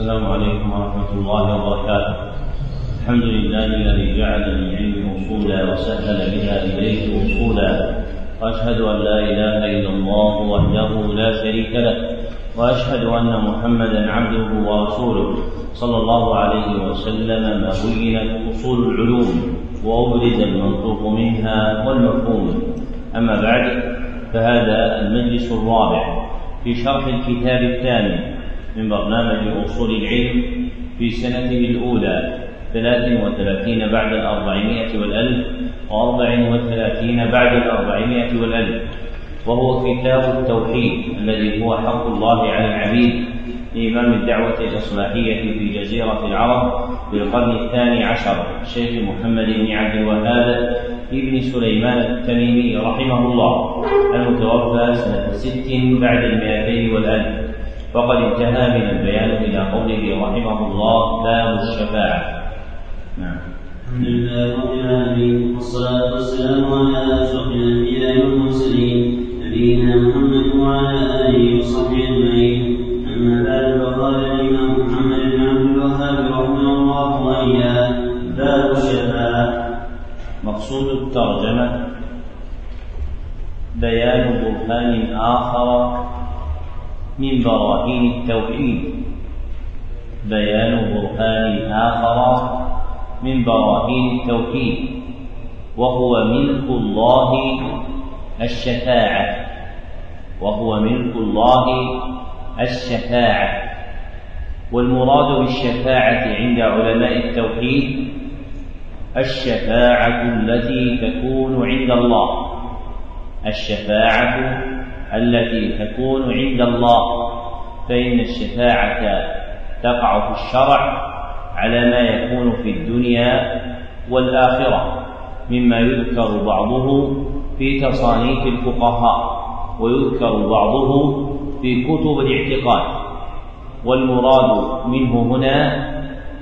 السلام عليكم ورحمة الله وبركاته. الحمد لله الذي جعل للعلم أصولا وسهل بها إليه وصولا وأشهد أن لا إله إلا الله وحده لا شريك له. وأشهد أن محمدا عبده ورسوله صلى الله عليه وسلم ما بينت أصول العلوم وأبرز المنطوق منها والمفهوم. أما بعد فهذا المجلس الرابع في شرح الكتاب الثاني من برنامج أصول العلم في سنته الأولى ثلاث وثلاثين بعد الأربعمائة والألف وأربع وثلاثين بعد الأربعمائة والألف. وهو كتاب التوحيد الذي هو حق الله على العبيد لإمام الدعوة الإصلاحية في جزيرة العرب في القرن الثاني عشر الشيخ محمد بن عبد الوهاب ابن سليمان التميمي رحمه الله المتوفى سنة ست بعد المائتين والألف. وقد انتهى من البيان إلى قوله رحمه الله باب الشفاعة. نعم. الحمد لله رب العالمين والصلاة والسلام على أشرف الأنبياء والمرسلين نبينا محمد وعلى آله وصحبه أجمعين. أما بعد فقال الإمام محمد بن عبد الوهاب رحمه الله وإياه باب الشفاعة. مقصود الترجمة بيان برهان آخر من براهين التوحيد. بيان برهان آخر من براهين التوحيد. وهو ملك الله الشفاعة. وهو ملك الله الشفاعة. والمراد بالشفاعة عند علماء التوحيد الشفاعة التي تكون عند الله. الشفاعة التي تكون عند الله فإن الشفاعة تقع في الشرع على ما يكون في الدنيا والآخرة مما يذكر بعضه في تصانيف الفقهاء ويذكر بعضه في كتب الاعتقاد. والمراد منه هنا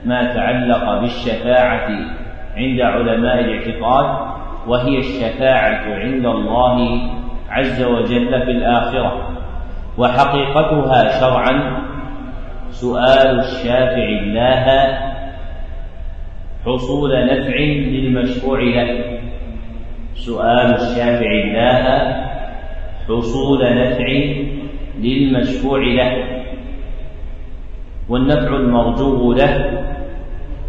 ما تعلق بالشفاعة عند علماء الاعتقاد وهي الشفاعة عند الله عز وجل في الآخرة. وحقيقتها شرعا سؤال الشافع الله حصول نفع للمشفوع له. سؤال الشافع الله حصول نفع للمشفوع له. والنفع المرجو له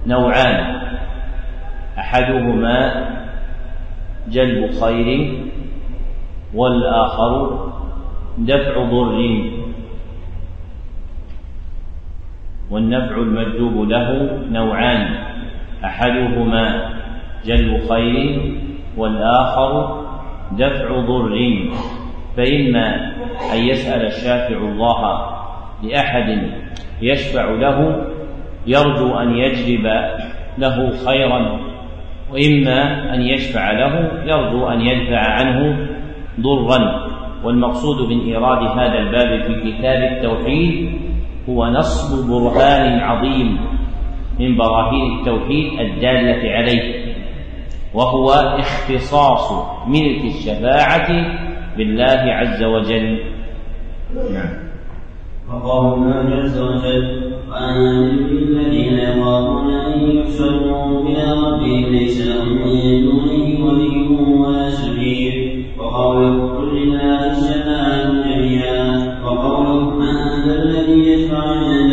نوعان. أحدهما جلب خير والاخر دفع ضر. والنفع المجلوب له نوعان أحدهما جلب خير والآخر دفع ضر. فإما أن يسأل الشافع الله لأحد يشفع له يرجو أن يجلب له خيرا وإما أن يشفع له يرجو أن يدفع عنه ضرا والمقصود من إيراد هذا الباب في كتاب التوحيد هو نصب برهان عظيم من براهين التوحيد الدالة عليه وهو اختصاص ملك الشفاعة بالله عز وجل. نعم. وقال الله عز وجل وأنذر الذين يخافون أن يحشروا إلى ربهم ليس لهم من دونه ولي ولا شفيع. وقوله قل لله الشفاعة جميعا وقوله ذا الذي يشفع عنده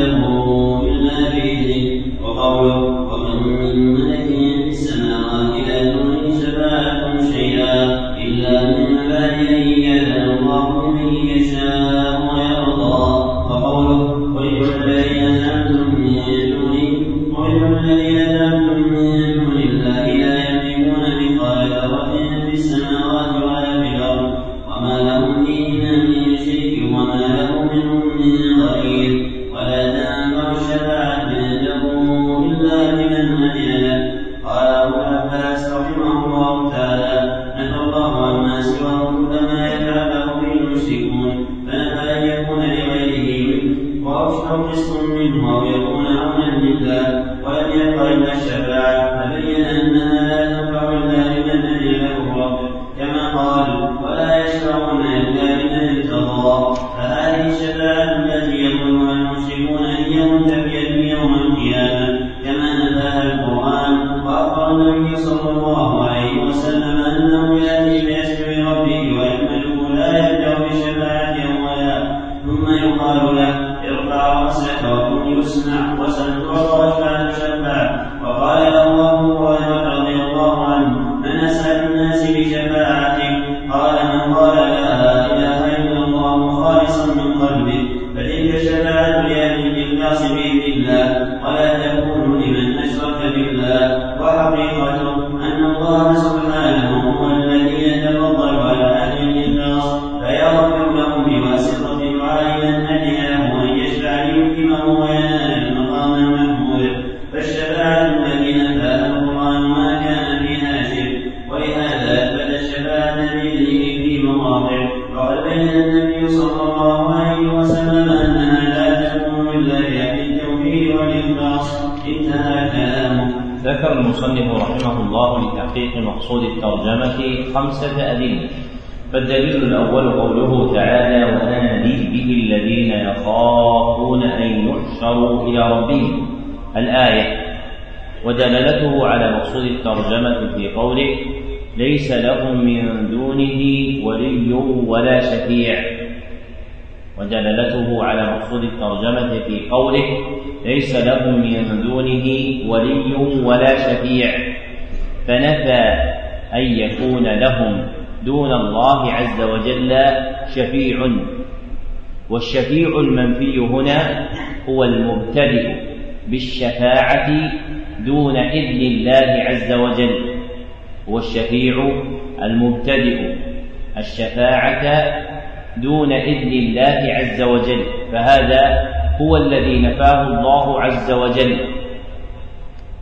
والشفيع المنفي هنا هو المبتدئ بالشفاعة دون إذن الله عز وجل. هو الشفيع المبتدئ الشفاعة دون إذن الله عز وجل. فهذا هو الذي نفاه الله عز وجل.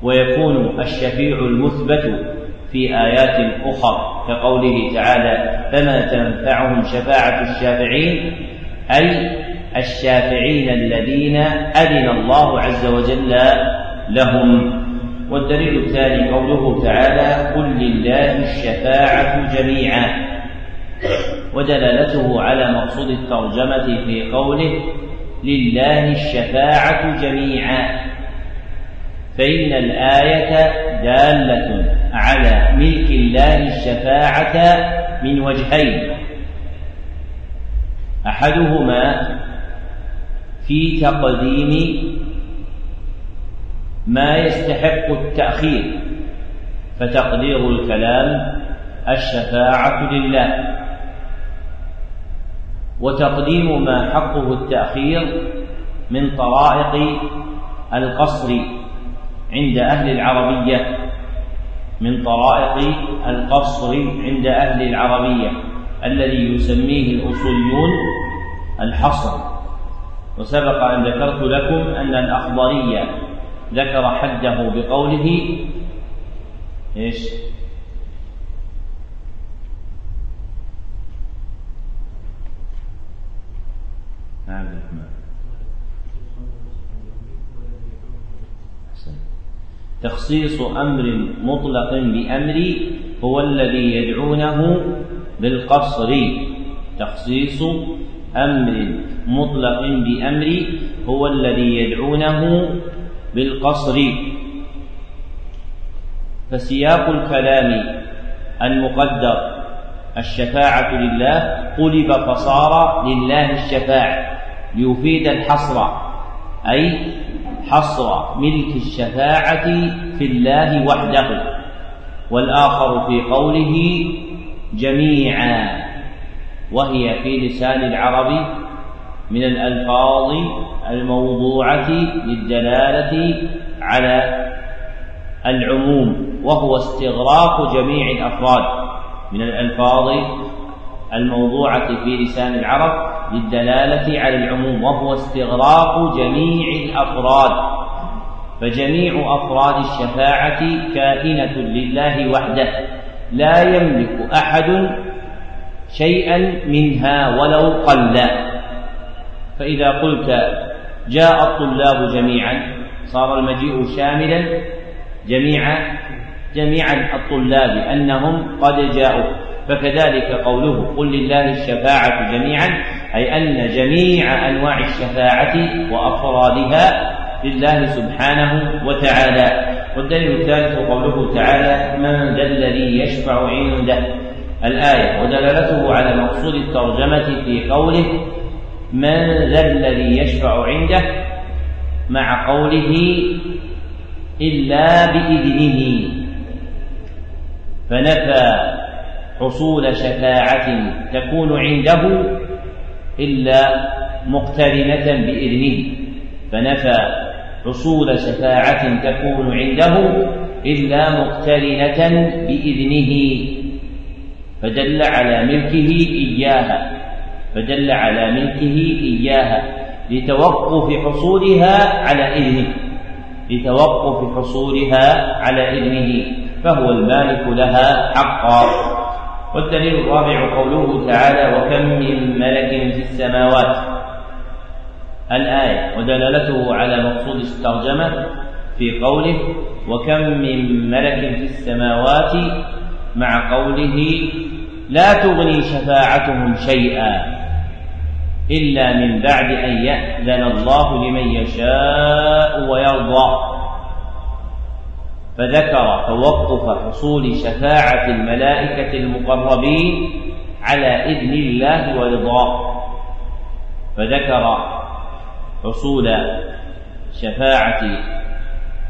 ويكون الشفيع المثبت في آيات أخرى كقوله تعالى فما تنفعهم شفاعة الشافعين أي الشافعين الذين أذن الله عز وجل لهم. والدليل الثاني قوله تعالى قل لله الشفاعة جميعا ودلالته على مقصود الترجمة في قوله لله الشفاعة جميعا فإن الآية دالة على ملك الله الشفاعة من وجهين. أحدهما في تقديم ما يستحق التأخير فتقدير الكلام الشفاعة لله. وتقديم ما حقه التأخير من طرائق القصر عند أهل العربية من طرائق القصر عند أهل العربية. الذي يسميه الأصوليون الحصر. وسبق أن ذكرت لكم أن الأخضرية ذكر حده بقوله إيش؟ تخصيص أمر مطلق بأمر هو الذي يدعونه بالقصر. تخصيص أمر مطلق بأمر هو الذي يدعونه بالقصر. فسياق الكلام المقدر الشفاعة لله قلب فصار لله الشفاعة. ليفيد الحصر أي حصر ملك الشفاعة في الله وحده. والآخر في قوله جميعا وهي في لسان العرب من الألفاظ الموضوعة للدلالة على العموم وهو استغراق جميع الأفراد من الألفاظ الموضوعة في لسان العرب للدلالة على العموم وهو استغراق جميع الأفراد. فجميع أفراد الشفاعة كائنة لله وحده. لا يملك أحد شيئا منها ولو قل. فإذا قلت جاء الطلاب جميعا صار المجيء شاملا جميع جميع الطلاب أنهم قد جاءوا. فكذلك قوله قل لله الشفاعة جميعا أي أن جميع أنواع الشفاعة وأفرادها لله سبحانه وتعالى. والدليل الثالث قوله تعالى من ذا الذي يشفع عنده. الآية ودلالته على مقصود الترجمة في قوله من ذا الذي يشفع عنده مع قوله إلا بإذنه. فنفى حصول شفاعة تكون عنده إلا مقترنة بإذنه. فنفى حصول شفاعة تكون عنده إلا مقترنة بإذنه فدل على ملكه إياها فدل على ملكه إياها لتوقف حصولها على إذنه لتوقف حصولها على إذنه فهو المالك لها حقا. والدليل الرابع قوله تعالى وكم من ملك في السماوات؟ الآية ودلالته على مقصود الترجمة في قوله وكم من ملك في السماوات مع قوله لا تغني شفاعتهم شيئا إلا من بعد أن يأذن الله لمن يشاء ويرضى. فذكر توقف حصول شفاعة الملائكة المقربين على إذن الله ورضاه. فذكر حصول شفاعة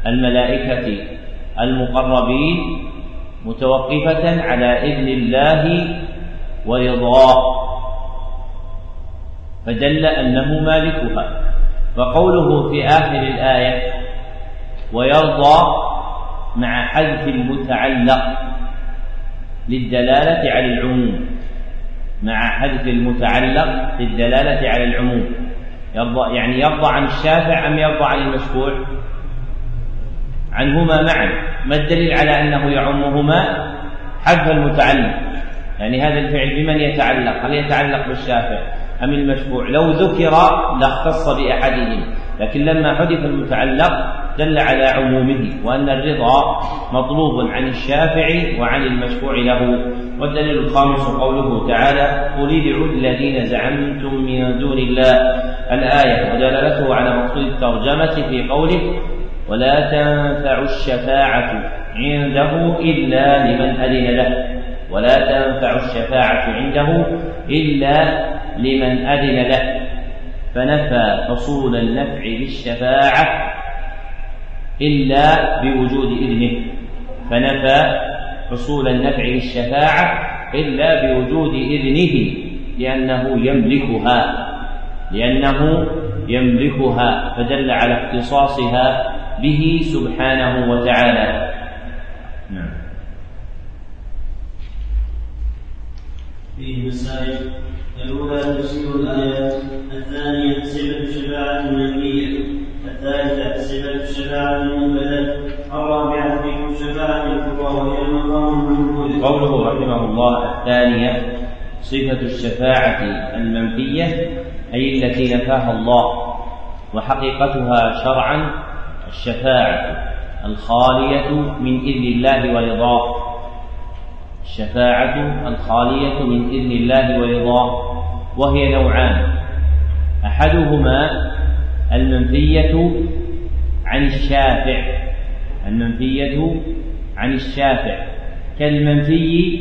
الملائكة المقربين متوقفة على إذن الله ورضاه. فدل أنه مالكها. وقوله في آخر الآية ويرضى مع حذف المتعلق للدلالة على العموم. مع حذف المتعلق للدلالة على العموم. يرضى يعني يرضى عن الشافع أم يرضى عن المشفوع؟ عنهما معا. ما الدليل على أنه يعمهما حذف المتعلق؟ يعني هذا الفعل بمن يتعلق؟ هل يتعلق بالشافع؟ أم المشفوع لو ذكر لاختص بأحدهم لكن لما حذف المتعلق دل على عمومه وأن الرضا مطلوب عن الشافع وعن المشفوع له. والدليل الخامس قوله تعالى قل ادعوا الذين زعمتم من دون الله. الآية ودلالته على مقصود الترجمة في قوله ولا تنفع الشفاعة عنده إلا لمن أذن له. ولا تنفع الشفاعة عنده إلا لمن أذن له. فنفى حصول النفع بالشفاعة إلا بوجود إذنه. فنفى حصول النفع بالشفاعة إلا بوجود إذنه لأنه يملكها لأنه يملكها فدل على اختصاصها به سبحانه وتعالى. نعم. فيه مسائل الأولى تفسير الآيات الثانية صفة الشفاعة المنفية الثالثة صفة الشفاعة المنبذة الرابعة ذكر الشفاعة الكبرى وهي المقام المنبوذ قوله رحمه الله الثانية صفة الشفاعة المنفية أي التي نفاها الله وحقيقتها شرعا الشفاعة الخالية من إذن الله ورضاه. الشفاعة الخالية من إذن الله ورضاه وهي نوعان. أحدهما المنفية عن الشافع. المنفية عن الشافع. كالمنفي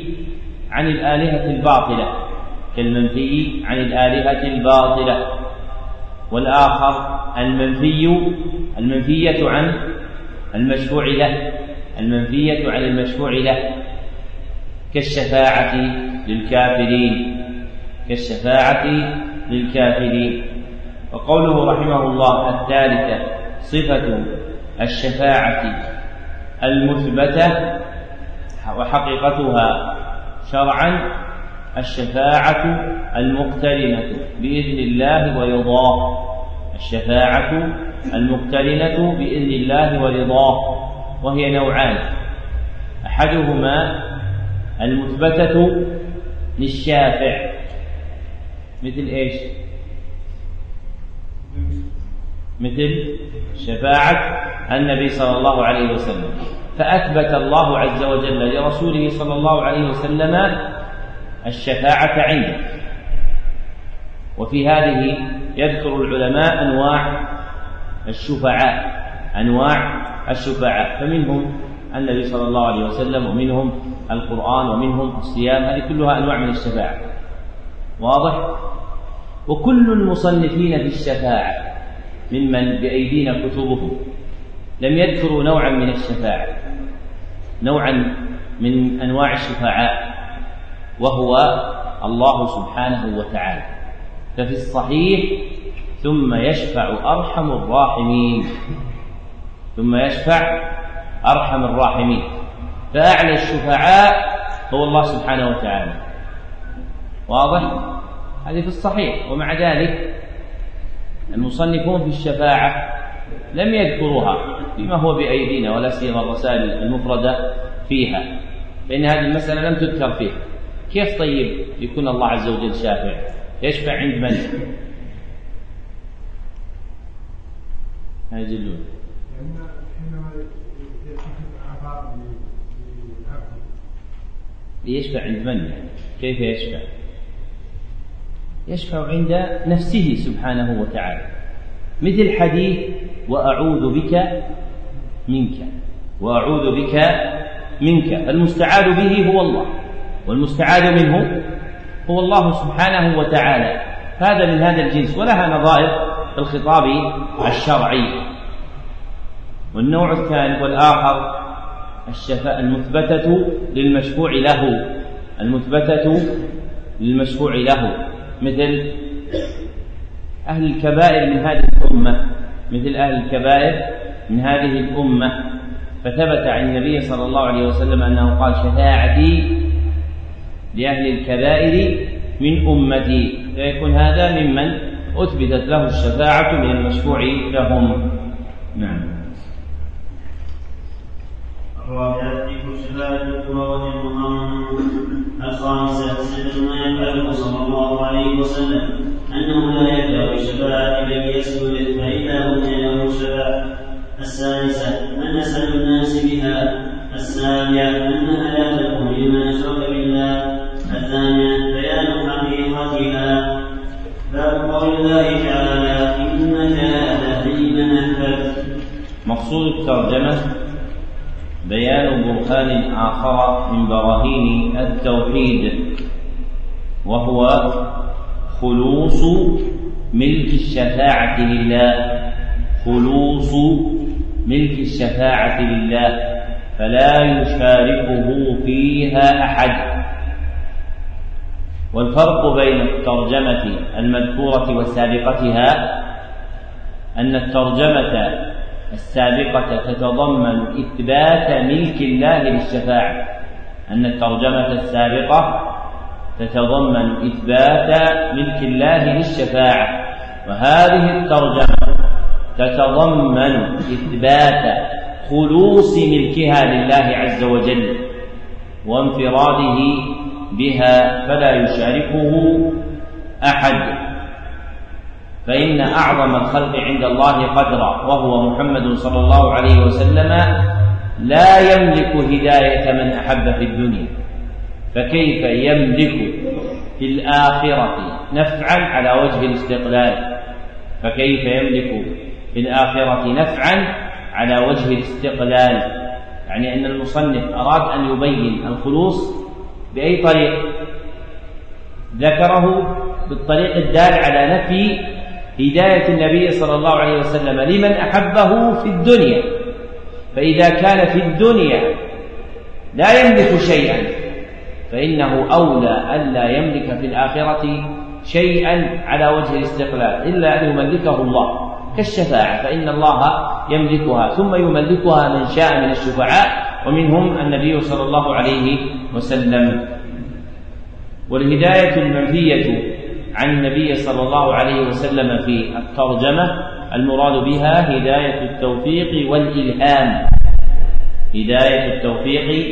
عن الآلهة الباطلة. كالمنفي عن الآلهة الباطلة. والآخر المنفي المنفية عن المشفوع له. المنفية عن المشفوع له. كالشفاعة للكافرين. كالشفاعة للكافرين. وقوله رحمه الله الثالثة صفة الشفاعة المثبتة وحقيقتها شرعا الشفاعة المقترنة بإذن الله ورضاه. الشفاعة المقترنة بإذن الله ورضاه. وهي نوعان. أحدهما المثبتة للشافع. مثل إيش؟ مثل شفاعة النبي صلى الله عليه وسلم. فأثبت الله عز وجل لرسوله صلى الله عليه وسلم الشفاعة عنده. وفي هذه يذكر العلماء أنواع الشفعاء. أنواع الشفعاء. فمنهم النبي صلى الله عليه وسلم ومنهم القرآن ومنهم الصيام هذه كلها أنواع من الشفاعة. واضح؟ وكل المصنفين في الشفاعة ممن بأيدينا كتبهم لم يذكروا نوعا من الشفاعة. نوعا من أنواع الشفعاء وهو الله سبحانه وتعالى. ففي الصحيح ثم يشفع أرحم الراحمين. ثم يشفع أرحم الراحمين. فأعلى الشفعاء هو الله سبحانه وتعالى. واضح؟ هذه في الصحيح. ومع ذلك المصنفون في الشفاعة لم يذكروها فيما هو بأيدينا ولا سيما الرسائل المفردة فيها. فإن هذه المسألة لم تذكر فيها. كيف طيب يكون الله عز وجل شافع؟ يشفع عند من؟ يجلون ليشفع عند من؟ يعني كيف يشفع؟ يشفع عند نفسه سبحانه وتعالى. مثل حديث وأعوذ بك منك وأعوذ بك منك. المستعاذ به هو الله والمستعاذ منه هو الله سبحانه وتعالى. هذا من هذا الجنس ولها نظائر في الخطاب الشرعي. والنوع الثالث والآخر الشفاء المثبتة للمشفوع له. المثبتة للمشفوع له. مثل أهل الكبائر من هذه الأمة مثل أهل الكبائر من هذه الأمة. فثبت عن النبي صلى الله عليه وسلم أنه قال شفاعتي لأهل الكبائر من أمتي. فيكون هذا ممن أثبتت له الشفاعة من المشفوع لهم. نعم. الرابعة الشفاعة ووجه محمد الخامسة سر ما يفعله صلى الله عليه وسلم أنه لا يبدأ بالشفاعة بل يسجد فإذا أوتي له الشفاعة السادسة أن نسأل الناس بها السابعة أنها لا تكون لمن أشرك بالله الثانية بيان حقيقتها باب قول الله تعالى إنك لا تهدي من مقصود الترجمة بيان برهان آخر من براهين التوحيد وهو خلوص ملك الشفاعة لله خلوص ملك الشفاعة لله فلا يشاركه فيها أحد. والفرق بين الترجمة المذكورة وسابقتها أن الترجمة السابقة تتضمن إثبات ملك الله للشفاعة أن الترجمة السابقة تتضمن إثبات ملك الله للشفاعة وهذه الترجمة تتضمن إثبات خلوص ملكها لله عز وجل وانفراده بها فلا يشاركه أحد. فإن أعظم الخلق عند الله قدرا وهو محمد صلى الله عليه وسلم لا يملك هداية من أحب في الدنيا. فكيف يملك في الآخرة؟ نفعا على وجه الاستقلال. فكيف يملك في الآخرة نفعا على وجه الاستقلال؟ يعني أن المصنف أراد أن يبين الخلوص بأي طريق؟ ذكره بالطريق الدال على نفي هداية النبي صلى الله عليه وسلم لمن أحبه في الدنيا. فإذا كان في الدنيا لا يملك شيئا فإنه أولى ألا يملك في الآخرة شيئا على وجه الاستقلال إلا أن يملكه الله كالشفاعة فإن الله يملكها ثم يملكها من شاء من الشفعاء ومنهم النبي صلى الله عليه وسلم. والهداية المنفية عن النبي صلى الله عليه وسلم في الترجمة المراد بها هداية التوفيق والإلهام. هداية التوفيق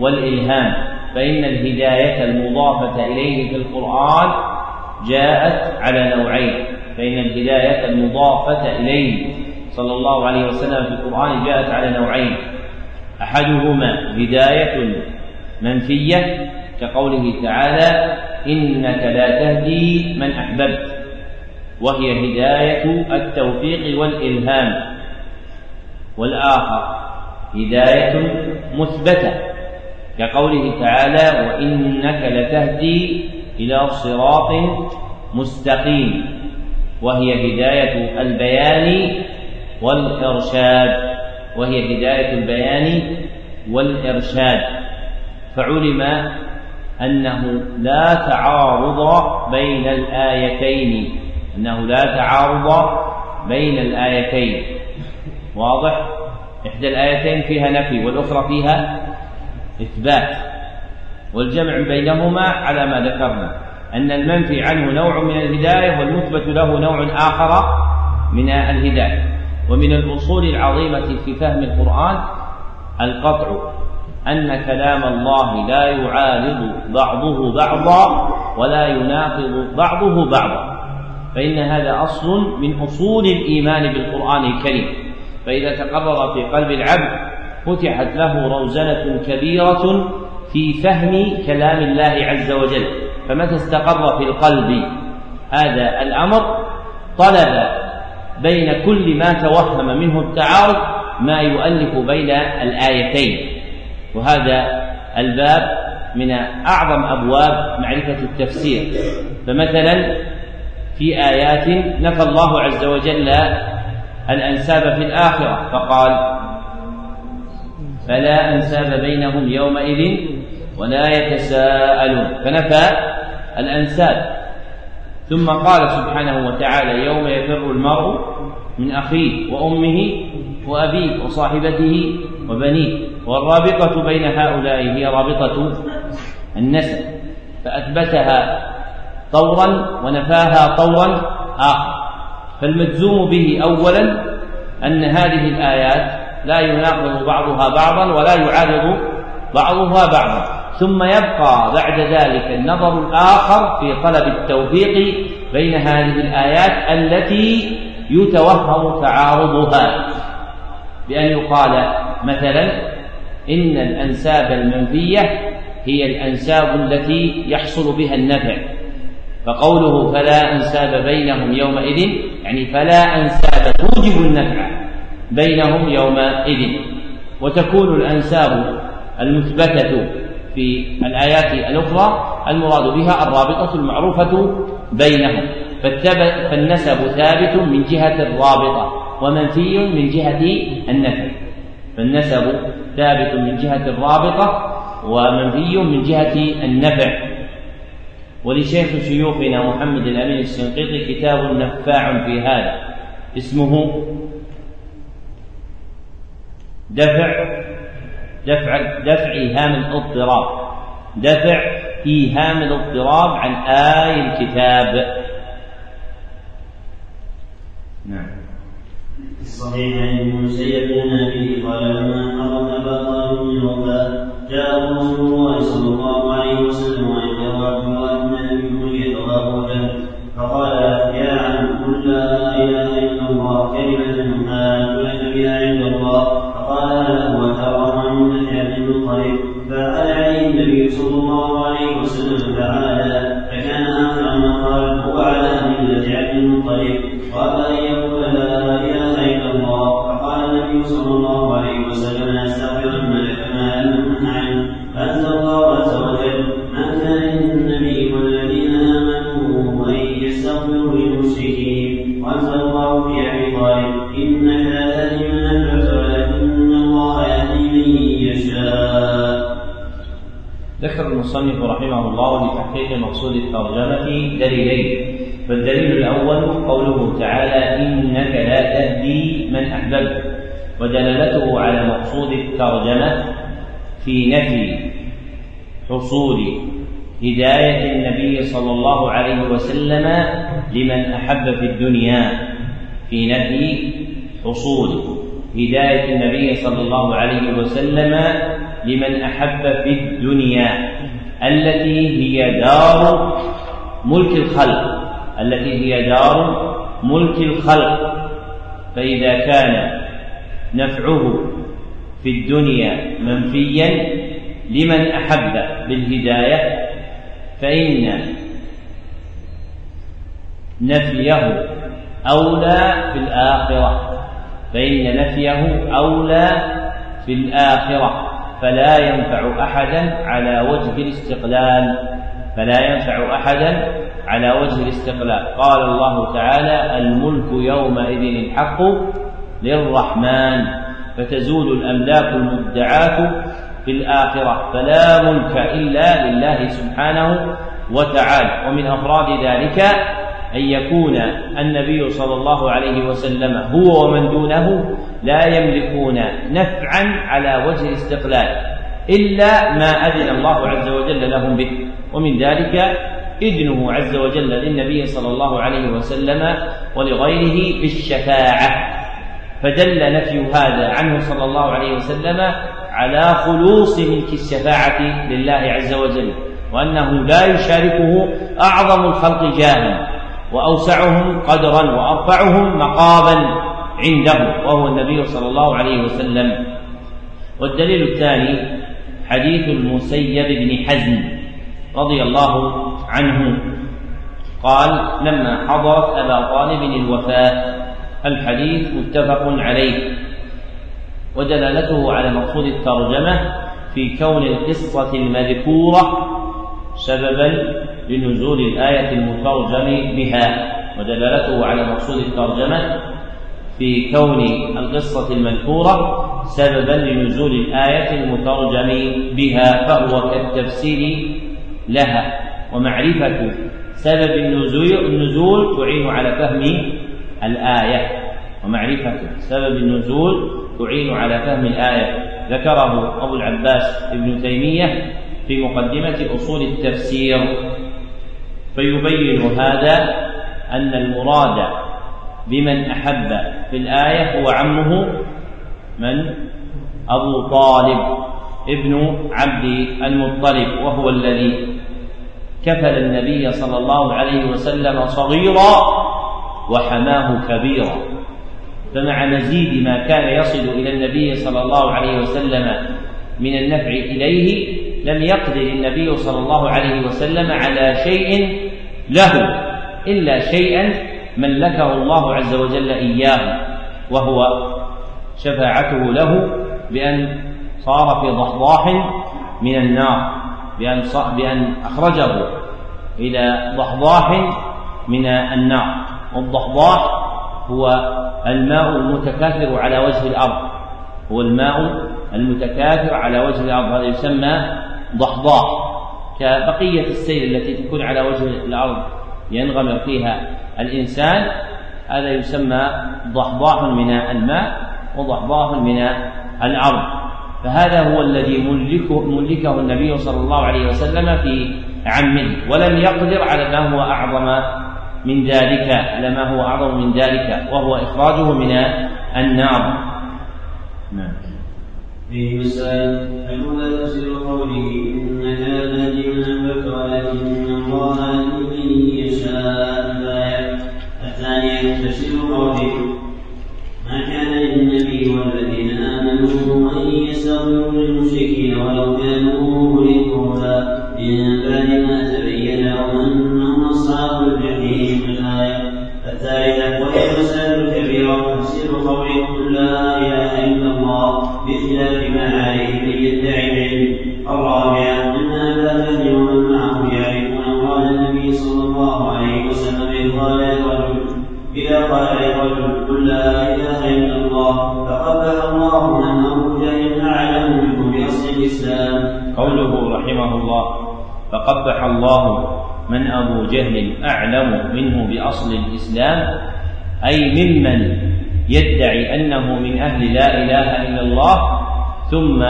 والإلهام. فإن الهداية المضافة إليه في القرآن جاءت على نوعين. فإن الهداية المضافة إليه صلى الله عليه وسلم في القرآن جاءت على نوعين. أحدهما هداية منفية كقوله تعالى إنك لا تهدي من أحببت. وهي هداية التوفيق والإلهام. والآخر هداية مثبتة. كقوله تعالى وإنك لتهدي إلى صراط مستقيم. وهي هداية البيان والإرشاد. وهي هداية البيان والإرشاد. فعلم أنه لا تعارض بين الآيتين. أنه لا تعارض بين الآيتين. واضح؟ إحدى الآيتين فيها نفي والأخرى فيها إثبات. والجمع بينهما على ما ذكرنا. أن المنفي عنه نوع من الهداية والمثبت له نوع آخر من الهداية. ومن الأصول العظيمة في فهم القرآن القطع. أن كلام الله لا يعارض بعضه بعضا ولا يناقض بعضه بعضا. فإن هذا أصل من أصول الإيمان بالقرآن الكريم. فإذا تقرر في قلب العبد فتحت له روزنة كبيرة في فهم كلام الله عز وجل. فمتى استقر في القلب هذا الأمر؟ طلب بين كل ما توهم منه التعارض ما يؤلف بين الآيتين. وهذا الباب من أعظم أبواب معرفة التفسير. فمثلا في آيات نفى الله عز وجل الأنساب في الآخرة فقال فلا أنساب بينهم يومئذ ولا يتساءلون. فنفى الأنساب. ثم قال سبحانه وتعالى يوم يفر المرء من أخيه وأمه وأبيه وصاحبته وبنيه والرابطة بين هؤلاء هي رابطة النسب. فأثبتها طورا ونفاها طورا آخر. فالمجزوم به أولا أن هذه الآيات لا يناقض بعضها بعضا ولا يعارض بعضها بعضا. ثم يبقى بعد ذلك النظر الآخر في طلب التوفيق بين هذه الآيات التي يتوهم تعارضها. بأن يقال مثلا إن الأنساب المنفية هي الأنساب التي يحصل بها النفع. فقوله فلا أنساب بينهم يومئذ يعني فلا أنساب توجب النفع بينهم يومئذ. وتكون الأنساب المثبتة في الآيات الأخرى المراد بها الرابطة المعروفة بينهم. فالنسب ثابت من جهة الرابطة ومنفي من جهة النفع. فالنسب ثابت من جهة الرابطة ومنفي من جهة النفع. ولشيخ شيوخنا محمد الأمين السنقيطي كتاب نفاع في هذا اسمه دفع دفع دفع إيهام الاضطراب. دفع إيهام الاضطراب عن آي الكتاب. نعم. الصحيح عن المسيب بن ابي قال لما حرم ابا طالب من الوفاه جاء رسول الله صلى الله عليه وسلم وعنده عبد الله بن أبي بنيه وابو فقال يا عم قل لا إله إلا الله كلمة حاج لك بها عند الله. فقال له وترى عن بن المطلب فقال عليه النبي صلى الله عليه وسلم تعالى صلى الله عليه وسلم استغفرن لك ما لم عنه فأنزل الله عز وجل ما كان للنبي والذين آمنوا أن يستغفروا للمشركين؟ وأنزل الله في أبي طالب إنك لا تهدي من احببت ولكن الله يهدي من يشاء. ذكر المصنف رحمه الله لتحقيق مقصود الترجمة دليلين. فالدليل الأول قوله تعالى إنك لا تهدي من أحببت ودلالته على مقصود الترجمة في نفي حصول هداية النبي صلى الله عليه وسلم لمن أحب في الدنيا في نفي حصول هداية النبي صلى الله عليه وسلم لمن أحب في الدنيا التي هي دار ملك الخلق التي هي دار ملك الخلق. فإذا كان نفعه في الدنيا منفيا لمن أحب بالهداية فإن نفيه أولى في الآخرة فإن نفيه أولى في الآخرة فلا ينفع أحدا على وجه الاستقلال فلا ينفع أحدا على وجه الاستقلال. قال الله تعالى الملك يومئذ الحق للرحمن فتزول الأملاك المدعاة في الآخرة. فلا ملك إلا لله سبحانه وتعالى. ومن أفراد ذلك أن يكون النبي صلى الله عليه وسلم هو ومن دونه لا يملكون نفعا على وجه الاستقلال إلا ما أذن الله عز وجل لهم به. ومن ذلك إذنه عز وجل للنبي صلى الله عليه وسلم ولغيره بالشفاعة. فدل نفي هذا عنه صلى الله عليه وسلم على خلوص ملك الشفاعة لله عز وجل وأنه لا يشاركه أعظم الخلق جاها وأوسعهم قدرا وأرفعهم مقاما عنده وهو النبي صلى الله عليه وسلم. والدليل الثاني حديث المسيب بن حزم رضي الله عنه. قال لما حضرت أبا طالب الوفاة الحديث متفق عليه ودلالته على مقصود الترجمة في كون القصة المذكورة سببا لنزول الآية المترجم بها ودلالته على مقصود الترجمة في كون القصة المذكورة سببا لنزول الآية المترجم بها فهو كالتفسير لها ومعرفة سبب النزول تعين على فهم الآية ومعرفة سبب النزول تعين على فهم الآية. ذكره أبو العباس ابن تيمية في مقدمة أصول التفسير. فيبين هذا أن المراد بمن أحب في الآية هو عمه من؟ أبو طالب ابن عبد المطلب وهو الذي كفل النبي صلى الله عليه وسلم صغيرا وحماه كبيرا. فمع مزيد ما كان يصل إلى النبي صلى الله عليه وسلم من النفع إليه لم يقدر النبي صلى الله عليه وسلم على شيء له إلا شيئا ملكه الله عز وجل إياه وهو شفاعته له بأن صار في ضحضاح من النار بأن بأن أخرجه إلى ضحضاح من النار. والضحضاح هو الماء المتكاثر على وجه الأرض. هو الماء المتكاثر على وجه الأرض. هذا يسمى ضحضاح. كبقية السيل التي تكون على وجه الأرض ينغمر فيها الإنسان هذا يسمى ضحضاح من الماء وضحضاح من الأرض. فهذا هو الذي ملكه, ملكه النبي صلى الله عليه وسلم في عمه ولم يقدر على ما هو أعظم من ذلك على ما هو أعظم من ذلك وهو إخراجه من النار. نعم. في مسائل الأولى تفسير قوله إن هذا أنه من أهل لا إله إلا الله ثم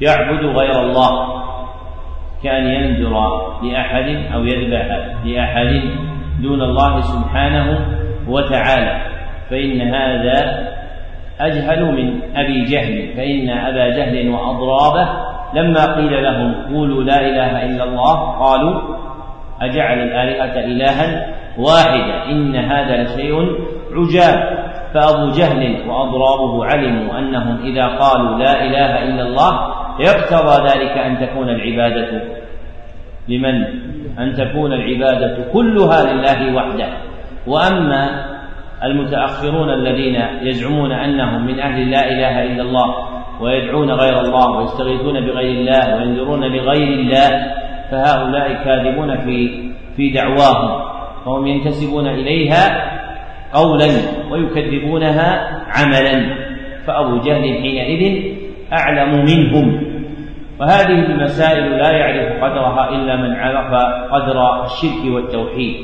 يعبد غير الله كأن ينذر لأحد أو يذبح لأحد دون الله سبحانه وتعالى. فإن هذا أجهل من أبي جهل فإن أبا جهل وأضرابه لما قيل لهم قولوا لا إله إلا الله قالوا أجعل الآلهة إلها واحدا إن هذا لشيء عجاب. فأبو جهل وأضرابه علموا أنهم إذا قالوا لا إله إلا الله يقتضى ذلك أن تكون العبادة لمن؟ أن تكون العبادة كلها لله وحده وأما المتأخرون الذين يزعمون أنهم من أهل لا إله إلا الله ويدعون غير الله ويستغيثون بغير الله وينذرون لغير الله فهؤلاء كاذبون في في دعواهم فهم ينتسبون إليها قولا ويكذبونها عملا. فأبو جهل حينئذ أعلم منهم. وهذه المسائل لا يعرف قدرها إلا من عرف قدر الشرك والتوحيد.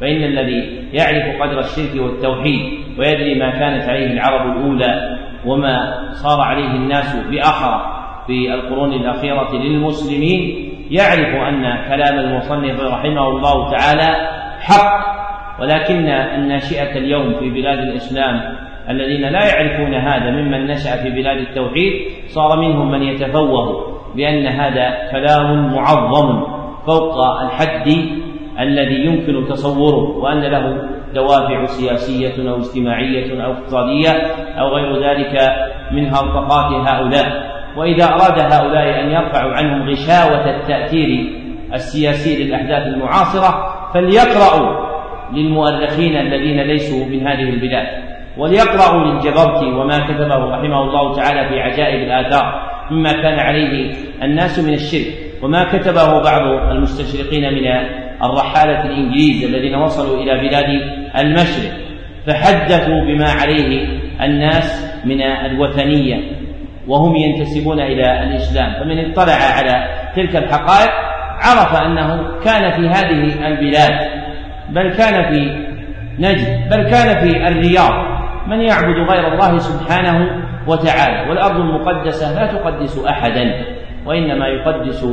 فإن الذي يعرف قدر الشرك والتوحيد ويدري ما كانت عليه العرب الأولى وما صار عليه الناس بآخرة في القرون الأخيرة للمسلمين يعرف أن كلام المصنف رحمه الله تعالى حق ولكن الناشئة اليوم في بلاد الإسلام الذين لا يعرفون هذا ممن نشأ في بلاد التوحيد صار منهم من يتفوه بأن هذا كلام معظم فوق الحد الذي يمكن تصوره وأن له دوافع سياسية أو اجتماعية أو اقتصادية أو غير ذلك من هرطقات هؤلاء. وإذا أراد هؤلاء أن يرفعوا عنهم غشاوة التأثير السياسي للأحداث المعاصرة فليقرأوا للمؤرخين الذين ليسوا من هذه البلاد وليقرأوا للجبرتي وما كتبه رحمه الله تعالى في عجائب الآثار مما كان عليه الناس من الشرك وما كتبه بعض المستشرقين من الرحالة الإنجليز الذين وصلوا إلى بلاد المشرق فحدثوا بما عليه الناس من الوثنية وهم ينتسبون إلى الإسلام فمن اطلع على تلك الحقائق عرف أنه كان في هذه البلاد بل كان في نجد بل كان في الرياض. من يعبد غير الله سبحانه وتعالى؟ والأرض المقدسة لا تقدس أحدا وإنما يقدس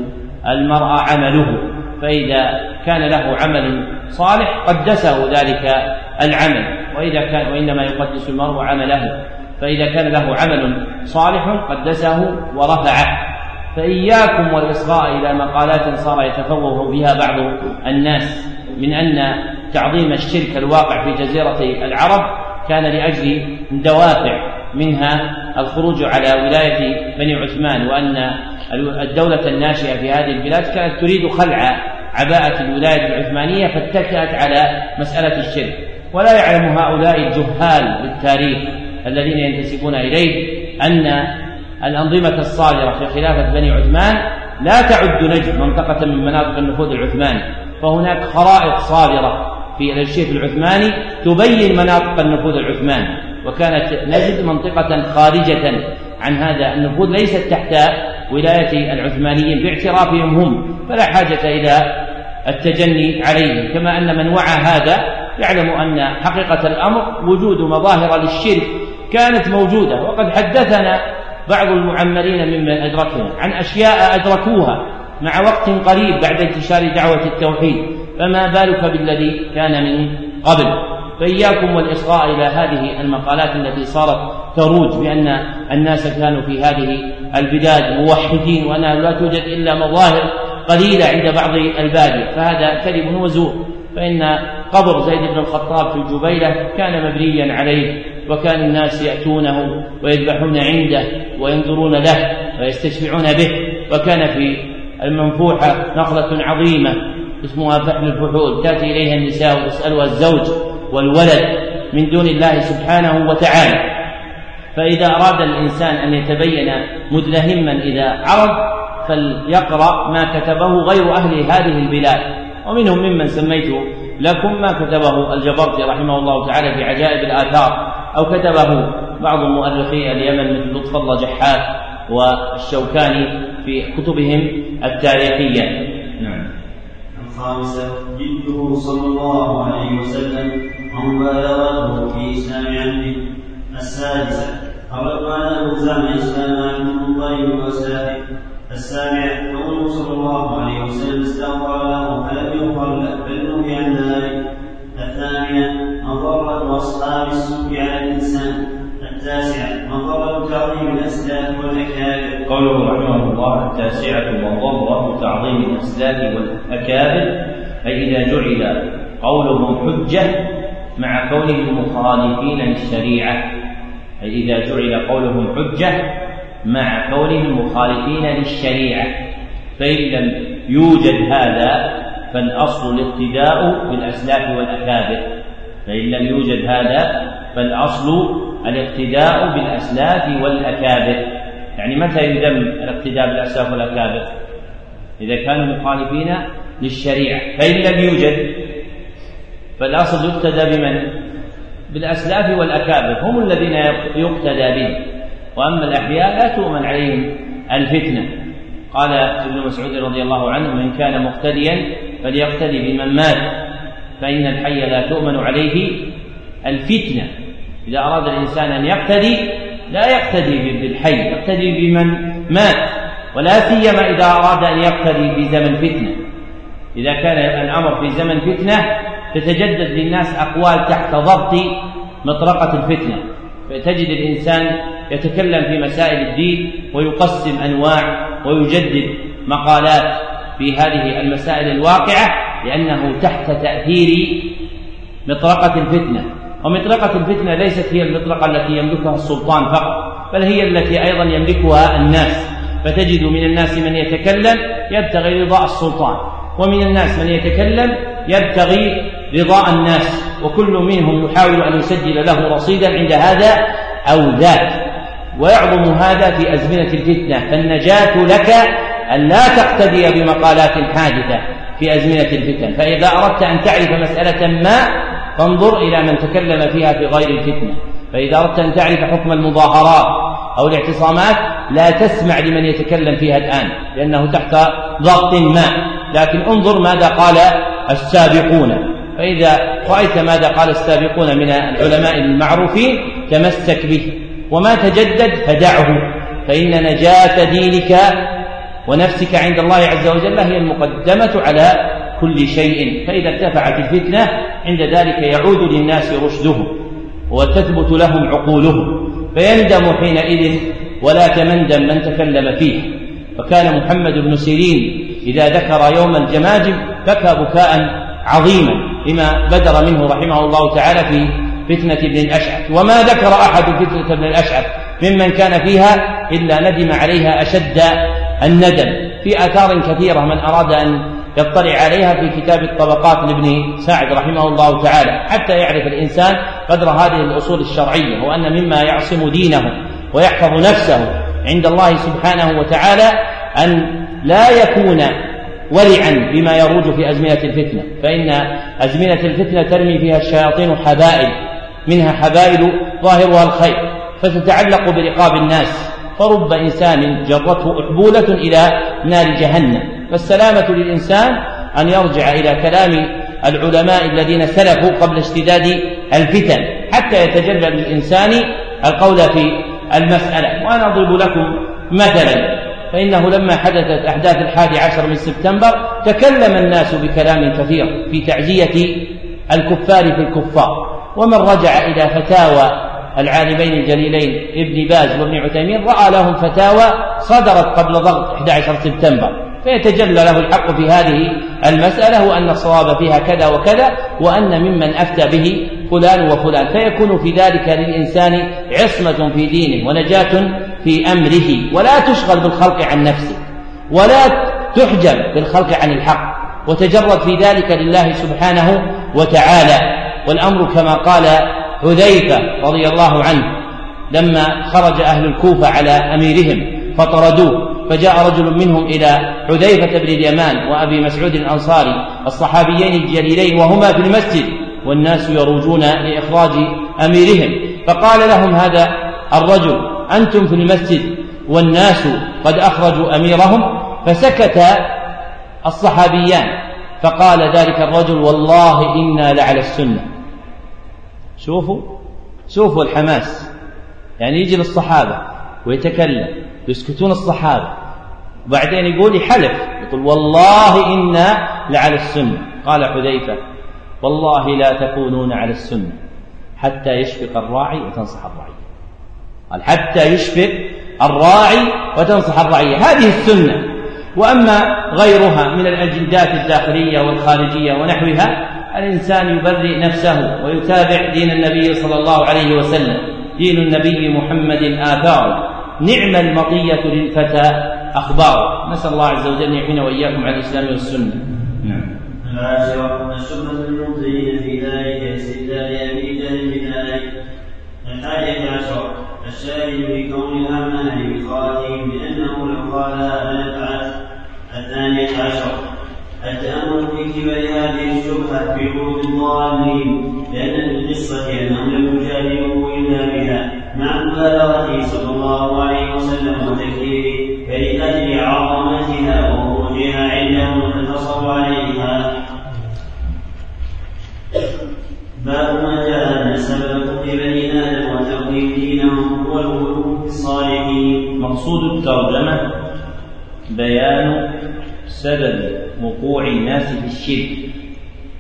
المرء عمله. فإذا كان له عمل صالح قدسه ذلك العمل. وإذا كان وإنما يقدس المرء عمله. فإذا كان له عمل صالح قدسه ورفعه. فإياكم والإصغاء إلى مقالات صار يتفوه بها بعض الناس. من أن تعظيم الشرك الواقع في جزيرة العرب كان لأجل دوافع منها الخروج على ولاية بني عثمان وأن الدولة الناشئة في هذه البلاد كانت تريد خلع عباءة الولاية العثمانية فاتكأت على مسألة الشرك. ولا يعلم هؤلاء الجهال بالتاريخ الذين ينتسبون إليه أن الأنظمة الصادرة في خلافة بني عثمان لا تعد نجد منطقة من مناطق النفوذ العثماني فهناك خرائط صادرة في الأرشيف العثماني تبين مناطق النفوذ العثماني وكانت نجد منطقة خارجة عن هذا النفوذ ليست تحت ولاية العثمانيين باعترافهم هم فلا حاجة إلى التجني عليه كما أن من وعى هذا يعلم أن حقيقة الأمر وجود مظاهر للشرك كانت موجودة وقد حدثنا بعض المعمرين ممن أدركنا عن أشياء أدركوها مع وقت قريب بعد انتشار دعوة التوحيد. فما بالك بالذي كان من قبل؟ فإياكم والإصغاء إلى هذه المقالات التي صارت تروج بأن الناس كانوا في هذه البلاد موحدين وأنها لا توجد إلا مظاهر قليلة عند بعض البادية. فهذا كذب وزور. فإن قبر زيد بن الخطاب في الجبيلة كان مبنيا عليه وكان الناس يأتونه ويذبحون عنده وينظرون له ويستشفعون به وكان في المنفوحة نخلة عظيمة اسمها فحل الفحول تأتي إليها النساء ويسألها الزوج والولد من دون الله سبحانه وتعالى. فإذا أراد الإنسان أن يتبين مدلهما إذا عرض فليقرأ ما كتبه غير أهل هذه البلاد. ومنهم ممن سميت لكم ما كتبه الجبرتي رحمه الله تعالى في عجائب الآثار أو كتبه بعض مؤرخي اليمن مثل لطف الله جحات والشوكاني في كتبهم التاريخية. الخامسة جده صلى الله عليه وسلم ومبالغته في إسلام عبده السادسة أردت أن ألزم إسلام عبد المطلب وسائر السابعة قوله صلى الله عليه وسلم استغفر له فلم يغفر له بل نهي عن ذلك الثامنة مضرة أصحاب السوء على الإنسان. التاسعة مضرة تعظيم الأسلاف والأكابر. قوله رحمه الله التاسعة مضرة تعظيم الأسلاف والأكابر أي إذا جعل قولهم حجة مع كونهم مخالفين للشريعة أي إذا جعل قولهم حجة مع كونهم مخالفين للشريعة. فإن لم يوجد هذا فالأصل الاقتداء بالأسلاف والأكابر. فإن لم يوجد هذا فالأصل الاقتداء بالأسلاف والأكابر. يعني متى يذم الاقتداء بالأسلاف والأكابر؟ إذا كانوا مخالفين للشريعة. فإن لم يوجد فالأصل يقتدى بمن؟ بالأسلاف والأكابر. هم الذين يقتدى بهم وأما الأحياء لا تؤمن عليهم. الفتنة. قال ابن مسعود رضي الله عنه من كان مقتديا فليقتدي بمن مات فإن الحي لا تؤمن عليه. الفتنة. إذا أراد الإنسان أن يقتدي لا يقتدي بالحي يقتدي بمن مات. ولا سيما إذا أراد أن يقتدي في زمن فتنة. إذا كان الأمر في زمن فتنة تتجدد للناس أقوال تحت ضبط مطرقة الفتنة. فتجد الإنسان يتكلم في مسائل الدين ويقسم أنواع ويجدد مقالات في هذه المسائل الواقعة لأنه تحت تأثير مطرقة الفتنة. ومطرقة الفتنة ليست هي المطرقة التي يملكها السلطان فقط بل هي التي أيضا يملكها الناس. فتجد من الناس من يتكلم يبتغي رضاء السلطان ومن الناس من يتكلم يبتغي رضاء الناس. وكل منهم يحاول أن يسجل له رصيدا عند هذا أو ذاك. ويعظم هذا في أزمنة الفتنة. فالنجاة لك أن لا تقتدي بمقالات حادثه في أزمنة الفتن. فإذا أردت أن تعرف مسألة ما فانظر إلى من تكلم فيها في غير الفتنة. فإذا أردت أن تعرف حكم المظاهرات أو الاعتصامات لا تسمع لمن يتكلم فيها الآن لأنه تحت ضغط ما. لكن انظر ماذا قال السابقون. فإذا رأيت ماذا قال السابقون من العلماء المعروفين تمسك به. وما تجدد فدعه. فإن نجاة دينك ونفسك عند الله عز وجل هي المقدمة على كل شيء. فإذا ارتفعت الفتنة عند ذلك يعود للناس رشدهم وتثبت لهم عقولهم. فيندم حينئذ ولا تمندم من تكلم فيه. فكان محمد بن سيرين إذا ذكر يوم الجماجم بكى بكاء عظيما لما بدر منه رحمه الله تعالى في فتنة ابن الأشعث. وما ذكر أحد فتنة ابن الأشعث ممن كان فيها إلا ندم عليها أشد الندم. في آثار كثيرة من أراد أن يطلع عليها في كتاب الطبقات لابن سعد رحمه الله تعالى. حتى يعرف الإنسان قدر هذه الأصول الشرعية وأن مما يعصم دينه ويحفظ نفسه عند الله سبحانه وتعالى أن لا يكون ورعا بما يروج في أزمنة الفتنة. فإن أزمنة الفتنة ترمي فيها الشياطين حبائل. منها حبائل ظاهرها الخير فتتعلق برقاب الناس. فرب إنسان جرته أحبولة إلى نار جهنم. فالسلامة للإنسان أن يرجع إلى كلام العلماء الذين سلفوا قبل اشتداد الفتن حتى يتجلى للإنسان القول في المسألة. وأنا أضرب لكم مثلا فإنه لما حدثت أحداث الحادي عشر من سبتمبر تكلم الناس بكلام كثير في تعزية الكفار في الكفار. ومن رجع إلى فتاوى العالمين الجليلين ابن باز وابن عثيمين رأى لهم فتاوى صدرت قبل ضغط 11 سبتمبر فيتجلى له الحق في هذه المسألة وأن الصواب فيها كذا وكذا وأن ممن أفتى به فلان وفلان فيكون في ذلك للإنسان عصمة في دينه ونجاة في أمره ولا تشغل بالخلق عن نفسك ولا تحجب بالخلق عن الحق وتجرد في ذلك لله سبحانه وتعالى. والأمر كما قال حذيفة رضي الله عنه لما خرج أهل الكوفة على أميرهم فطردوه فجاء رجل منهم إلى حذيفة بن اليمان وأبي مسعود الأنصاري الصحابيين الجليلين وهما في المسجد والناس يروجون لإخراج أميرهم فقال لهم هذا الرجل أنتم في المسجد والناس قد أخرجوا أميرهم؟ فسكت الصحابيان فقال ذلك الرجل والله إنا لعلى السنة. شوفوا شوفوا الحماس. يعني يجي للصحابة ويتكلم يسكتون الصحابة. وبعدين يقول يحلف يقول والله إنا لعلى السنة. قال حذيفة والله لا تكونون على السنة حتى يشفق الراعي وتنصح الرعية قال حتى يشفق الراعي وتنصح الرعية هذه السنة. وأما غيرها من الأجندات الداخلية والخارجية ونحوها الإنسان يبرئ نفسه ويتابع دين النبي صلى الله عليه وسلم دين النبي محمد آثار نعم المطية للفتى أخبار. نسأل الله عز وجل أن يحين وإياكم على الإسلام والسنة. نعم. العاشرة الشبهة المبطلين في ذلك استدلال أبي جهل بذلك الحادية عشر الشاهد في كون الأمان بأنه لو قالها لنفعت الثانية عشر التأمل في كبر هذه الشبهة في قلوب الضالين لأن في القصة أنهم لم يجادلوه إلا بها مع مبالغته صلى الله عليه وسلم وتكريره فلأجل عظمتها وخروجها عندهم اقتصروا عليها. باب ما جاء أن سبب بني آدم وتقديم دينهم هو الغلو في الصالحين. مقصود الترجمة بيان سبب وقوع الناس في الشرك.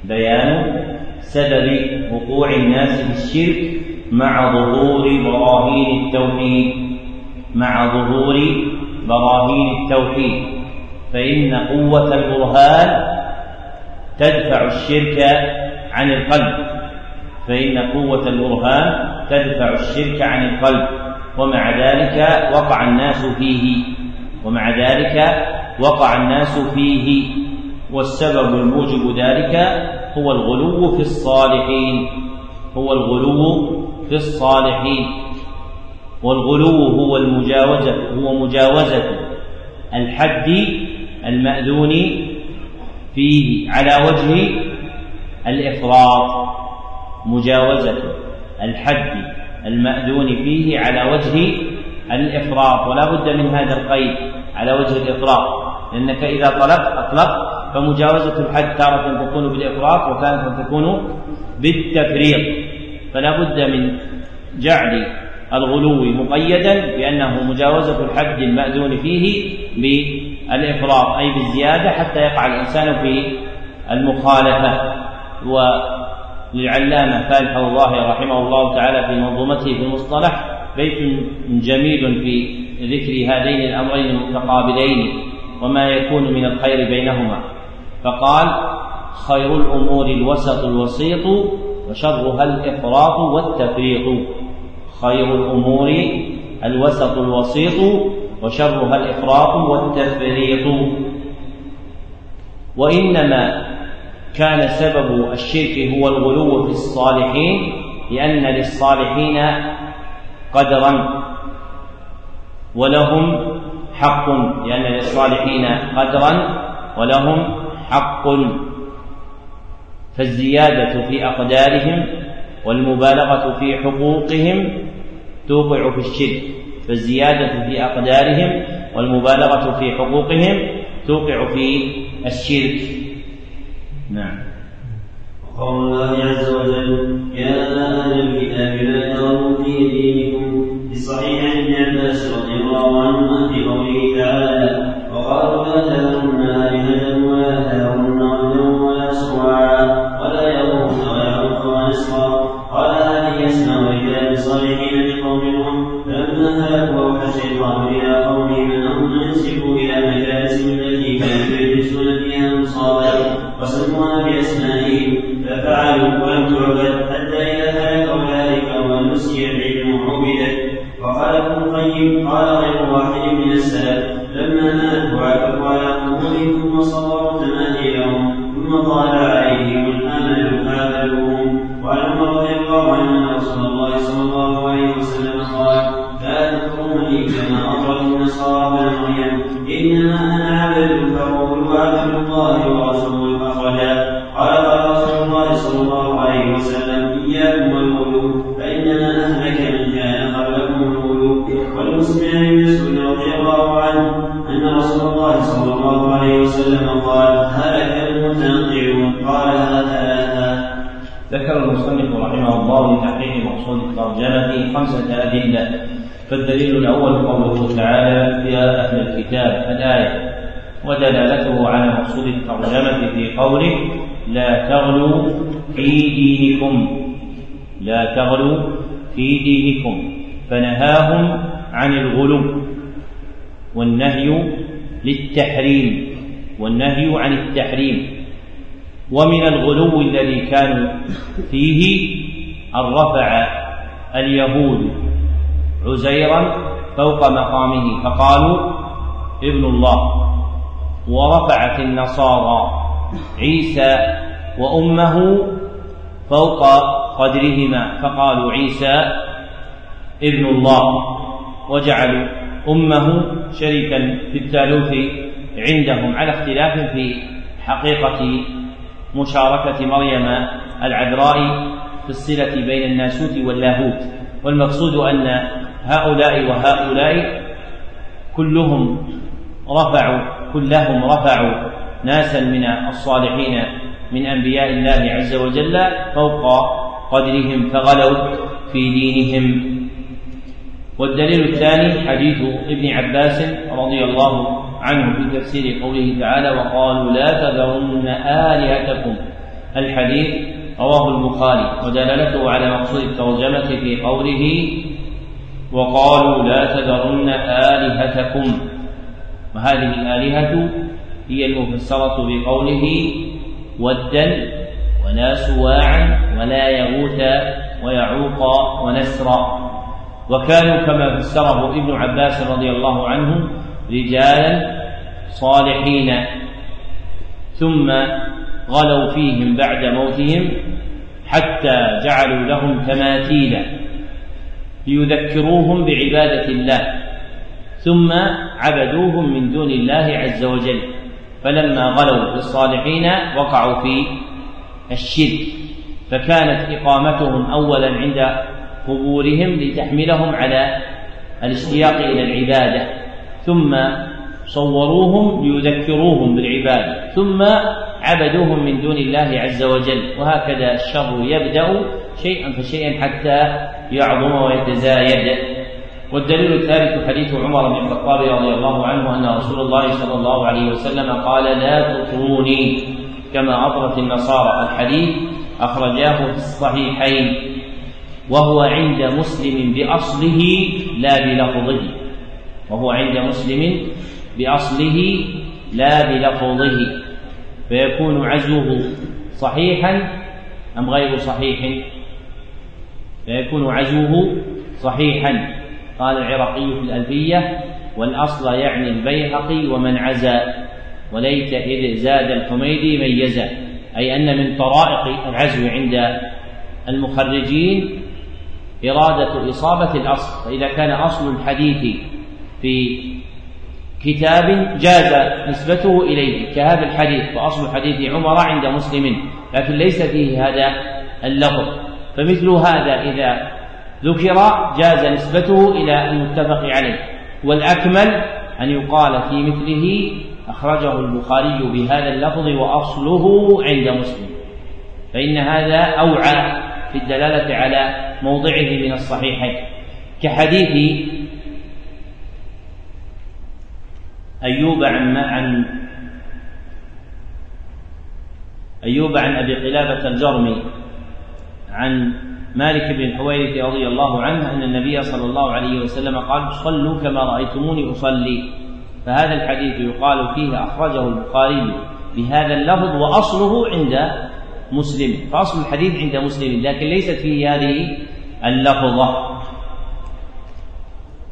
بيان سبب وقوع الناس في الشرك مع ظهور براهين التوحيد. مع ظهور براهين التوحيد. فإن قوة البرهان تدفع الشرك عن القلب. فإن قوة البرهان تدفع الشرك عن القلب. ومع ذلك وقع الناس فيه. ومع ذلك وقع الناس فيه والسبب الموجب ذلك هو الغلو في الصالحين هو الغلو في الصالحين. والغلو هو المجاوزة هو مجاوزة الحد المأذون فيه على وجه الإفراط مجاوزة الحد المأذون فيه على وجه الإفراط. ولا بد من هذا القيد على وجه الإفراط. لأنك إذا طلبت أطلقت فمجاوزة الحد تارة تكون بالإفراط وتارة تكون بالتفريط. فلا بد من جعل الغلو مقيدا بأنه مجاوزة الحد المأذون فيه بالإفراط أي بالزيادة حتى يقع الإنسان في المخالفة. وللعلامة فالح الله رحمه الله تعالى في منظومته في المصطلح بيت جميل في ذكر هذين الأمرين المتقابلين وما يكون من الخير بينهما. فقال خير الأمور الوسط الوسيط وشرها الإفراط والتفريط. خير الأمور الوسط الوسيط وشرها الإفراط والتفريط. وإنما كان سبب الشرك هو الغلو في الصالحين لأن للصالحين قدرا. ولهم حق لأن للصالحين قدرا ولهم حق. فالزيادة في أقدارهم والمبالغة في حقوقهم توقع في الشرك. فالزيادة في أقدارهم والمبالغة في حقوقهم توقع في الشرك. نعم. قول الله عز وجل يا أهل الكتاب لا تغلوا في دينكم عن ابن عباس رضي الله عنهما في قوله تعالى وقالوا لا تذرن آلهة ولا تذرن ودا ولا يغوث ويعوق ونسرا قال هذه أسماء رجال صالحين لقومهم. فلما هلكوا أوحى الشيطان إلى قومهم أنهم ينسبوا إلى مجالسهم التي كانوا يجلسون فيها انصابا وسموها بأسمائهم. ففعلوا ولم تعبد حتى إذا هلك أولئك ونسي القيم قال غير واحد وسلم قال هلك المتنطعون قالها ثلاثا ذكر المصنف رحمه الله لتحقيق مقصود الترجمة خمسة أدلة فالدليل الأول قوله تعالى يا أهل الكتاب الآية ودلالته على مقصود الترجمة في قوله لا تغلوا في دينكم لا تغلوا في دينكم فنهاهم عن الغلو والنهي للتحريم. والنهي عن التحريم ومن الغلو الذي كانوا فيه أن رفع اليهود عزيرا فوق مقامه فقالوا ابن الله. ورفعت النصارى عيسى وأمه فوق قدرهما فقالوا عيسى ابن الله. وجعلوا أمه شريكا في الثالوث عندهم على اختلاف في حقيقة مشاركة مريم العذراء في الصلة بين الناسوت واللاهوت. والمقصود أن هؤلاء وهؤلاء كلهم رفعوا كلهم رفعوا ناسا من الصالحين من أنبياء الله عز وجل فوق قدرهم فغلوا في دينهم. والدليل الثاني حديث ابن عباس رضي الله عنه في تفسير قوله تعالى وقالوا لا تذرن آلهتكم. الحديث رواه البخاري ودلالته على مقصود الترجمة في قوله وقالوا لا تذرن آلهتكم. وهذه الآلهة هي المفسرة بقوله ودا ولا سواعا ولا يغوث ويعوق ونسرا. وكانوا كما فسره ابن عباس رضي الله عنه رجالا صالحين. ثم غلوا فيهم بعد موتهم حتى جعلوا لهم تماثيلا ليذكروهم بعبادة الله. ثم عبدوهم من دون الله عز وجل. فلما غلوا في الصالحين وقعوا في الشرك. فكانت إقامتهم أولا عند قبورهم لتحملهم على الاشتياق إلى العبادة. ثم صوروهم ليذكروهم بالعبادة ثم عبدوهم من دون الله عز وجل وهكذا الشر يبدأ شيئا فشيئا حتى يعظم ويتزايد. والدليل الثالث حديث عمر بن الخطاب رضي الله عنه أن رسول الله صلى الله عليه وسلم قال لا تطروني كما أطرت النصارى. الحديث أخرجاه في الصحيحين وهو عند مسلم بأصله لا بلفظه وهو عند مسلم بأصله لا بلفظه فيكون عزوه صحيحا أم غير صحيح؟ فيكون عزوه صحيحا. قال العراقي في الألفية والأصل يعني البيهقي ومن عزا وليت إذ زاد الحميدي ميزا أي أن من طرائق العزو عند المخرجين إرادة إصابة الأصل فإذا كان أصل الحديث في كتاب جاز نسبته إليه كهذا الحديث وأصل حديث عمر عند مسلم لكن ليس فيه هذا اللفظ. فمثل هذا إذا ذكر جاز نسبته إلى المتفق عليه. والأكمل أن يقال في مثله أخرجه البخاري بهذا اللفظ وأصله عند مسلم. فإن هذا أوعى في الدلالة على موضعه من الصحيحين. كحديث أيوب عن عن أيوب عن أبي قلابة الجرمي عن مالك بن الحويرث رضي الله عنه أن النبي صلى الله عليه وسلم قال صلوا كما رأيتموني أصلي. فهذا الحديث يقال فيه أخرجه البخاري بهذا اللفظ وأصله عند مسلم. فأصل الحديث عند مسلم لكن ليست فيه هذه اللفظة.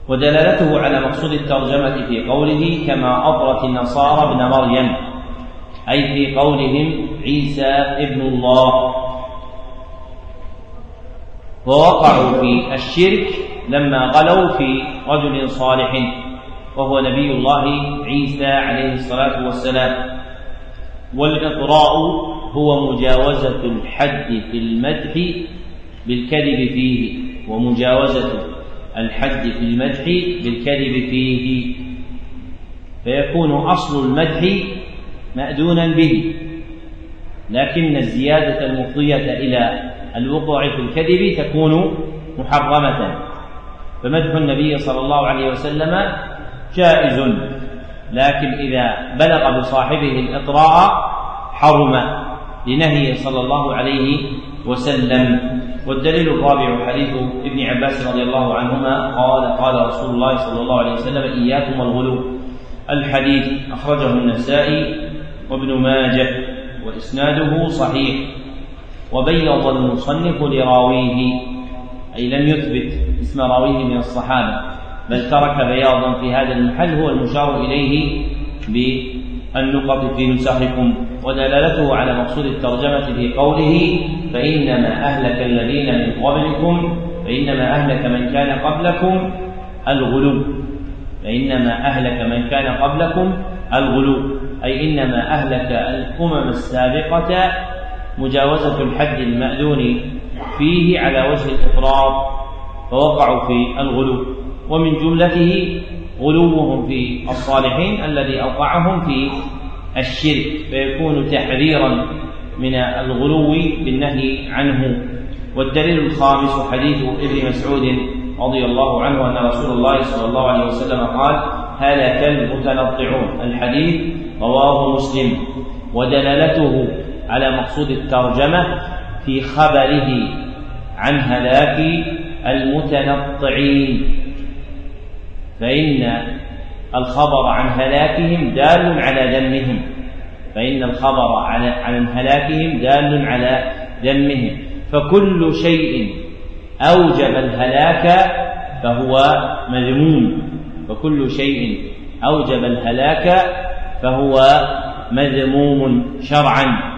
ودلالته على مقصود الترجمة في قوله كما أطرت النصارى ابن مريم أي في قولهم عيسى ابن الله. ووقعوا في الشرك لما غلوا في رجل صالح وهو نبي الله عيسى عليه الصلاة والسلام. والاطراء هو مجاوزة الحد في المدح بالكذب فيه ومجاوزة الحد في المدح بالكذب فيه. فيكون أصل المدح مادونا به. لكن الزيادة المفضيه إلى الوقوع في الكذب تكون محرمة. فمدح النبي صلى الله عليه وسلم جائز. لكن إذا بلغ بصاحبه الإطراء حرم لنهي صلى الله عليه وسلم. والدليل الرابع حديث ابن عباس رضي الله عنهما قال قال رسول الله صلى الله عليه وسلم إياكم الغلو الحديث أخرجه النسائي وابن ماجه وإسناده صحيح وبيض المصنف لراويه أي لم يثبت اسم راويه من الصحابة بل ترك بياضا في هذا المحل هو المشار إليه بالنقط في نسخكم ودلالته على مقصود الترجمة في قوله فإنما أهلك الذين من قبلكم فإنما أهلك من كان قبلكم الغلو. فإنما أهلك من كان قبلكم الغلو. أي إنما أهلك الأمم السابقة مجاوزة الحد المأذون فيه على وجه الإفراط فوقعوا في الغلو. ومن جملته غلوهم في الصالحين الذي أوقعهم في الشرك فيكون تحذيرا من الغلو بالنهي عنه. والدليل الخامس حديث ابن مسعود رضي الله عنه أن رسول الله صلى الله عليه وسلم قال هلك المتنطعون الحديث رواه مسلم. ودلالته على مقصود الترجمة في خبره عن هلاك المتنطعين. فإن الخبر عن هلاكهم دال على ذمهم فإن الخبر عن هلاكهم دال على ذمهم فكل شيء أوجب الهلاك فهو مذموم. فكل شيء أوجب الهلاك فهو مذموم شرعا.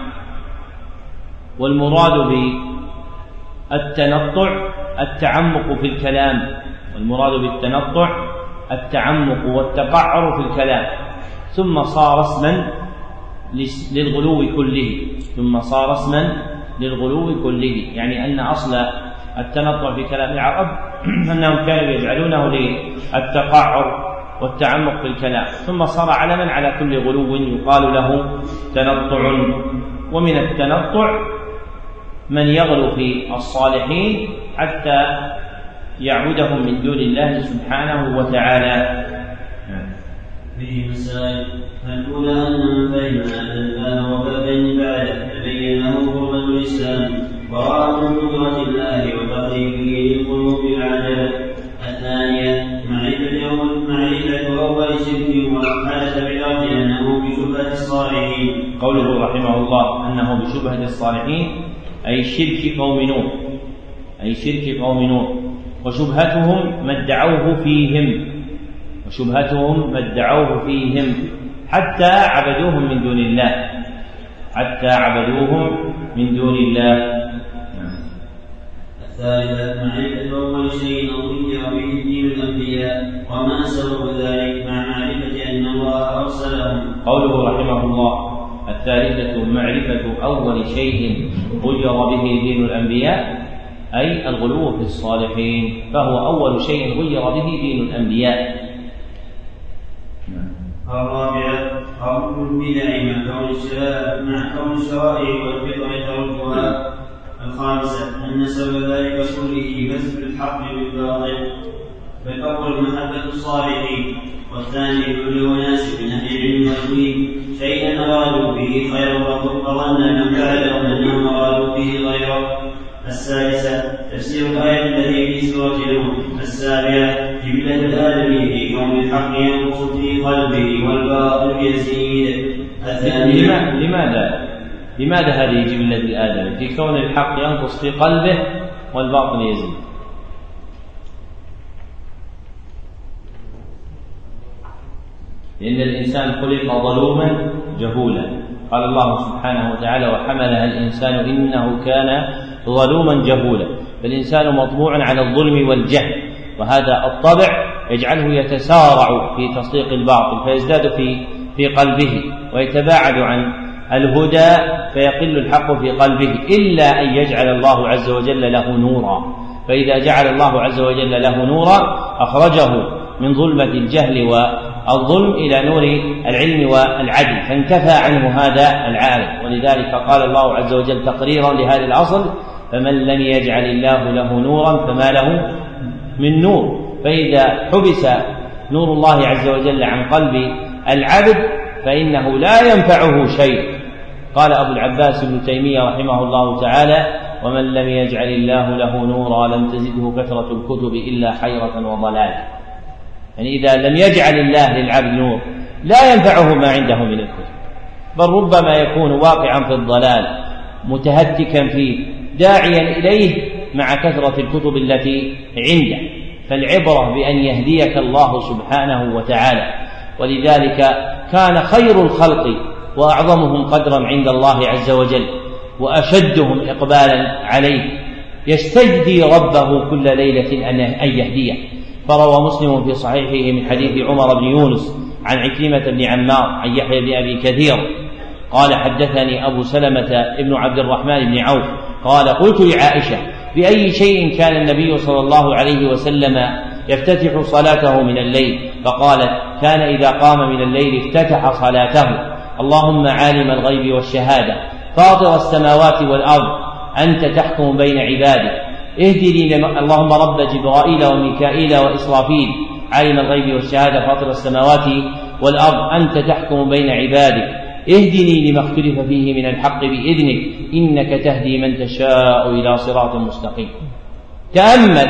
والمراد بالتنطع التعمق في الكلام. والمراد بالتنطع التعمق والتقعر في الكلام ثم صار اسما للغلو كله ثم صار اسما للغلو كله يعني أن أصل التنطع في كلام العرب أنهم كانوا يجعلونه للتقعر والتعمق في الكلام ثم صار علما على كل غلو يقال له تنطع ومن التنطع من يغلو في الصالحين حتى يعبدهم من دون الله سبحانه وتعالى. فيه مسائل الأولى أن من فهم هذا الباب وبابين بعده تبين له حرمة الإسلام براءة من قدرة الله وتقريبه للقلوب العجلة الثانية معرفة أول معرفة أول شرك وحدث بالأرض أنه بشبهة الصالحين. قوله رحمه الله أنه بشبهة الصالحين أي شرك قوم نوح. أي شرك قوم نوح. وشبهتهم ما ادعوه فيهم. وشبهتهم ما ادعوه فيهم. حتى عبدوهم من دون الله. حتى عبدوهم من دون الله. الثالثة معرفة أول شيء أضيع به دين الأنبياء. وما سبب ذلك مع معرفة أن الله أرسلهم. قوله رحمه الله الثالثة معرفة أول شيء غير به دين الأنبياء. أي الغلو في الصالحين فهو أول شيء غير به دين الأنبياء. الرابعة قول البدع مع كون الشرائع مع كون الشرائع والفطر تركها الخامسة أن سبب ذلك كله بذل الحق بالباطل فالأول محبة الصالحين. والثاني كل أناس من أهل العلم والدين شيئا أرادوا به خيرا فظن من بعدهم أنهم أرادوا به غيره السادسة تفسير الآية التي في سورة نوح السابعة جبلة الآدمي في كون الحق ينقص في قلبه والباطل يزيد. الثانية لماذا؟ لماذا هذه جبلة الآدمي في كون الحق ينقص في قلبه والباطل يزيد. لأن الإنسان خلق ظلوما جهولا. قال الله سبحانه وتعالى وحملها الإنسان إنه كان ظلوما جهولا فالإنسان مطبوع على الظلم والجهل وهذا الطبع يجعله يتسارع في تصديق الباطل فيزداد في في قلبه ويتباعد عن الهدى فيقل الحق في قلبه إلا أن يجعل الله عز وجل له نورا. فإذا جعل الله عز وجل له نورا أخرجه من ظلمة الجهل والظلم إلى نور العلم والعدل فانتفى عنه هذا العالم. ولذلك قال الله عز وجل تقريرا لهذا الأصل فمن لم يجعل الله له نورا فما له من نور. فإذا حبس نور الله عز وجل عن قلب العبد فإنه لا ينفعه شيء. قال أبو العباس ابن تيمية رحمه الله تعالى ومن لم يجعل الله له نورا لم تزده كثرة الكتب إلا حيرة وضلالا يعني إذا لم يجعل الله للعبد نور لا ينفعه ما عنده من الكتب. بل ربما يكون واقعا في الضلال متهتكا فيه داعيا إليه مع كثرة الكتب التي عنده. فالعبرة بأن يهديك الله سبحانه وتعالى. ولذلك كان خير الخلق وأعظمهم قدرا عند الله عز وجل وأشدهم اقبالا عليه. يستجدي ربه كل ليلة أن يهديه. فروى مسلم في صحيحه من حديث عمر بن يونس عن عكرمة بن عمار عن يحيى بن أبي كثير قال حدثني أبو سلمة بن عبد الرحمن بن عوف قال قلت لعائشة بأي شيء كان النبي صلى الله عليه وسلم يفتتح صلاته من الليل؟ فقالت كان إذا قام من الليل افتتح صلاته. اللهم عالم الغيب والشهادة فاطر السماوات والأرض أنت تحكم بين عبادك. اهدني اللهم رب جبرائيل وميكائيل وإسرافيل. عالم الغيب والشهادة فاطر السماوات والأرض أنت تحكم بين عبادك. اهدني لما اختلف فيه من الحق بإذنك إنك تهدي من تشاء إلى صراط مستقيم. تأمل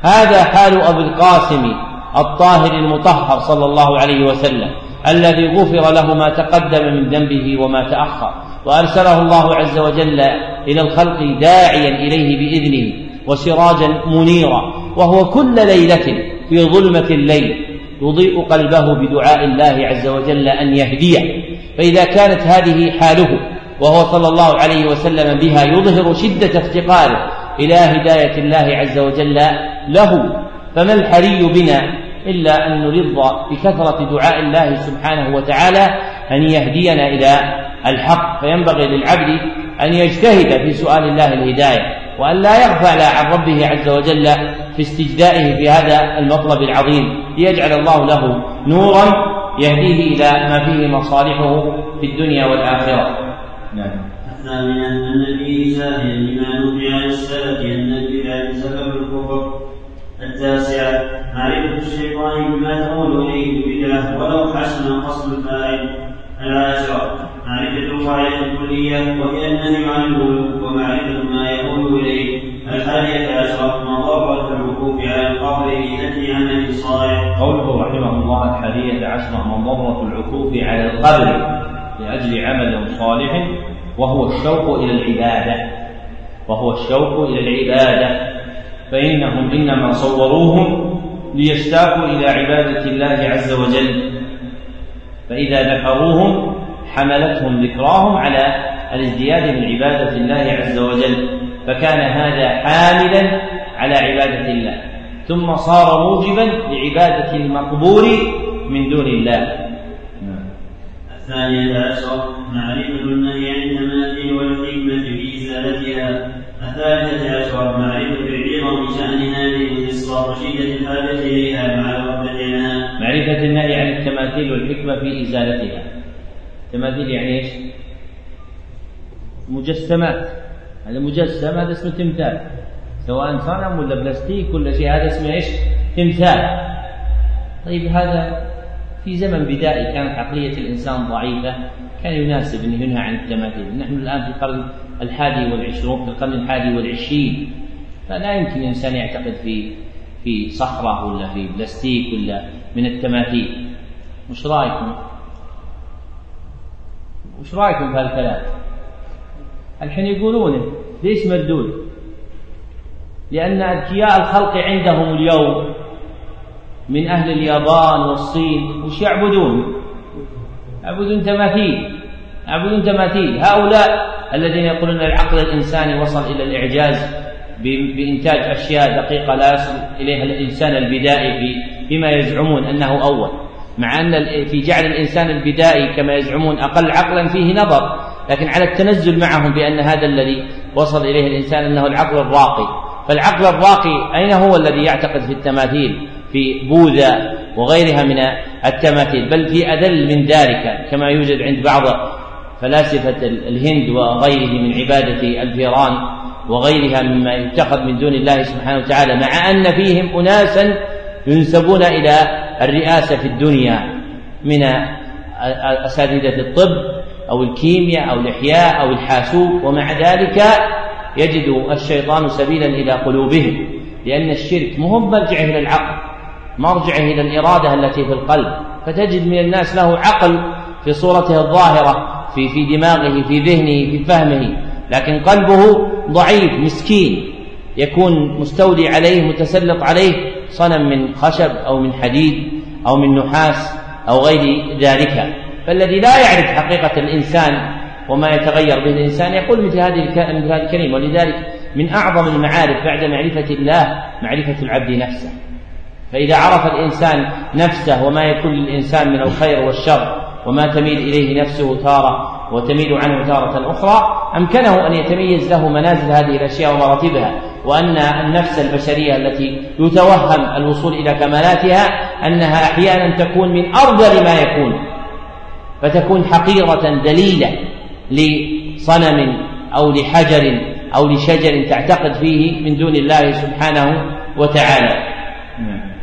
هذا حال أبي القاسم الطاهر المطهر صلى الله عليه وسلم الذي غفر له ما تقدم من ذنبه وما تأخر وأرسله الله عز وجل إلى الخلق داعيا إليه بإذنه وسراجا منيرا وهو كل ليلة في ظلمة الليل يضيء قلبه بدعاء الله عز وجل أن يهديه. فإذا كانت هذه حاله وهو صلى الله عليه وسلم بها يظهر شدة افتقاره إلى هداية الله عز وجل له فما الحري بنا إلا أن نرض بكثرة دعاء الله سبحانه وتعالى أن يهدينا إلى الحق. فينبغي للعبد أن يجتهد في سؤال الله الهداية وأن لا يغفل عن ربه عز وجل في استجدائه في هذا المطلب العظيم ليجعل الله له نورا يهديه إلى ما فيه مصالحه في الدنيا والآخرة. نعم. الثامنة أن فيه شاهدا لما نقل عن السلف أن البدع سبب الكفر التاسعة معرفة الشيطان بما تقول إليه البدعة ولو حسن قصد الفاعل العاشرة معرفة القاعدة الكلية وهي النهي عن الغلو ومعرفة ما يقول إليه. الحادية عشرة مضرة الوقوف على القبر لنفي عمل صالح قوله رحمه الله الحادية عشرة مضرة العكوف على القبر لأجل عمل صالح وهو الشوق إلى العبادة. وهو الشوق إلى العبادة. فإنهم إنما صوروهم ليشتاقوا إلى عبادة الله عز وجل. فإذا ذكروهم حملتهم ذكراهم على الازدياد من عبادة الله عز وجل. فكان هذا حاملا على عبادة الله. ثم صار موجبا لعبادة المقبول من دون الله. الثانية عشر معرفة النهي عن التماثيل والحكمة في إزالتها. الثالثة عشر معرفة عظم شأن هذه القصة وشدة الحاجة إليها مع الغفلة عنها معرفة النهي عن التماثيل والحكمة في إزالتها. التماثيل يعني إيش؟ مجسمات. هذا مجسم هذا اسمه تمثال سواء صنم ولا بلاستيك ولا شيء هذا اسمه إيش؟ تمثال طيب هذا في زمن بدائي كانت عقلية الإنسان ضعيفة كان يناسب أن ينهى عن التماثيل نحن الآن في القرن الحادي والعشرون في القرن الحادي والعشرين فلا يمكن الإنسان يعتقد في في صخرة ولا في بلاستيك ولا من التماثيل وش رأيكم؟ وش رأيكم في هالكلام؟ الحين يقولون ليش مردود؟ لأن أذكياء الخلق عندهم اليوم من أهل اليابان والصين وش يعبدون؟ يعبدون تماثيل يعبدون تماثيل. هؤلاء الذين يقولون العقل الإنساني وصل إلى الإعجاز بإنتاج أشياء دقيقة لا يصل إليها الإنسان البدائي بما يزعمون أنه أول. مع أن في جعل الإنسان البدائي كما يزعمون أقل عقلا فيه نظر. لكن على التنزل معهم بأن هذا الذي وصل إليه الإنسان أنه العقل الراقي. فالعقل الراقي أين هو الذي يعتقد في التماثيل؟ في بوذا وغيرها من التماثيل بل في أذل من ذلك كما يوجد عند بعض فلاسفة الهند وغيره من عبادة الفيران وغيرها مما يتخذ من دون الله سبحانه وتعالى مع أن فيهم أناسا ينسبون إلى الرئاسة في الدنيا من أساتذة الطب أو الكيمياء أو الإحياء أو الحاسوب ومع ذلك يجد الشيطان سبيلا إلى قلوبهم لأن الشرك مهم مرجعه إلى العقل مرجعه إلى الإرادة التي في القلب فتجد من الناس له عقل في صورته الظاهرة في في دماغه في ذهنه في فهمه لكن قلبه ضعيف مسكين يكون مستولي عليه متسلط عليه صنم من خشب أو من حديد أو من نحاس أو غير ذلك. فالذي لا يعرف حقيقة الإنسان وما يتغير به الإنسان يقول مثل هذه مثل هذه الكلمة. ولذلك من أعظم المعارف بعد معرفة الله معرفة العبد نفسه. فإذا عرف الإنسان نفسه وما يكون للإنسان من الخير والشر وما تميل إليه نفسه تارة وتميل عنه تارة أخرى أمكنه أن يتميز له منازل هذه الأشياء ومراتبها وأن النفس البشرية التي يتوهم الوصول إلى كمالاتها أنها أحيانا تكون من أرذل ما يكون. فتكون حقيرة دليلة لصنم أو لحجر أو لشجر تعتقد فيه من دون الله سبحانه وتعالى. نعم.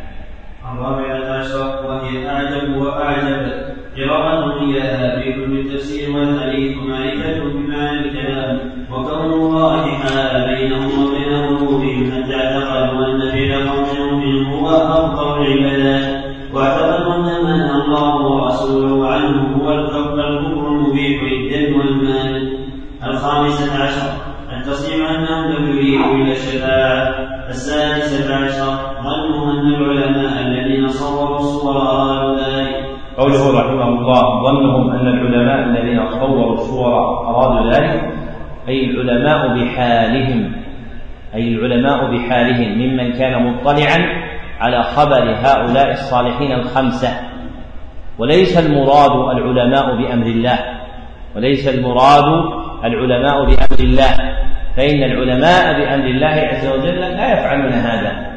الرابعة عشر وهي أعجب وأعجب. قراءة إياها في كل التفسير والحديث معرفة بمعنى الكلام. وكون الله حال بينهم وبين قلوبهم حتى اعتقدوا أن فعل قولهم هو أفضل العبادات. واعتقدوا أن نهى الله ورسوله عنه هو الكفر المبيح للدم والمال. الخامسة عشر. التصريح أنهم لم يريدوا إلى الشفاعة. السادسة عشر. ظنوا أن العلماء الذين صوروا الصور ذلك. قوله رحمه الله ظنهم أن العلماء الذين صوروا الصور أرادوا ذلك؟ أي العلماء بحالهم. أي العلماء بحالهم. ممن كان مطلعا على خبر هؤلاء الصالحين الخمسة. وليس المراد العلماء بأمر الله. وليس المراد العلماء بأمر الله. فإن العلماء بأمر الله عز وجل لا يفعلون هذا.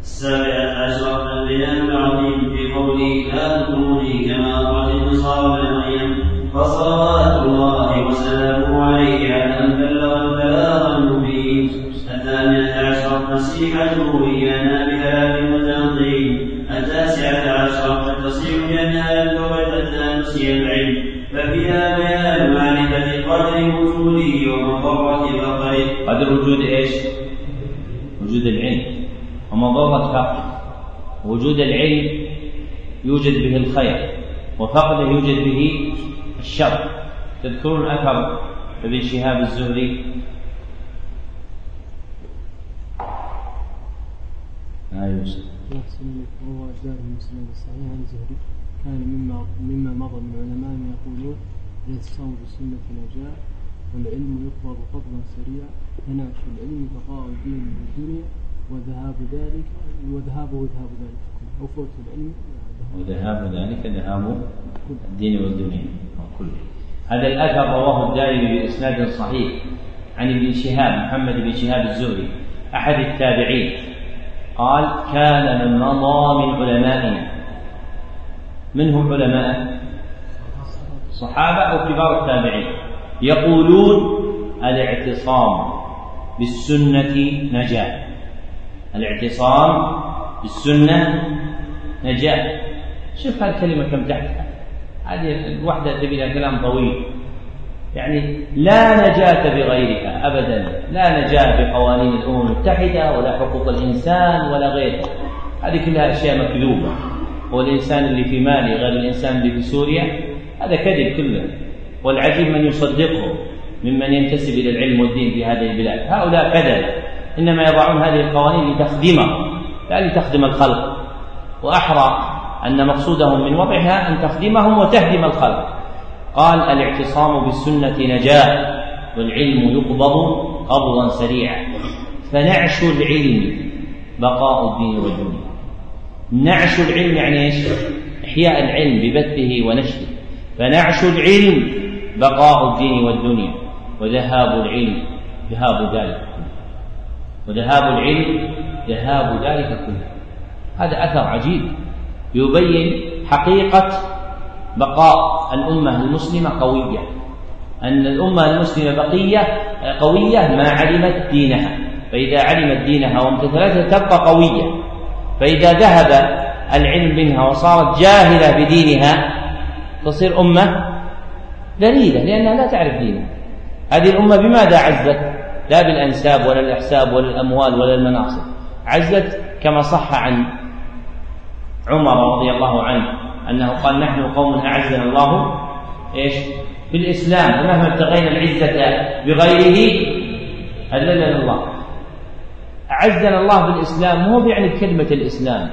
السابعة عشر البيان العظيم في قوله لا تكوني كما أخرج النصارى بن مريم فصلوات الله وسلامه عليه على أن بلغ البلاغ المبين. الثامنة عشر نصيحته إيانا بثلاث وتنظيم التاسعة عشر التصريح بأنها اللغة التي العلم ففيها بيان معرفة قدر وجوده ومضرة فقره قدر وجود إيش؟ وجود العلم. ومضرة فقره وجود العلم يوجد به الخير وفقده يوجد به الشر. تذكرون اثر ابن شهاب الزهري؟ آه يوسف يحسن وهو أجدار المسلم الصحيح عن الزهري كان مما مما مضى من علماء يقولون الاعتصام بالسنة نجاة والعلم يقبض قبضا سريعا. فنعش العلم بقاء الدين والدنيا وذهاب ذلك وذهابه ذهاب ذلك. أو فوت العلم. وذهاب ذلك ذهاب الدين والدنيا كله. هذا الأثر رواه الدارمي بإسناد صحيح عن ابن شهاب محمد بن شهاب الزهري أحد التابعين. قال كان من مضى من علمائنا من هم علماء؟ الصحابة أو كبار التابعين. يقولون الاعتصام بالسنة نجاة. الاعتصام بالسنة نجاة. شوف هالكلمة كم تحتها. هذه الوحدة تبي لها كلام طويل. يعني لا نجاة بغيرها أبدا لا نجاة بقوانين الأمم المتحدة ولا حقوق الإنسان ولا غيرها هذه كلها أشياء مكذوبة. والإنسان اللي في مالي غير الإنسان اللي في سوريا؟ هذا كذب كله. والعجيب من يصدقه ممن ينتسب إلى العلم والدين في هذه البلاد. هؤلاء كذب. إنما يضعون هذه القوانين لتخدمهم لا لتخدم الخلق. وأحرى أن مقصودهم من وضعها أن تخدمهم وتهدم الخلق. قال الاعتصام بالسنة نجاة والعلم يقبض قبضا سريعا. فنعش العلم بقاء الدين والدنيا نعش العلم يعني إيش؟ إحياء العلم ببثه ونشره. فنعش العلم بقاء الدين والدنيا. وذهاب العلم ذهاب ذلك كله. وذهاب العلم ذهاب ذلك كله. هذا أثر عجيب. يبين حقيقة بقاء الأمة المسلمة قوية. أن الأمة المسلمة بقية قوية ما علمت دينها. فإذا علمت دينها وامتثلتها تبقى قوية. فإذا ذهب العلم منها وصارت جاهلة بدينها تصير أمة ذليلة لأنها لا تعرف دينها. هذه الأمة بماذا عزت؟ لا بالأنساب ولا الأحساب ولا الأموال ولا المناصب. عزت كما صح عن عمر رضي الله عنه. أنه قال نحن قوم أعزنا الله إيش؟ بالإسلام ومهما ابتغينا العزة بغيره أذلنا الله. أعزنا الله بالإسلام مو بيعني بكلمة الإسلام.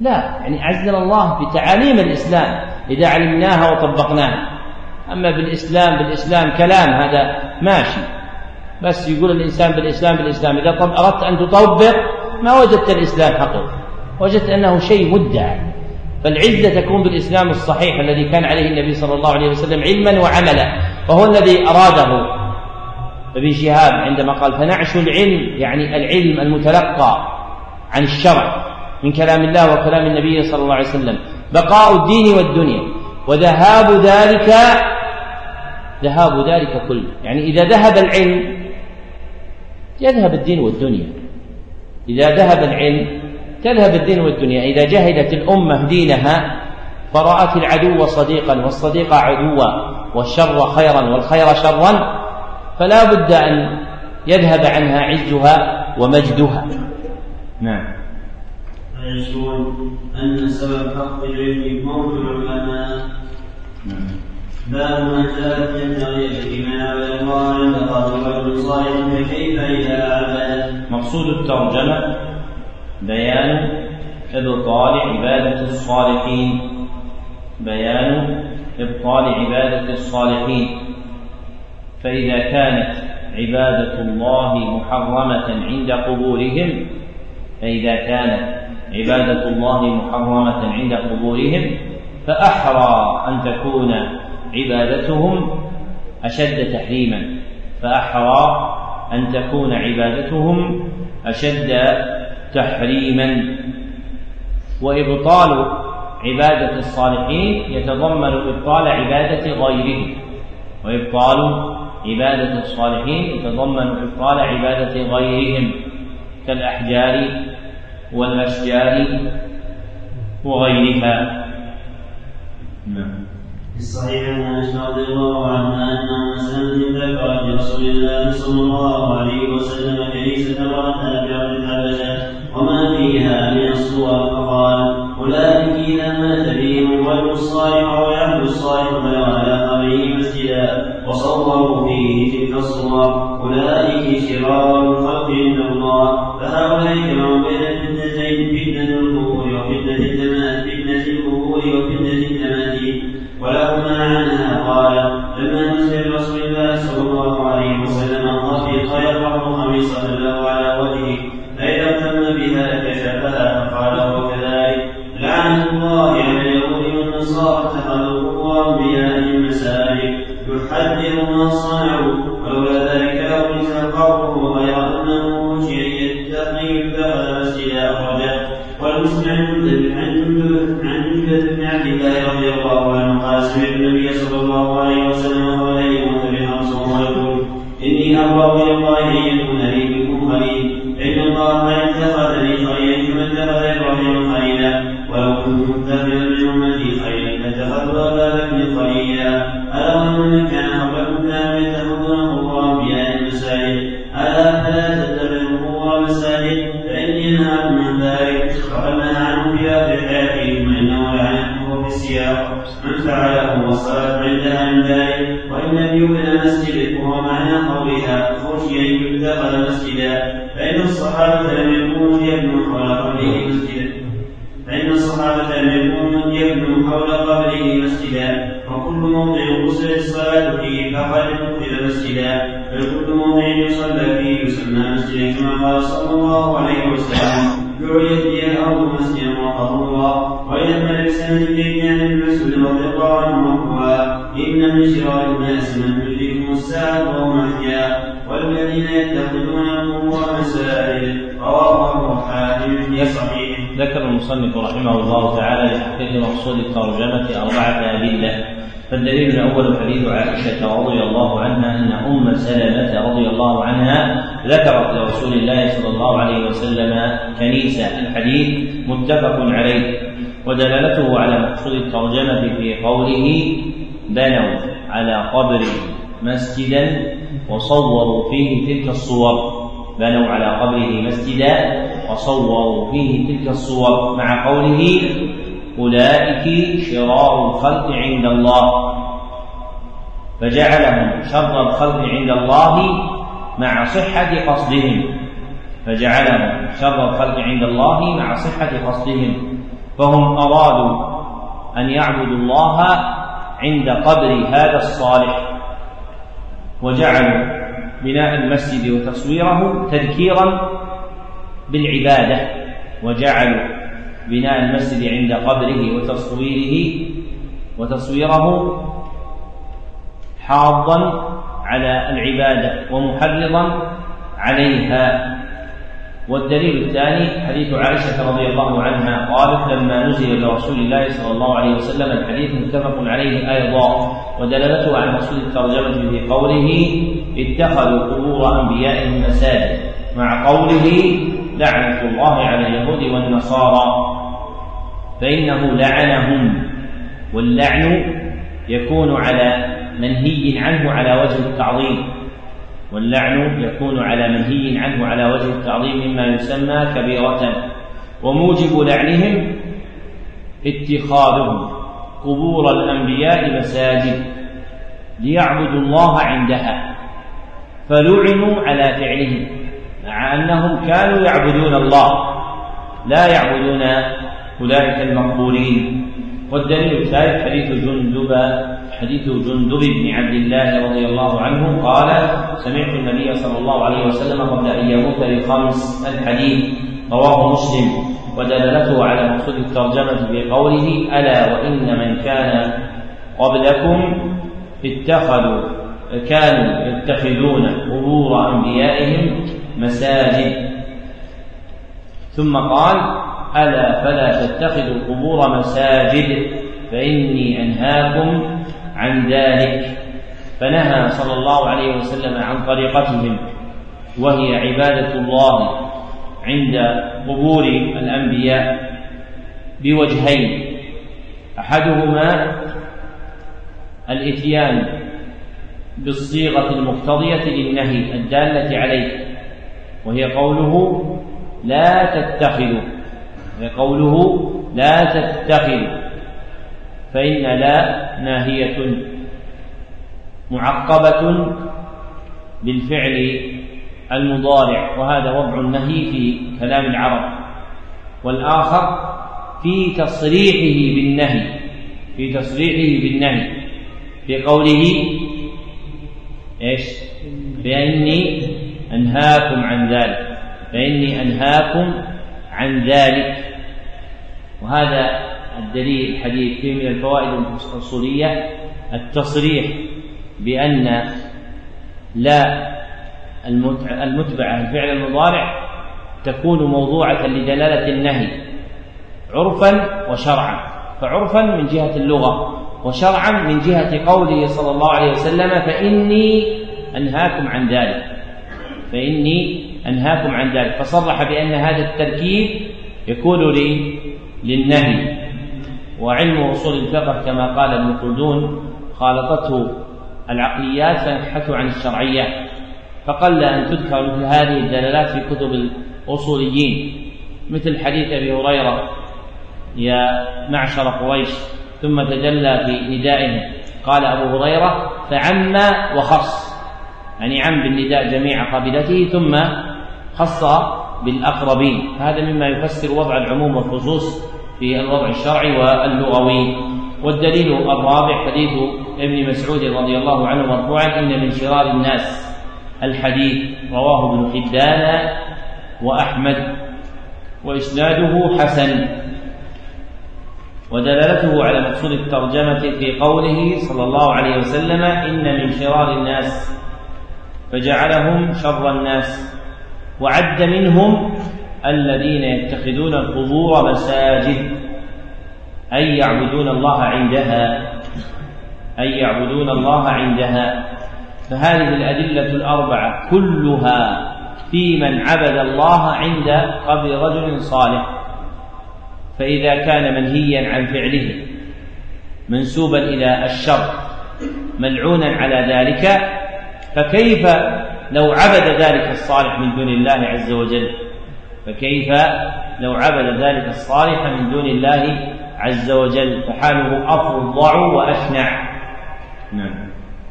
لا يعني أعزنا الله بتعاليم الإسلام إذا علمناها وطبقناها. أما بالإسلام بالإسلام كلام هذا ماشي. بس يقول الإنسان بالإسلام بالإسلام إذا أردت أن تطبق ما وجدت الإسلام حقيقي وجدت أنه شيء مدعى فالعزة تكون بالإسلام الصحيح الذي كان عليه النبي صلى الله عليه وسلم علما وعملا وهو الذي أراده. ابن شهاب عندما قال فنعش العلم يعني العلم المتلقى عن الشرع من كلام الله وكلام النبي صلى الله عليه وسلم. بقاء الدين والدنيا. وذهاب ذلك ذهاب ذلك كله. يعني إذا ذهب العلم يذهب الدين والدنيا. إذا ذهب العلم تذهب الدين والدنيا. إذا جهدت الأمة دينها فرأت العدو صديقا والصديق عدوا والشر خيرا والخير شرا فلا بد أن يذهب عنها عزها ومجدها. نعم. أن سبب حق العلم موت العلماء. باب من جاء يبتغي بمن عبد الله عند قاتل رجل صالح فكيف إذا عبد مقصود الترجمة بيان إبطال عبادة الصالحين. بيان إبطال عبادة الصالحين. فإذا كانت عبادة الله محرمة عند قبورهم فإذا كانت عبادة الله محرمة عند قبورهم فأحرى أن تكون عبادتهم أشد تحريما. فأحرى أن تكون عبادتهم أشد تحريما. وإبطال عبادة الصالحين يتضمن إبطال عبادة غيرهم. وإبطال عبادة الصالحين يتضمن إبطال عبادة غيرهم. كالأحجار والأشجار وغيرها. نعم. في الصحيح عن انس رضي الله عنها انه سمعت ذكر لرسول الله صلى الله عليه وسلم كنيسه امراه بارض الحبشه وما فيها من الصور فقال اولئك اذا مات فيهم الرجل الصالح والعبد الصالح بنوا على قبره مسجدا. وصوروا فيه تلك الصور. أولئك شرار الخلق عند الله. فهؤلاء جمعوا بين الفتنتين فتنة القبور وفتنة التماثيل فتنة القبور وفتنة التماثيل ولهما عنها قال لما نزل رسول الله صلى الله عليه وسلم الرفيق يرفع خميصة له على وجهه. اتخذوا قبور أنبيائهم مساجد يحذر ما صنعوا ولولا ذلك لأخرج قبره غير أنه خشي يتخذ اتخذ مسجدا أخرجه والمسلم عن جندب بن عبد الله رضي الله عنه قال سمعت النبي صلى الله عليه وسلم وهو يموت بخمس ويقول إني أبرأ من فعله والصلاة عندها من ذلك وإن لم يبنى مسجد وهو معنى قولها خشي أن يتخذ مسجدا فإن الصحابة لم يكونوا يبنوا حول قبره مسجدا فإن الصحابة لم يكونوا يبنوا حول قبره مسجدا وكل موضع غسل الصلاة فيه فقد اتخذ مسجدا بل كل موضع يصلى فيه يسمى مسجدا كما قال صلى الله عليه وسلم جعلت لي الأرض مسجدا وطهورا وإذا ما لسان الدين عن المسجد رضي الله عنه مقوى إن من شرار الناس من تدركهم الساعة وهم أحياء والذين يتخذون القبور مساجد رواه في صحيح ذكر المصنف رحمه الله تعالى لتحقيق مقصود الترجمة أربعة أدلة. فالدليل الأول حديث عائشة رضي الله عنها أن أم سلمة رضي الله عنها ذكرت لرسول الله صلى الله عليه وسلم كنيسة. الحديث متفق عليه. ودلالته على مقصود الترجمة في قوله بنوا على قبر مسجدا وصوروا فيه تلك الصور. بنوا على قبره مسجدا وصوروا فيه تلك الصور. مع قوله أولئك شرار الخلق عند الله. فجعلهم شر الخلق عند الله مع صحة قصدهم. فجعلهم شر الخلق عند الله مع صحة قصدهم. فهم أرادوا أن يعبدوا الله عند قبر هذا الصالح وجعلوا بناء المسجد وتصويره تذكيرا بالعبادة وجعلوا بناء المسجد عند قبره وتصويره وتصويره حاضا على العبادة ومحرضا عليها. والدليل الثاني حديث عائشة رضي الله عنها قالت لما نزل لرسول الله صلى الله عليه وسلم الحديث متفق عليه أيضا ودلالته على مقصود الترجمة في قوله اتخذوا قبور أنبيائهم مساجد مع قوله لعنة الله على اليهود والنصارى فإنه لعنهم واللعن يكون على منهي عنه على وجه التعظيم واللعن يكون على منهي عنه على وجه التعظيم مما يسمى كبيرة وموجب لعنهم اتخاذهم قبور الأنبياء مساجد ليعبدوا الله عندها فلعنوا على فعلهم مع أنهم كانوا يعبدون الله لا يعبدون أولئك المقبورين والدليل الثالث حديث جندب حديث جندب بن عبد الله رضي الله عنه قال سمعت النبي صلى الله عليه وسلم قبل أن يموت بخمس الحديث رواه مسلم ودلالته على مقصود الترجمة في قوله ألا وإن من كان قبلكم اتخذوا كانوا يتخذون قبور أنبيائهم مساجد. ثم قال ألا فلا تتخذوا القبور مساجد فإني أنهاكم عن ذلك. فنهى صلى الله عليه وسلم عن طريقتهم وهي عبادة الله عند قبور الأنبياء بوجهين. أحدهما الإتيان بالصيغة المقتضية للنهي الدالة عليه وهي قوله لا تتخذوا قوله لا تتخذوا فإن لا ناهية معقبة بالفعل المضارع وهذا وضع النهي في كلام العرب والآخر في تصريحه بالنهي في تصريحه بالنهي في قوله إيش؟ بأني أنهاكم عن ذلك فإني أنهاكم عن ذلك. وهذا الدليل الحديث فيه من الفوائد الأصولية التصريح بأن لا المتبعة الفعل المضارع تكون موضوعة لدلالة النهي عرفا وشرعا. فعرفا من جهة اللغة وشرعا من جهة قوله صلى الله عليه وسلم فإني أنهاكم عن ذلك. فإني أنهاكم عن ذلك. فصرح بأن هذا التركيب يكون للنهي. وعلم أصول الفقه كما قال ابن خلدون خالطته العقليات فنبحث عن الشرعيات فقل أن تذكر مثل هذه الدلالات في كتب الأصوليين. مثل حديث أبي هريرة يا معشر قريش ثم تجلى في ندائه قال أبو هريرة فعم وخص. يعني عم بالنداء جميع قبيلته ثم خص بالأقربين. هذا مما يفسر وضع العموم والخصوص في الوضع الشرعي واللغوي. والدليل الرابع حديث ابن مسعود رضي الله عنه مرفوعا إن من شرار الناس الحديث رواه ابن حبان وأحمد. وإسناده حسن. ودلالته على مقصود الترجمة في قوله صلى الله عليه وسلم إن من شرار الناس فجعلهم شر الناس. وعد منهم الذين يتخذون القبور مساجد أي يعبدون الله عندها أي يعبدون الله عندها. فهذه الأدلة الأربعة كلها في من عبد الله عند قبر رجل صالح. فإذا كان منهيا عن فعله منسوبا إلى الشر ملعونا على ذلك فكيف لو عبد ذلك الصالح من دون الله عز وجل فكيف لو عبد ذلك الصالح من دون الله عز وجل؟ فحاله أفظع وأشنع. نعم.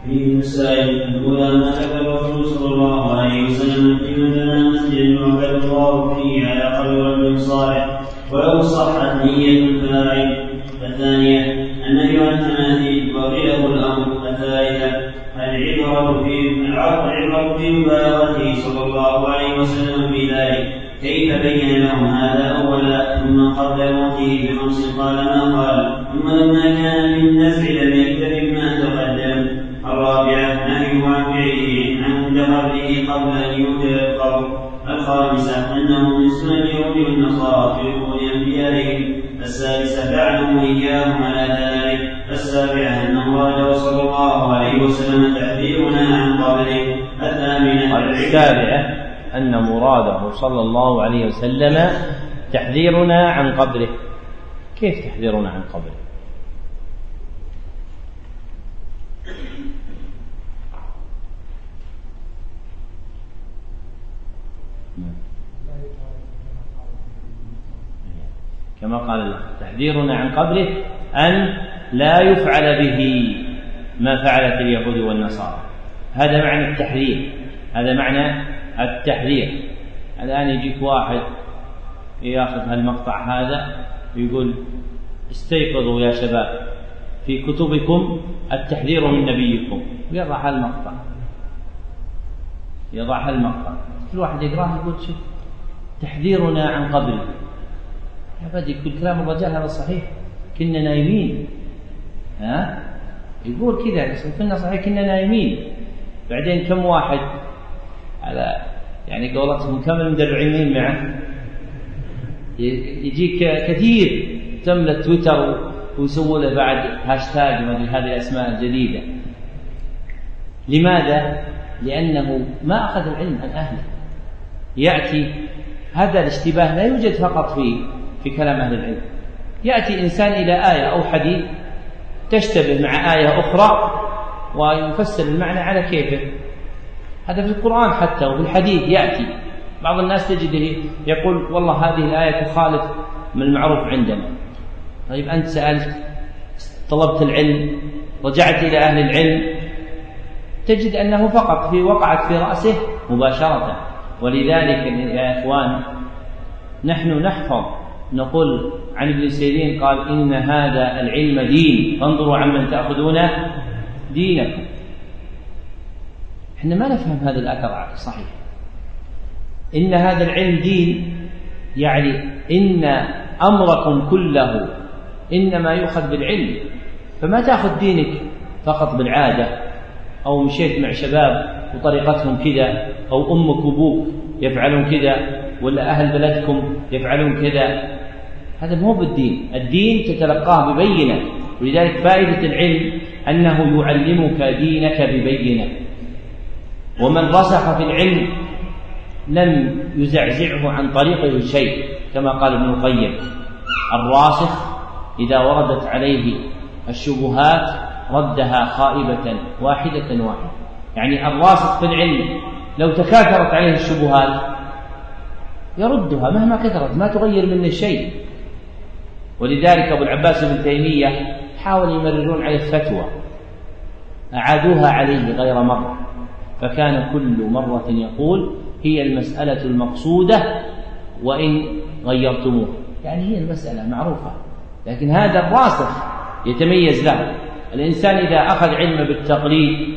في المسائل الأولى ما ذكر الرسول صلى الله عليه وسلم في بنى مسجد يعبد الله فيه على قبر رجل صالح ولو صحت نية الفاعل. الثانية النبي عن التماثيل وقيله الأمر الثالثة العبرة في العبرة في مبالغته صلى الله عليه وسلم في ذلك كيف بين لهم هذا أولا؟ ثم قبل موته بخمس قال ما قال؟ ثم لما كان من النفع لم يكتب ما تقدم. الرابعة نهيه عن فعله عند قبله قبل أن يوجد القبر الخامسة أنه من سنن اليهود والنصارى في ركون أنبيائهم السادسة لعنه إياهم على ذلك السابعة أنه ورد صلى الله عليه وسلم تحذيرنا عن قبره الثامنة السابعة أن مراده صلى الله عليه وسلم تحذيرنا عن قبره. كيف تحذيرنا عن قبره؟ كما قال الله. تحذيرنا عن قبره أن لا يفعل به ما فعلت اليهود والنصارى. هذا معنى التحذير. هذا معنى التحذير. الآن يجيك واحد يأخذ هالمقطع هذا ويقول استيقظوا يا شباب في كتبكم التحذير من نبيكم. ويضع هالمقطع. يضع هالمقطع. كل واحد يقراه يقول شوف تحذيرنا عن قبره. بدي يقول كلام الرجال هذا صحيح. كنا نايمين. ها؟ يقول كذا كنا صحيح كنا نايمين. بعدين كم واحد؟ على يعني قولتهم كم المدرعين معه؟ يجيك كثير. تملى تويتر ويسووا له بعد هاشتاج ما أدري هذه الأسماء الجديدة. لماذا؟ لأنه ما أخذ العلم عن أهله. يأتي هذا الاشتباه لا يوجد فقط في في كلام أهل العلم. يأتي إنسان إلى آية أو حديث تشتبه مع آية أخرى ويفسر المعنى على كيفه. هذا في القرآن حتى وفي الحديث يأتي. بعض الناس تجده يقول والله هذه الآية تخالف من المعروف عندنا. طيب أنت سألت طلبت العلم رجعت إلى أهل العلم تجد أنه فقط في وقعت في رأسه مباشرة. ولذلك يا إخوان نحن نحفظ نقول عن ابن سيرين قال إن هذا العلم دين. فانظروا عمن تأخذون دينكم. إحنا ما نفهم هذا الأثر صحيح إن هذا العلم دين يعني إن أمركم كله إنما يؤخذ بالعلم. فما تأخذ دينك فقط بالعادة. أو مشيت مع شباب وطريقتهم كذا أو أمك وأبوك يفعلون كذا ولا أهل بلدكم يفعلون كذا. هذا مو بالدين. الدين تتلقاه ببينة. ولذلك فائدة العلم أنه يعلمك دينك ببينة. ومن رسخ في العلم لم يزعزعه عن طريقه شيء كما قال ابن القيم. الراسخ إذا وردت عليه الشبهات ردها خائبة واحدة واحدة. يعني الراسخ في العلم لو تكاثرت عليه الشبهات يردها مهما كثرت ما تغير منه شيء. ولذلك أبو العباس بن تيمية حاول يمررون عليه الفتوى أعادوها عليه غير مرة فكان كل مرة يقول هي المسألة المقصودة وإن غيرتموه يعني هي المسألة معروفة لكن هذا الراسخ يتميز له الإنسان إذا أخذ علم بالتقليد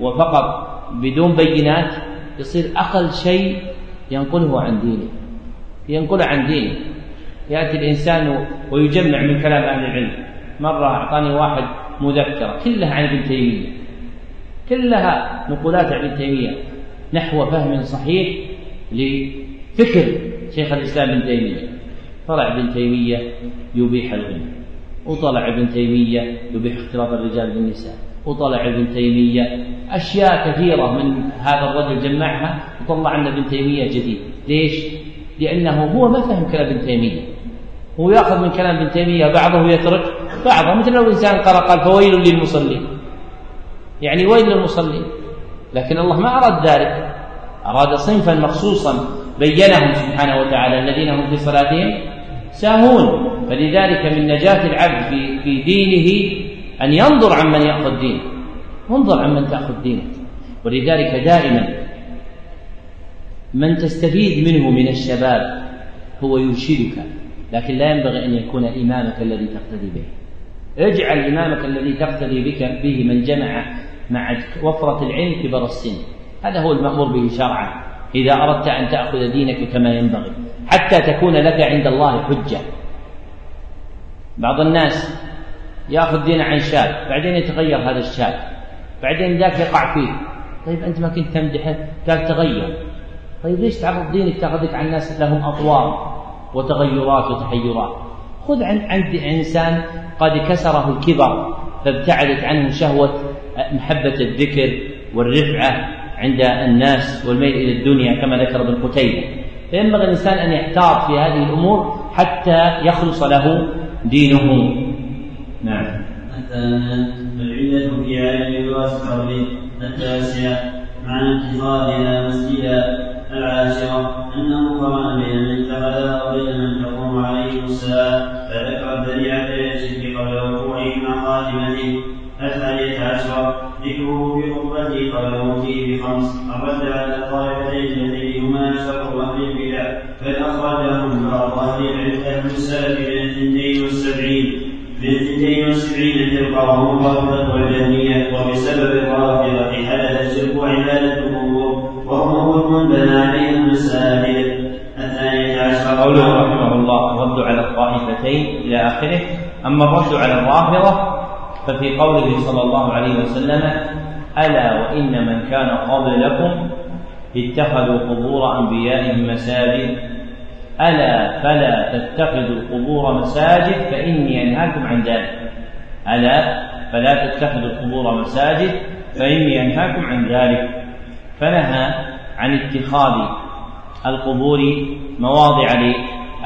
وفقط بدون بينات يصير أقل شيء ينقله عن دينه ينقله عن دينه. يأتي الإنسان ويجمع من كلام أهل العلم. مرة أعطاني واحد مذكرة كلها عن ابن تيمية. كلها نقولات ابن تيمية. نحو فهم صحيح لفكر شيخ الإسلام ابن تيمية. طلع ابن تيمية يبيح الغنى وطلع ابن تيمية يبيح اختلاط الرجال بالنساء وطلع ابن تيمية أشياء كثيرة من هذا الرجل جمعها وطلع لنا ابن تيمية جديد. ليش؟ لأنه هو ما فهم كلام ابن تيمية. هو يأخذ من كلام ابن تيمية بعضه ويترك بعضه. مثل لو إنسان قرأ قال فويل للمصلين. يعني ويل للمصلين. لكن الله ما أراد ذلك. أراد صنفا مخصوصا بينهم سبحانه وتعالى الذين هم في صلاتهم ساهون. فلذلك من نجاة العبد في في دينه أن ينظر عمن يأخذ دينه انظر عمن تأخذ دينك. ولذلك دائما من تستفيد منه من الشباب هو يرشدك. لكن لا ينبغي أن يكون إمامك الذي تقتدي به. اجعل إمامك الذي تقتدي بك به من جمع مع وفرة العلم كبر السن. هذا هو المأمور به شرعا. إذا أردت أن تأخذ دينك كما ينبغي. حتى تكون لك عند الله حجة. بعض الناس يأخذ دينه عن شاب بعدين يتغير هذا الشاب بعدين ذاك يقع فيه. طيب أنت ما كنت تمدحه؟ قال تغير. طيب ليش تعرض دينك تأخذك عن ناس لهم أطوار. وتغيرات وتحيرات. خذ عن عند إنسان قد كسره الكبر فابتعدت عنه شهوة محبة الذكر والرفعة عند الناس والميل إلى الدنيا كما ذكر ابن قتيبة. فينبغي الإنسان أن يحتاط في هذه الأمور حتى يخلص له دينه. نعم. العلة في جواز قوله التاسعة معنى اتخاذها مسجدا. العاشرة أنه قرن بين من اتخذها وبين من تقوم عليه الساعة فذكر الدليل على الشرك قبل وقوعه مع خاتمته الثانية عشرة ذكره في خطبته قبل موته بخمس. الرد على الطائفتين اللتين هما شر أهل البدع بل أخرجهم بعض أهل السلف من الثنتين والسبعين. من الثنتين والسبعين فرقة وهم الرافضة والجهمية وبسبب الرافضة حدث الشرك القبور قوله رحمه الله الرد على الطائفتين إلى آخره أما الرد على الرافضة ففي قوله صلى الله عليه وسلم ألا وإن من كان قبلكم اتخذوا قبور أنبيائهم مساجد. ألا فلا تتخذوا القبور مساجد فإني أنهاكم عن ذلك. ألا فلا تتخذوا القبور مساجد فإني أنهاكم عن ذلك. فنهى عن اتخاذ القبور مواضع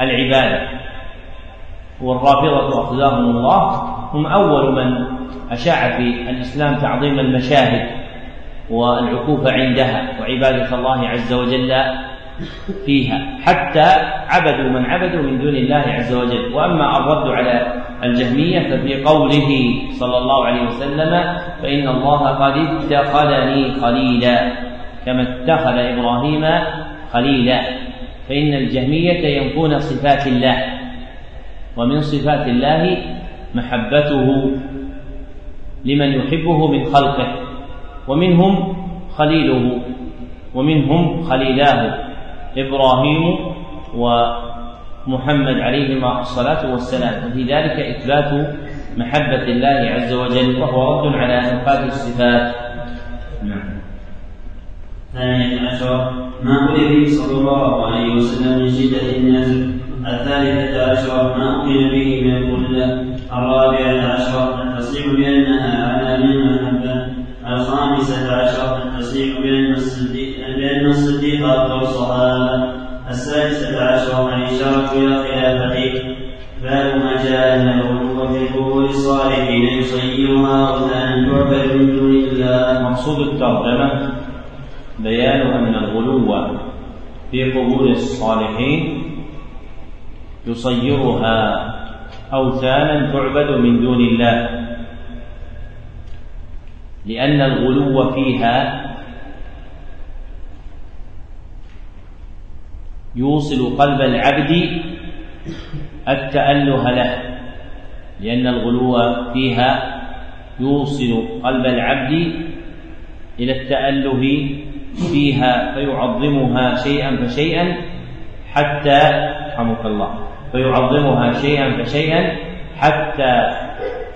للعبادة. والرافضة أخذهم الله هم أول من أشاع في الإسلام تعظيم المشاهد والعكوف عندها وعبادة الله عز وجل فيها. حتى عبدوا من عبدوا من دون الله عز وجل. وأما الرد على الجهمية ففي قوله صلى الله عليه وسلم فإن الله قد اتخذني خليلا. كما اتخذ إبراهيم خليلا فإن الجهمية ينفون صفات الله ومن صفات الله محبته لمن يحبه من خلقه ومنهم خليله ومنهم خليلاه إبراهيم ومحمد عليهما الصلاة والسلام. وفي ذلك إثبات محبة الله عز وجل وهو رد على نفاذ الصفات. نعم. ثانية عشر ما أمر به صلى الله عليه وسلم من شدة النزل الثالثة عشر ما أمر به من الكلة الرابعة عشر التصريح بأنها على من المحبة الخامسة عشر التصريح بأن الصديق بأن الصديق أفضل الصحابة السادسة عشر الإشارة إلى خلافته باب ما جاء أن الغلو في قبور الصالحين يصيرها أوثانا تعبد من دون الله. مقصود الترجمة بيان أن الغلو. في قبور الصالحين يصيرها أوثانا تعبد من دون الله. لأن الغلو فيها يوصل قلب العبد التأله له. لأن الغلو فيها يوصل قلب العبد إلى التأله فيها فيعظمها شيئا فشيئا حتى رحمك الله. فيعظمها شيئا فشيئا حتى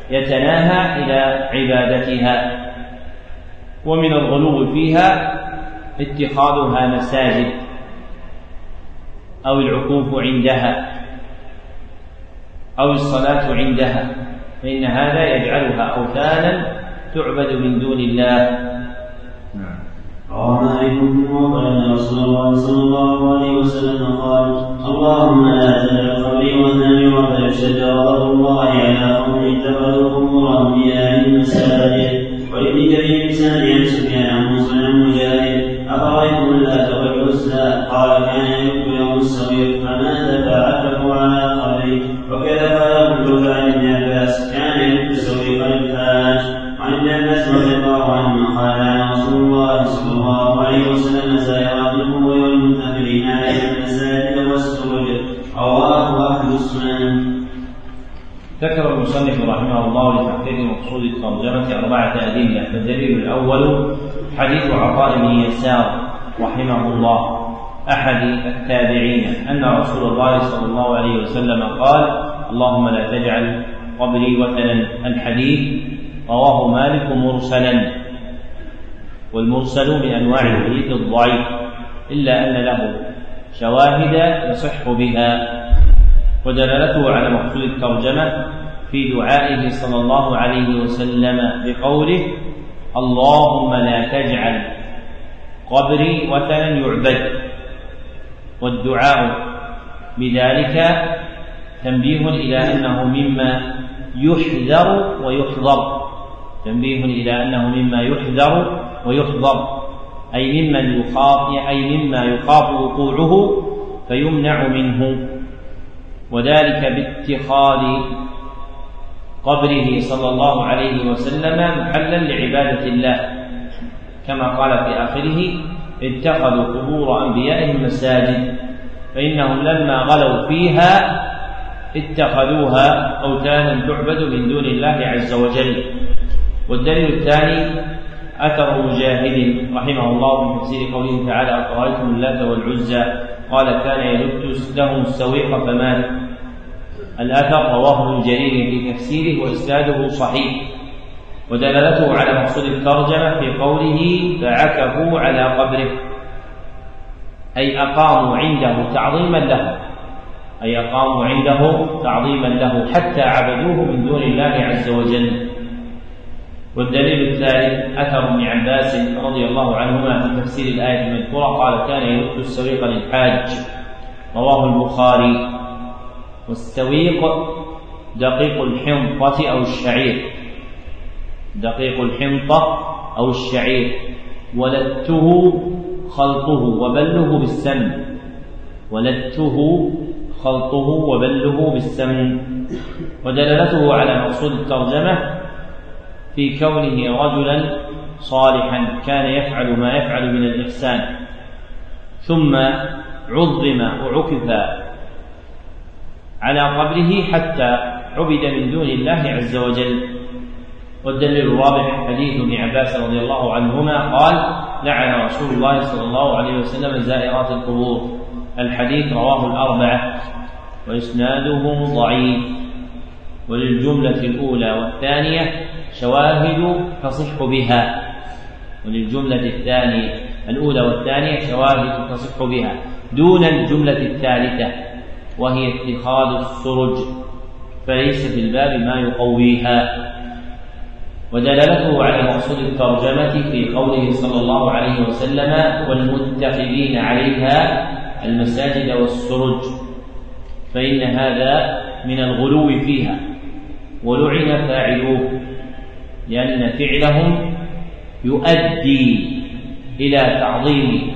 يتناهى إلى عبادتها. ومن الغلو فيها اتخاذها مساجد أو العكوف عندها أو الصلاة عندها فإن هذا يجعلها أوثانا تعبد من دون الله. مالك بن ان رسول الله صلى الله عليه وسلم قال اللهم لا تدع قبري وثني وبل الشجر الله على قوم اتخذوا قبور انبيائهم مساجد ولابن كريم بسند عن سفيان عن مسلم عن مجاهد افرايتم اللات والعزى قال كان يؤكل يوم الصغير فماذا فعله على قبري؟ وكذا قال كل عن ابن عباس كان عليه وسلم زائرات القبور والمنتظرين عليها المساجد والسرج. رواه أهل السنن. ذكر المصنف رحمه الله لتحقيق مقصود الترجمة أربعة أدلة. فالدليل الأول حديث عطاء بن يسار رحمه الله أحد التابعين أن رسول الله صلى الله عليه وسلم قال اللهم لا تجعل قبري وثنا الحديث رواه مالك مرسلا. والمرسل من أنواع الحديث الضعيف إلا أن له شواهد يصح بها. ودلالته على مقصود الترجمة في دعائه صلى الله عليه وسلم بقوله اللهم لا تجعل قبري وثنا يعبد والدعاء بذلك تنبيه إلى أنه مما يحذر ويحضر تنبيه إلى أنه مما يحذر ويحضر. أي ممن يخاف أي مما يخاف وقوعه فيمنع منه. وذلك باتخاذ قبره صلى الله عليه وسلم محلا لعبادة الله. كما قال في آخره اتخذوا قبور أنبيائهم مساجد فإنهم لما غلوا فيها اتخذوها أوثانا تعبد من دون الله عز وجل. والدليل الثاني أثر مجاهد رحمه الله في تفسير قوله تعالى أفرأيتم اللات والعزى؟ قال كان يلت لهم السويق فمات الأثر رواه ابن جرير في تفسيره وإسناده صحيح ودلالته على مقصود الترجمة في قوله فعكفوا على قبره. أي أقاموا عنده تعظيما له أي أقاموا عنده تعظيما له حتى عبدوه من دون الله عز وجل. والدليل الثالث أثر ابن عباس رضي الله عنهما في تفسير الآية المذكورة قال كان يرد السويق للحاج. رواه البخاري. والسويق دقيق الحنطة أو الشعير. دقيق الحنطة أو الشعير. ولدته خلطه وبله بالسمن ولدته خلطه وبله بالسمن ودلالته على مقصود الترجمة في كونه رجلا صالحا كان يفعل ما يفعل من الإحسان. ثم عظم وعكف على قبره حتى عبد من دون الله عز وجل. والدليل الرابع حديث ابن عباس رضي الله عنهما قال لعن رسول الله صلى الله عليه وسلم زائرات القبور. الحديث رواه الأربعة وإسناده ضعيف. وللجملة الأولى والثانية شواهد تصح بها. وللجملة الثانية الأولى والثانية شواهد تصح بها. دون الجملة الثالثة وهي اتخاذ السرج فليس في الباب ما يقويها. ودلالته على مقصود الترجمة في قوله صلى الله عليه وسلم والمتخذين عليها المساجد والسرج فإن هذا من الغلو فيها. ولعن فاعلوه. لأن فعلهم يؤدي إلى تعظيم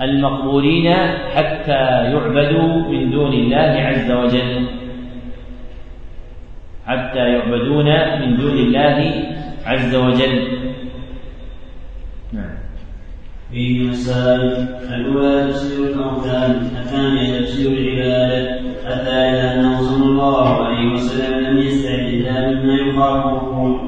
المقبولين حتى يعبدوا من دون الله عز وجل. حتى يعبدون من دون الله عز وجل. نعم. فيه مسائل الأولى تفسير الأوثان الثانية تفسير العبادة الثالثة أنه صلى الله عليه وسلم لم يستعد إلا مما يخافه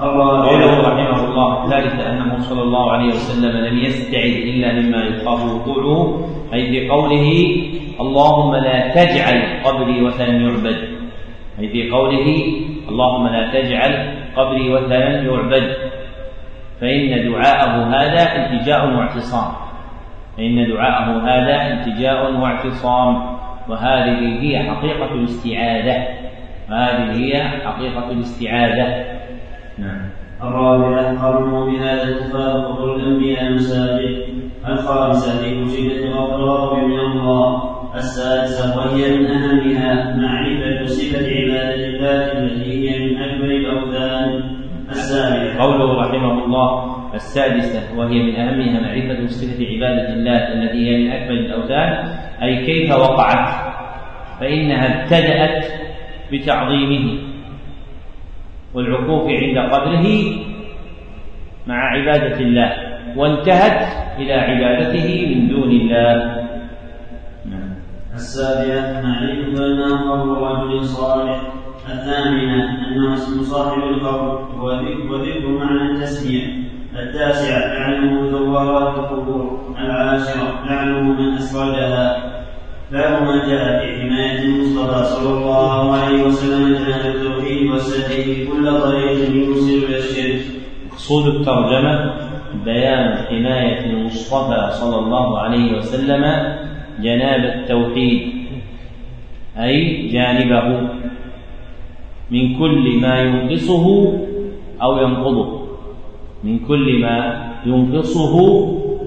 قوله رحمه الله الثالثة أنه صلى الله عليه وسلم لم يستعد إلا مما يخاف وقوعه أي في قوله اللهم لا تجعل قبري وثنا يعبد أي في قوله اللهم لا تجعل قبري وثنا يعبد فإن دعاءه هذا التجاء واعتصام. فإن دعاءه هذا التجاء واعتصام. وهذه هي حقيقة الاستعاذة. وهذه هي حقيقة الاستعاذة. نعم. الرابعة قرنوا بهذا اتفاق قبر الأنبياء المساجد الخامسة في شدة الغضب من الله؟ السادسة وهي من أهمها معرفة صفة عبادة الله التي هي من السابعة قوله رحمه الله السادسة وهي من أهمها معرفة صفة عبادة الله التي هي من أكمل الأوثان أي كيف وقعت؟ فإنها ابتدأت بتعظيمه والعكوف عند قبره مع عبادة الله وانتهت إلى عبادته من دون الله. السابعة معرفة أنه قبر رجل صالح. الثامنة أنه اسم صاحب القبر وذكر معنى التسمية. التاسعة لعنه زوارات القبور العاشرة لعنه من أسردها باب ما جاء في حماية المصطفى صلى الله عليه وسلم جانب التوحيد والسديد كل طريق يوصل إلى الشرك. مقصود الترجمة بيان حماية المصطفى صلى الله عليه وسلم جناب التوحيد أي جانبه. من كل ما ينقصه أو ينقضه. من كل ما ينقصه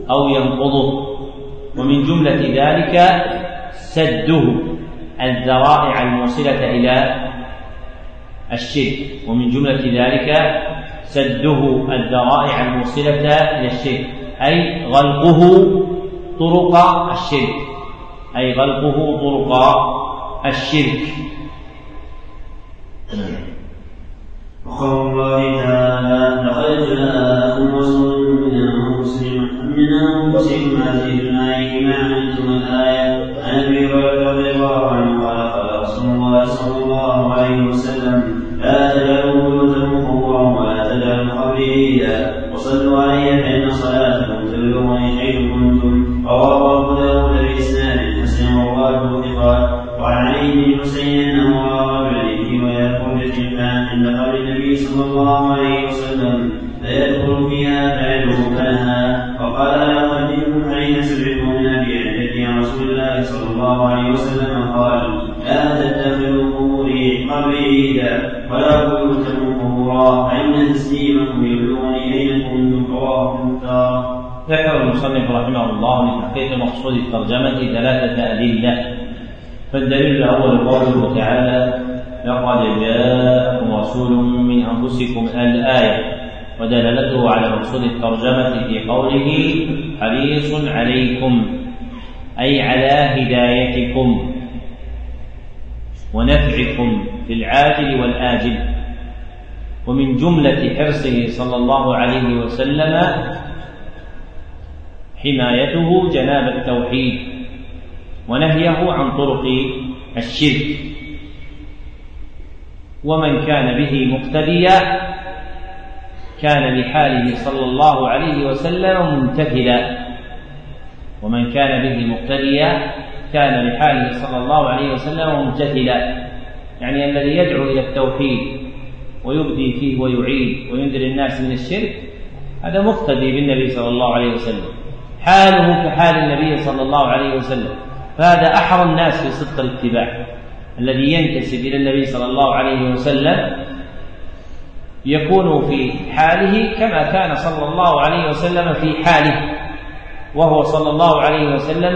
أو ينقضه. ومن جملة ذلك سده الذرائع الموصلة إلى الشرك. ومن جملة ذلك سده الذرائع الموصلة إلى الشرك. أي غلقه طرق الشرك. أي غلقه طرق الشرك. وعن علي بن حسين في ويقول عند قول النبي صلى الله عليه وسلم لا يدخل فيها فعله فلها. وقال لا يقدمكم حين سمعتم من أبي عدتي رسول الله صلى الله عليه وسلم قال لا تتخذوا قبوري قبري عيدا ولا بيوتكم قبورا. فإن تسليمكم يبلغني اين كنتم رواه المختار ذكر المصنف رحمه الله لتحقيق مقصود الترجمة ثلاثة أدلة فالدليل الأول قوله تعالى لقد جاءكم رسول من أنفسكم الآية ودلالته على مقصود الترجمة في قوله حريص عليكم أي على هدايتكم ونفعكم في العاجل والآجل. ومن جملة حرصه صلى الله عليه وسلم حمايته جناب التوحيد ونهيه عن طرق الشرك. ومن كان به مقتديا كان لحاله صلى الله عليه وسلم ممتثلا ومن كان به مقتديا كان لحاله صلى الله عليه وسلم ممتثلا. يعني الذي يدعو إلى التوحيد ويبدي فيه ويعيد وينذر الناس من الشرك هذا مقتدي بالنبي صلى الله عليه وسلم. حاله كحال النبي صلى الله عليه وسلم. فهذا أحرى الناس في صدق الاتباع. الذي ينتسب إلى النبي صلى الله عليه وسلم يكون في حاله كما كان صلى الله عليه وسلم في حاله وهو صلى الله عليه وسلم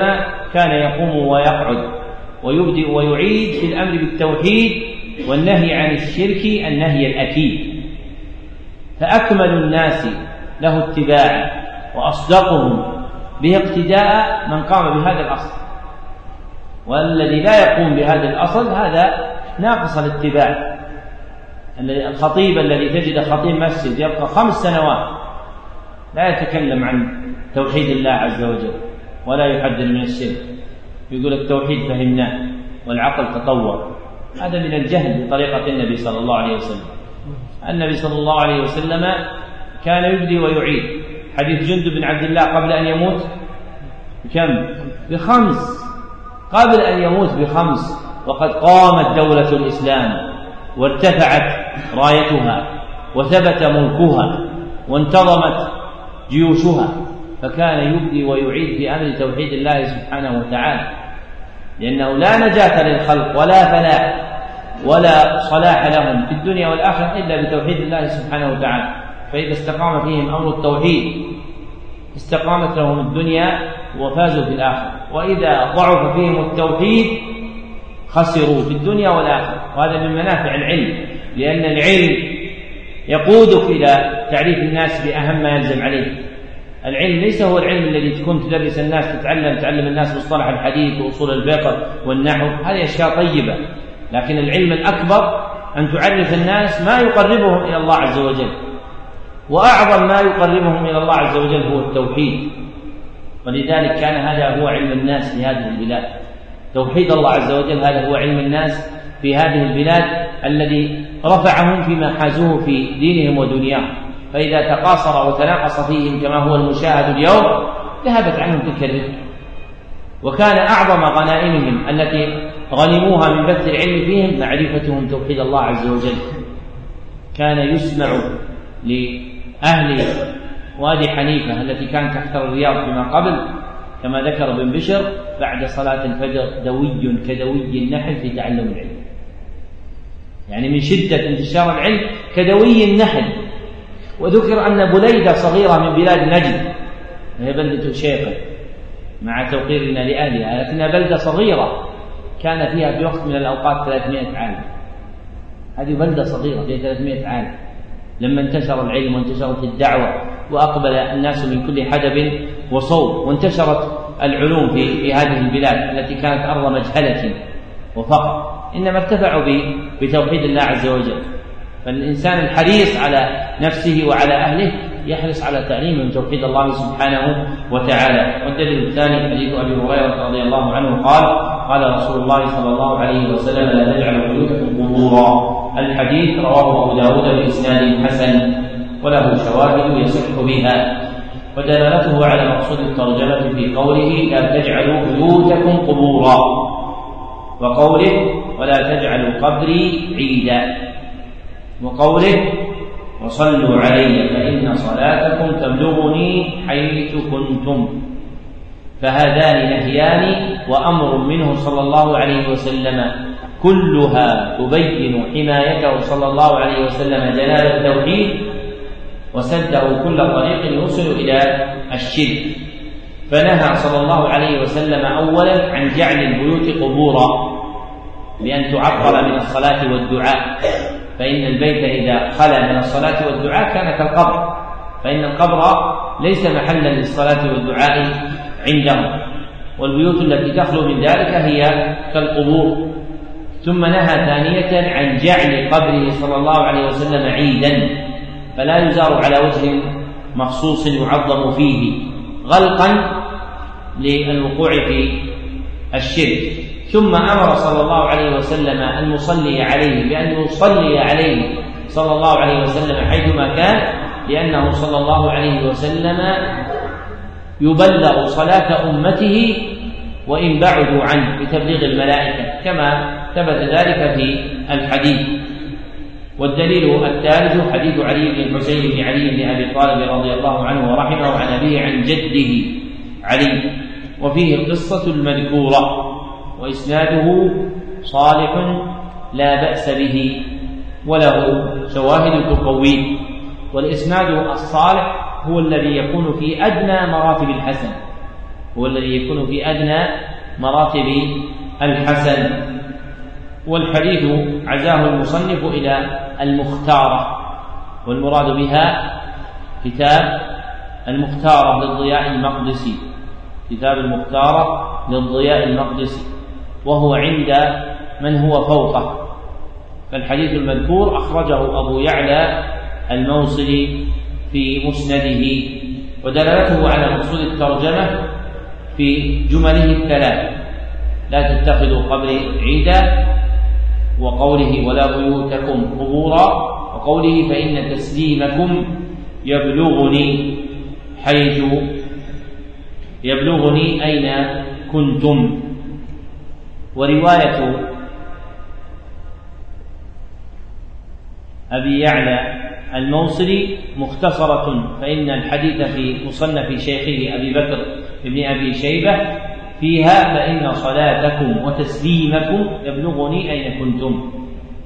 كان يقوم ويقعد ويبدئ ويعيد في الأمر بالتوحيد والنهي عن الشرك النهي الأكيد. فأكمل الناس له اتباعا وأصدقهم به اقتداء من قام بهذا الأصل. والذي لا يقوم بهذا الأصل هذا ناقص الاتباع. الخطيب الذي تجد خطيب مسجد يبقى خمس سنوات لا يتكلم عن توحيد الله عز وجل ولا يحذر من الشرك. يقول التوحيد فهمناه والعقل تطور. هذا من الجهل بطريقة النبي صلى الله عليه وسلم. النبي صلى الله عليه وسلم كان يبدي ويعيد. حديث جند بن عبد الله قبل أن يموت؟ بكم؟ بخمس قبل أن يموت بخمس وقد قامت دولة الإسلام وارتفعت رايتها وثبت ملكها وانتظمت جيوشها فكان يبدي ويعيد في أمر توحيد الله سبحانه وتعالى. لأنه لا نجاة للخلق ولا فلاح ولا صلاح لهم في الدنيا والآخرة إلا بتوحيد الله سبحانه وتعالى. فإذا استقام فيهم أمر التوحيد استقامت لهم الدنيا وفازوا في الآخرة. وإذا ضعف فيهم التوحيد خسروا في الدنيا والآخرة. وهذا من منافع العلم لأن العلم يقودك إلى تعريف الناس بأهم ما يلزم عليه العلم ليس هو العلم الذي تكون تدرس الناس تتعلم تعلم الناس مصطلح الحديث وأصول الفقه والنحو. هذه أشياء طيبة. لكن العلم الأكبر أن تعرف الناس ما يقربهم إلى الله عز وجل. وأعظم ما يقربهم إلى الله عز وجل هو التوحيد. ولذلك كان هذا هو علم الناس في هذه البلاد. توحيد الله عز وجل هذا هو علم الناس في هذه البلاد الذي رفعهم فيما حازوه في دينهم ودنياهم. فإذا تقاصر وتناقص فيهم كما هو المشاهد اليوم ذهبت عنهم تلك الرزق وكان أعظم غنائمهم التي غنموها من بث العلم فيهم معرفتهم توحيد الله عز وجل. كان يسمع لأهل وادي حنيفة التي كانت تحت الرياض فيما قبل كما ذكر ابن بشر بعد صلاة الفجر دوي كدوي النحل في تعلم العلم. يعني من شدة انتشار العلم كدوي النحل. وذكر أن بليدة صغيرة من بلاد نجد وهي بلدة شيخة مع توقيرنا لأهلها لكنها بلدة صغيرة كان فيها في وقت من الأوقات 300 عالم هذه بلدة صغيرة فيها 300 عالم لما انتشر العلم وانتشرت الدعوة وأقبل الناس من كل حدب وصوب وانتشرت العلوم في هذه البلاد التي كانت أرض مجهلة وفقر. إنما ارتفعوا بتوحيد الله عز وجل. فالإنسان الحريص على نفسه وعلى أهله يحرص على تعليمهم توحيد الله سبحانه وتعالى. والدليل الثاني حديث أبي هريرة رضي الله عنه قال قال رسول الله صلى الله عليه وسلم لا تجعلوا بيوتكم قبورا. الحديث رواه أبو داود بإسناد حسن. وله شواهد يصح بها. ودلالته على مقصود الترجمة في قوله لا تجعلوا بيوتكم قبورا وقوله ولا تجعلوا قبري عيدا وقوله وصلوا علي فإن صلاتكم تبلغني حيث كنتم فهذان نهيان وأمر منه صلى الله عليه وسلم. كلها تبين حمايته صلى الله عليه وسلم. جلال التوحيد وسده كل طريق يوصل إلى الشرك. فنهى صلى الله عليه وسلم أولا عن جعل البيوت قبورا بأن تعطل من الصلاة والدعاء. فإن البيت إذا خلا من الصلاة والدعاء كان كالقبر. فإن القبر ليس محلا للصلاة والدعاء عندهم. والبيوت التي تخلو من ذلك هي كالقبور. ثم نهى ثانية عن جعل قبره صلى الله عليه وسلم عيدا. فلا يزار على وجه مخصوص يعظم فيه غلقا للوقوع في الشرك. ثم أمر صلى الله عليه وسلم المصلي عليه بأن يصلي عليه صلى الله عليه وسلم حيثما كان لأنه صلى الله عليه وسلم يبلغ صلاة أمته وان بعدوا عنه بتبليغ الملائكة كما ثبت ذلك في الحديث. والدليل الثالث حديث علي بن الحسين بن علي بن أبي طالب رضي الله عنه ورحمه عن أبيه عن جده علي. وفيه القصة المذكوره وإسناده صالح لا بأس به وله شواهد تقويه. والإسناد الصالح هو الذي يكون في أدنى مراتب الحسن. هو الذي يكون في أدنى مراتب الحسن. والحديث عزاه المصنف إلى المختارة والمراد بها كتاب المختارة للضياء المقدسي. كتاب المختارة للضياء المقدسي. وهو عند من هو فوقه. فالحديث المذكور أخرجه أبو يعلى الموصلي في مسنده ودلالته على مقصود الترجمة في جمله الثلاث لا تتخذوا قبري عيدا وقوله ولا بيوتكم قبورا وقوله فإن تسليمكم يبلغني حيث يبلغني أين كنتم. ورواية أبي يعلى الموصلي مختصرة فإن الحديث في مصنف شيخه أبي بكر بن أبي شيبة فيها فإن صلاتكم وتسليمكم يبلغني أين كنتم.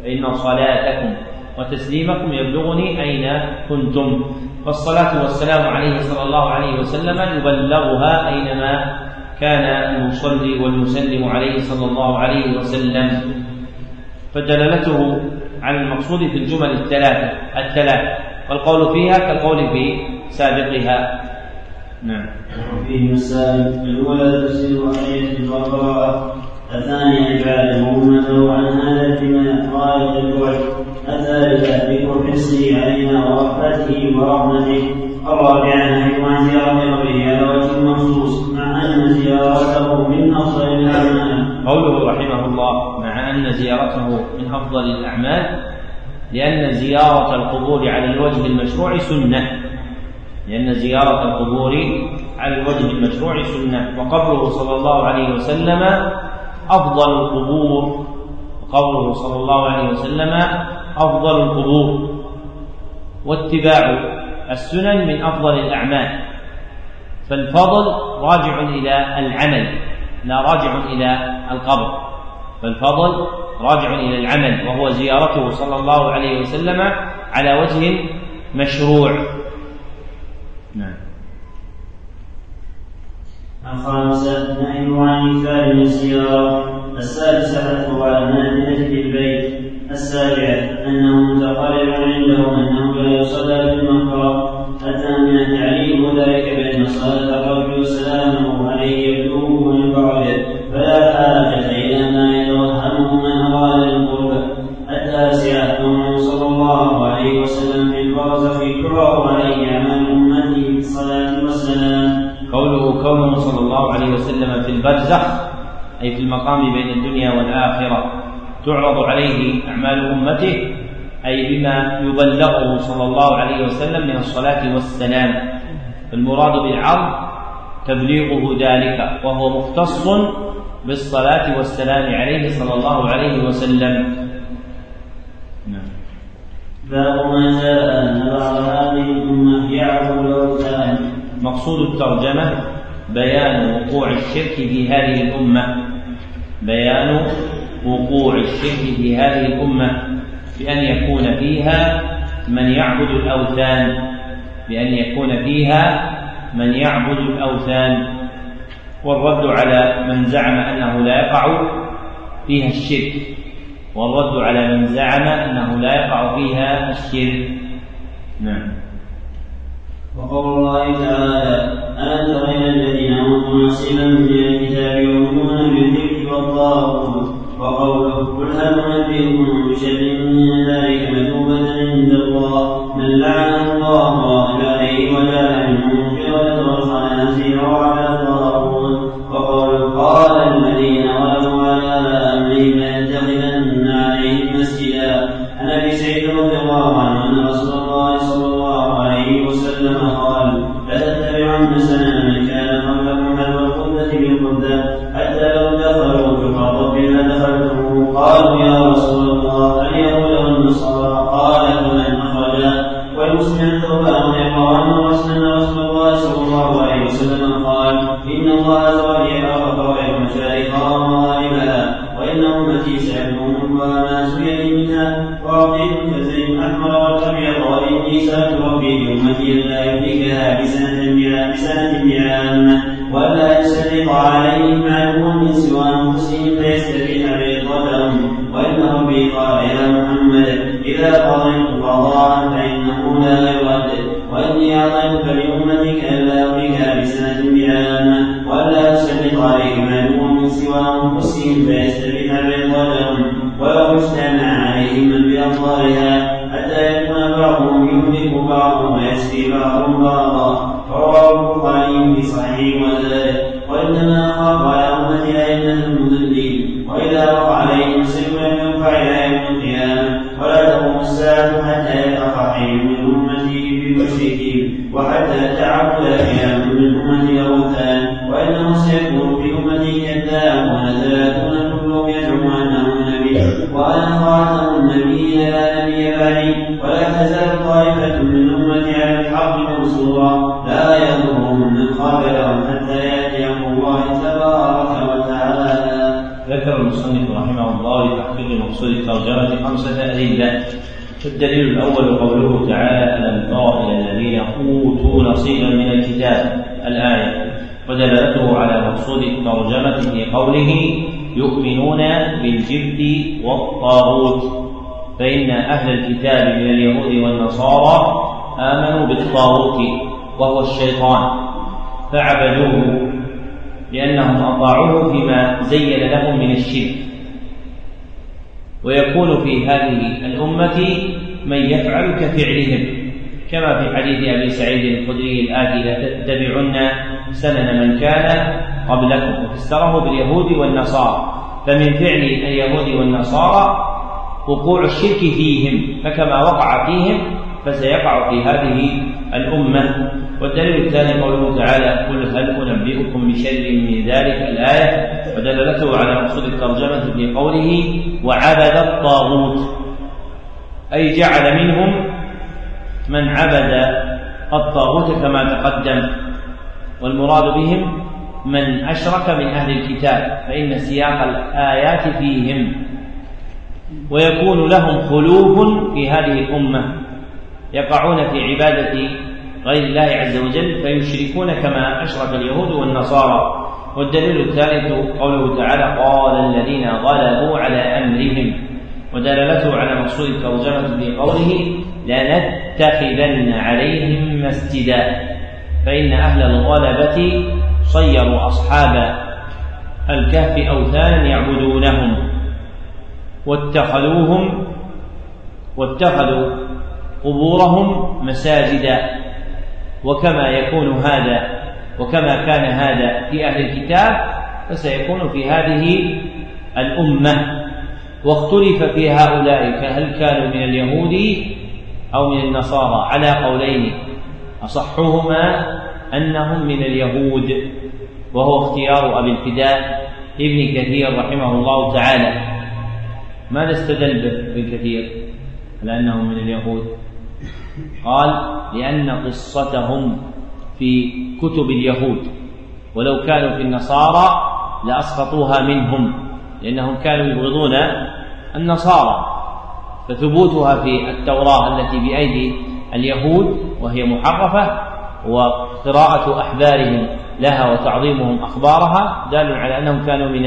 فإن صلاتكم وتسليمكم يبلغني أين كنتم. فالصلاة والسلام عليه صلى الله عليه وسلم يبلغها أينما كان المصلي والمسلم عليه صلى الله عليه وسلم. فدلالته على المقصود في الجمل الثلاثة الثلاث. والقول فيها كالقول في سابقها. نعم. وفيه مسائل الأولى تفسير آية البقرة الثانية إبعاد أمته عن هذا فيما خارج الوجه الثالثة ذكر حرصه علينا ورحمته ورحمته. الرابعة نهي عن زيارة قبره على وجه مخصوص مع أن زيارته من أفضل الأعمال. قوله من أفضل الأعمال لأن زيارة القبور على الوجه المشروع سنة. لأن زيارة القبور على الوجه المشروع سنة وقبره صلى الله عليه وسلم أفضل القبور وقوله صلى الله عليه وسلم أفضل القبور. واتباع السنن من أفضل الأعمال. فالفضل راجع إلى العمل لا راجع إلى القبر. فالفضل راجع إلى العمل وهو زيارته صلى الله عليه وسلم على وجه مشروع. نعم. الخامسة نهي عن إكثار الزيارة السادسة حثه على منازلة البيت. السابعة أنه متقرر عندهم أنه لا يصلى في المقبرة. الثامنة تعليم ذلك بأن الصلاة الرجل سلامه عليه يبلغه من بعده. فلا حاجة إلى ما يتوهمه من أراد القرب. التاسعة أنه صلى الله عليه وسلم في البرزخ يعرض عليه قوله كونه صلى الله عليه وسلم في البرزخ أي في المقام بين الدنيا والآخرة تعرض عليه أعمال أمته أي بما يبلغه صلى الله عليه وسلم من الصلاة والسلام. المراد بالعرض تبليغه ذلك وهو مختص بالصلاة والسلام عليه صلى الله عليه وسلم. نعم. باب ما جاء أن بعض هذه الأمة يعبد الأوثان مقصود الترجمة بيان وقوع الشرك في هذه الأمة. بيان وقوع الشرك في هذه الأمة. بأن يكون فيها من يعبد الأوثان. بأن يكون فيها من يعبد الأوثان. والرد على من زعم أنه لا يقع فيها الشرك. والرد على من زعم أنه لا يقع فيها الشرك. نعم. وقول الله تعالى ألا تر إلى الذين أوتوا نصيبا من الكتاب يؤمنون بالذكر والطاغوت وقوله قل هل ننبئكم بشر من ذلك مثوبة عند الله من لعنه الله وغضب عليه وجعل منهم القردة والخنازير وعلى الطاغوت وقوله قال الذين غلبوا على أمرهم ليتخذن عليهم مسجدا عن أبي سعيد رضي الله عنه أن رسول سنن من كان قبلكم حذو القبة بالقبة حتى لو دخلوا جحر ربنا دخلتموه قالوا يا رسول الله اليهود والنصارى قال فمن أخرجا والمسلم ثوبان يقرأن رسول رسول الله صلى الله عليه وسلم قال إن الله زوجي أخرج مشارقها ومغاربها وإن أمتي سيكون وما سئل منها. وأعطيت كالزيت الأحمر والأبيض وإني سألت ربي بأمتي ألا يهلكها بسنة. يسلط عليهم عدوا من سوى أنفسهم فيستبيح رضتهم وإن ربي قال يا محمد. إذا قضيت قضاء فإنه لا يرد وإني أعطيتك لأمتك ألا يهلكها بسنة بعامة ولا يسلط عليهم عدوا من سوى أنفسهم فيستبيح رضتهم ولو اجتمع عليهم من بأبصارها حتى يكون بعضهم يهلك بعضهم ويسقي بعضهم بعضا. رواه البخاري في صحيح وزاد وانما اخاف المصنف رحمه الله لتحقيق مقصود الترجمة خمسة أدلة الدليل الأول قوله تعالى ألم تر إلى الذين أوتوا نصيبا من الكتاب؟ الآية. ودلالته على مقصود الترجمة في قوله يؤمنون بالجبت والطاغوت. فإن أهل الكتاب من اليهود والنصارى آمنوا بالطاغوت وهو الشيطان. فعبدوه لأنهم أطاعوه فيما زين لهم من الشرك. ويكون في هذه الأمة من يفعل كفعلهم. كما في حديث أبي سعيد الخدري الآتي لتتبعن سنن من كان قبلكم. وفسره باليهود والنصارى. فمن فعل اليهود والنصارى وقوع الشرك فيهم. فكما وقع فيهم فسيقع في هذه الأمة. والدليل الثاني قوله تعالى قل هل أنبئكم بشر من ذلك الآية؟ ودلالته على مقصود الترجمة في قوله وعبد الطاغوت أي جعل منهم من عبد الطاغوت كما تقدم والمراد بهم من أشرك من أهل الكتاب فإن سياق الآيات فيهم ويكون لهم خلوف في هذه الأمة يقعون في عبادة غير الله عز وجل فيشركون كما أشرك اليهود والنصارى. والدليل الثالث قوله تعالى قال الذين غلبوا على أمرهم. ودلالته على مقصود الترجمة في قوله لنتخذن عليهم مسجدا. فإن أهل الغلبة صيروا أصحاب الكهف أوثانا يعبدونهم. واتخذوهم واتخذوا قبورهم مساجدا. وكما يكون هذا وكما كان هذا في أهل الكتاب فسيكون في هذه الأمة. واختلف في هؤلاء هل كانوا من اليهود أو من النصارى؟ على قولين. أصحهما أنهم من اليهود وهو اختيار أبي الفداء ابن كثير رحمه الله تعالى. ماذا استدل به ابن كثير؟ على أنهم من اليهود. قال لأن قصتهم في كتب اليهود. ولو كانوا في النصارى لأسقطوها منهم لأنهم كانوا يبغضون النصارى. فثبوتها في التوراة التي بأيدي اليهود وهي محرفة وقراءة أحبارهم لها وتعظيمهم أخبارها دال على أنهم كانوا من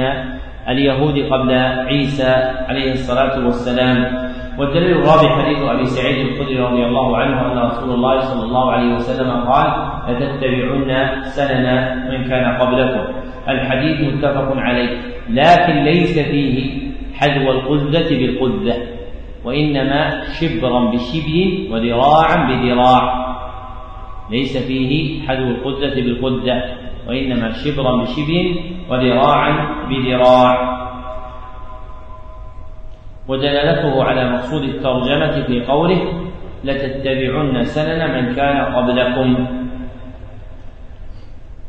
اليهود قبل عيسى عليه الصلاة والسلام. والدليل الرابع حديث أبي سعيد الخدري رضي الله عنه أن رسول الله صلى الله عليه وسلم قال لتتبعن سنن من كان قبلكم؟ الحديث متفق عليه لكن ليس فيه حذو القذة بالقذة وإنما شبرا بشبر وذراعا بذراع ليس فيه حذو القذة بالقذة وإنما شبرا بشبر وذراعا بذراع ودلالته على مقصود الترجمة في قوله لتتبعن سنن من كان قبلكم.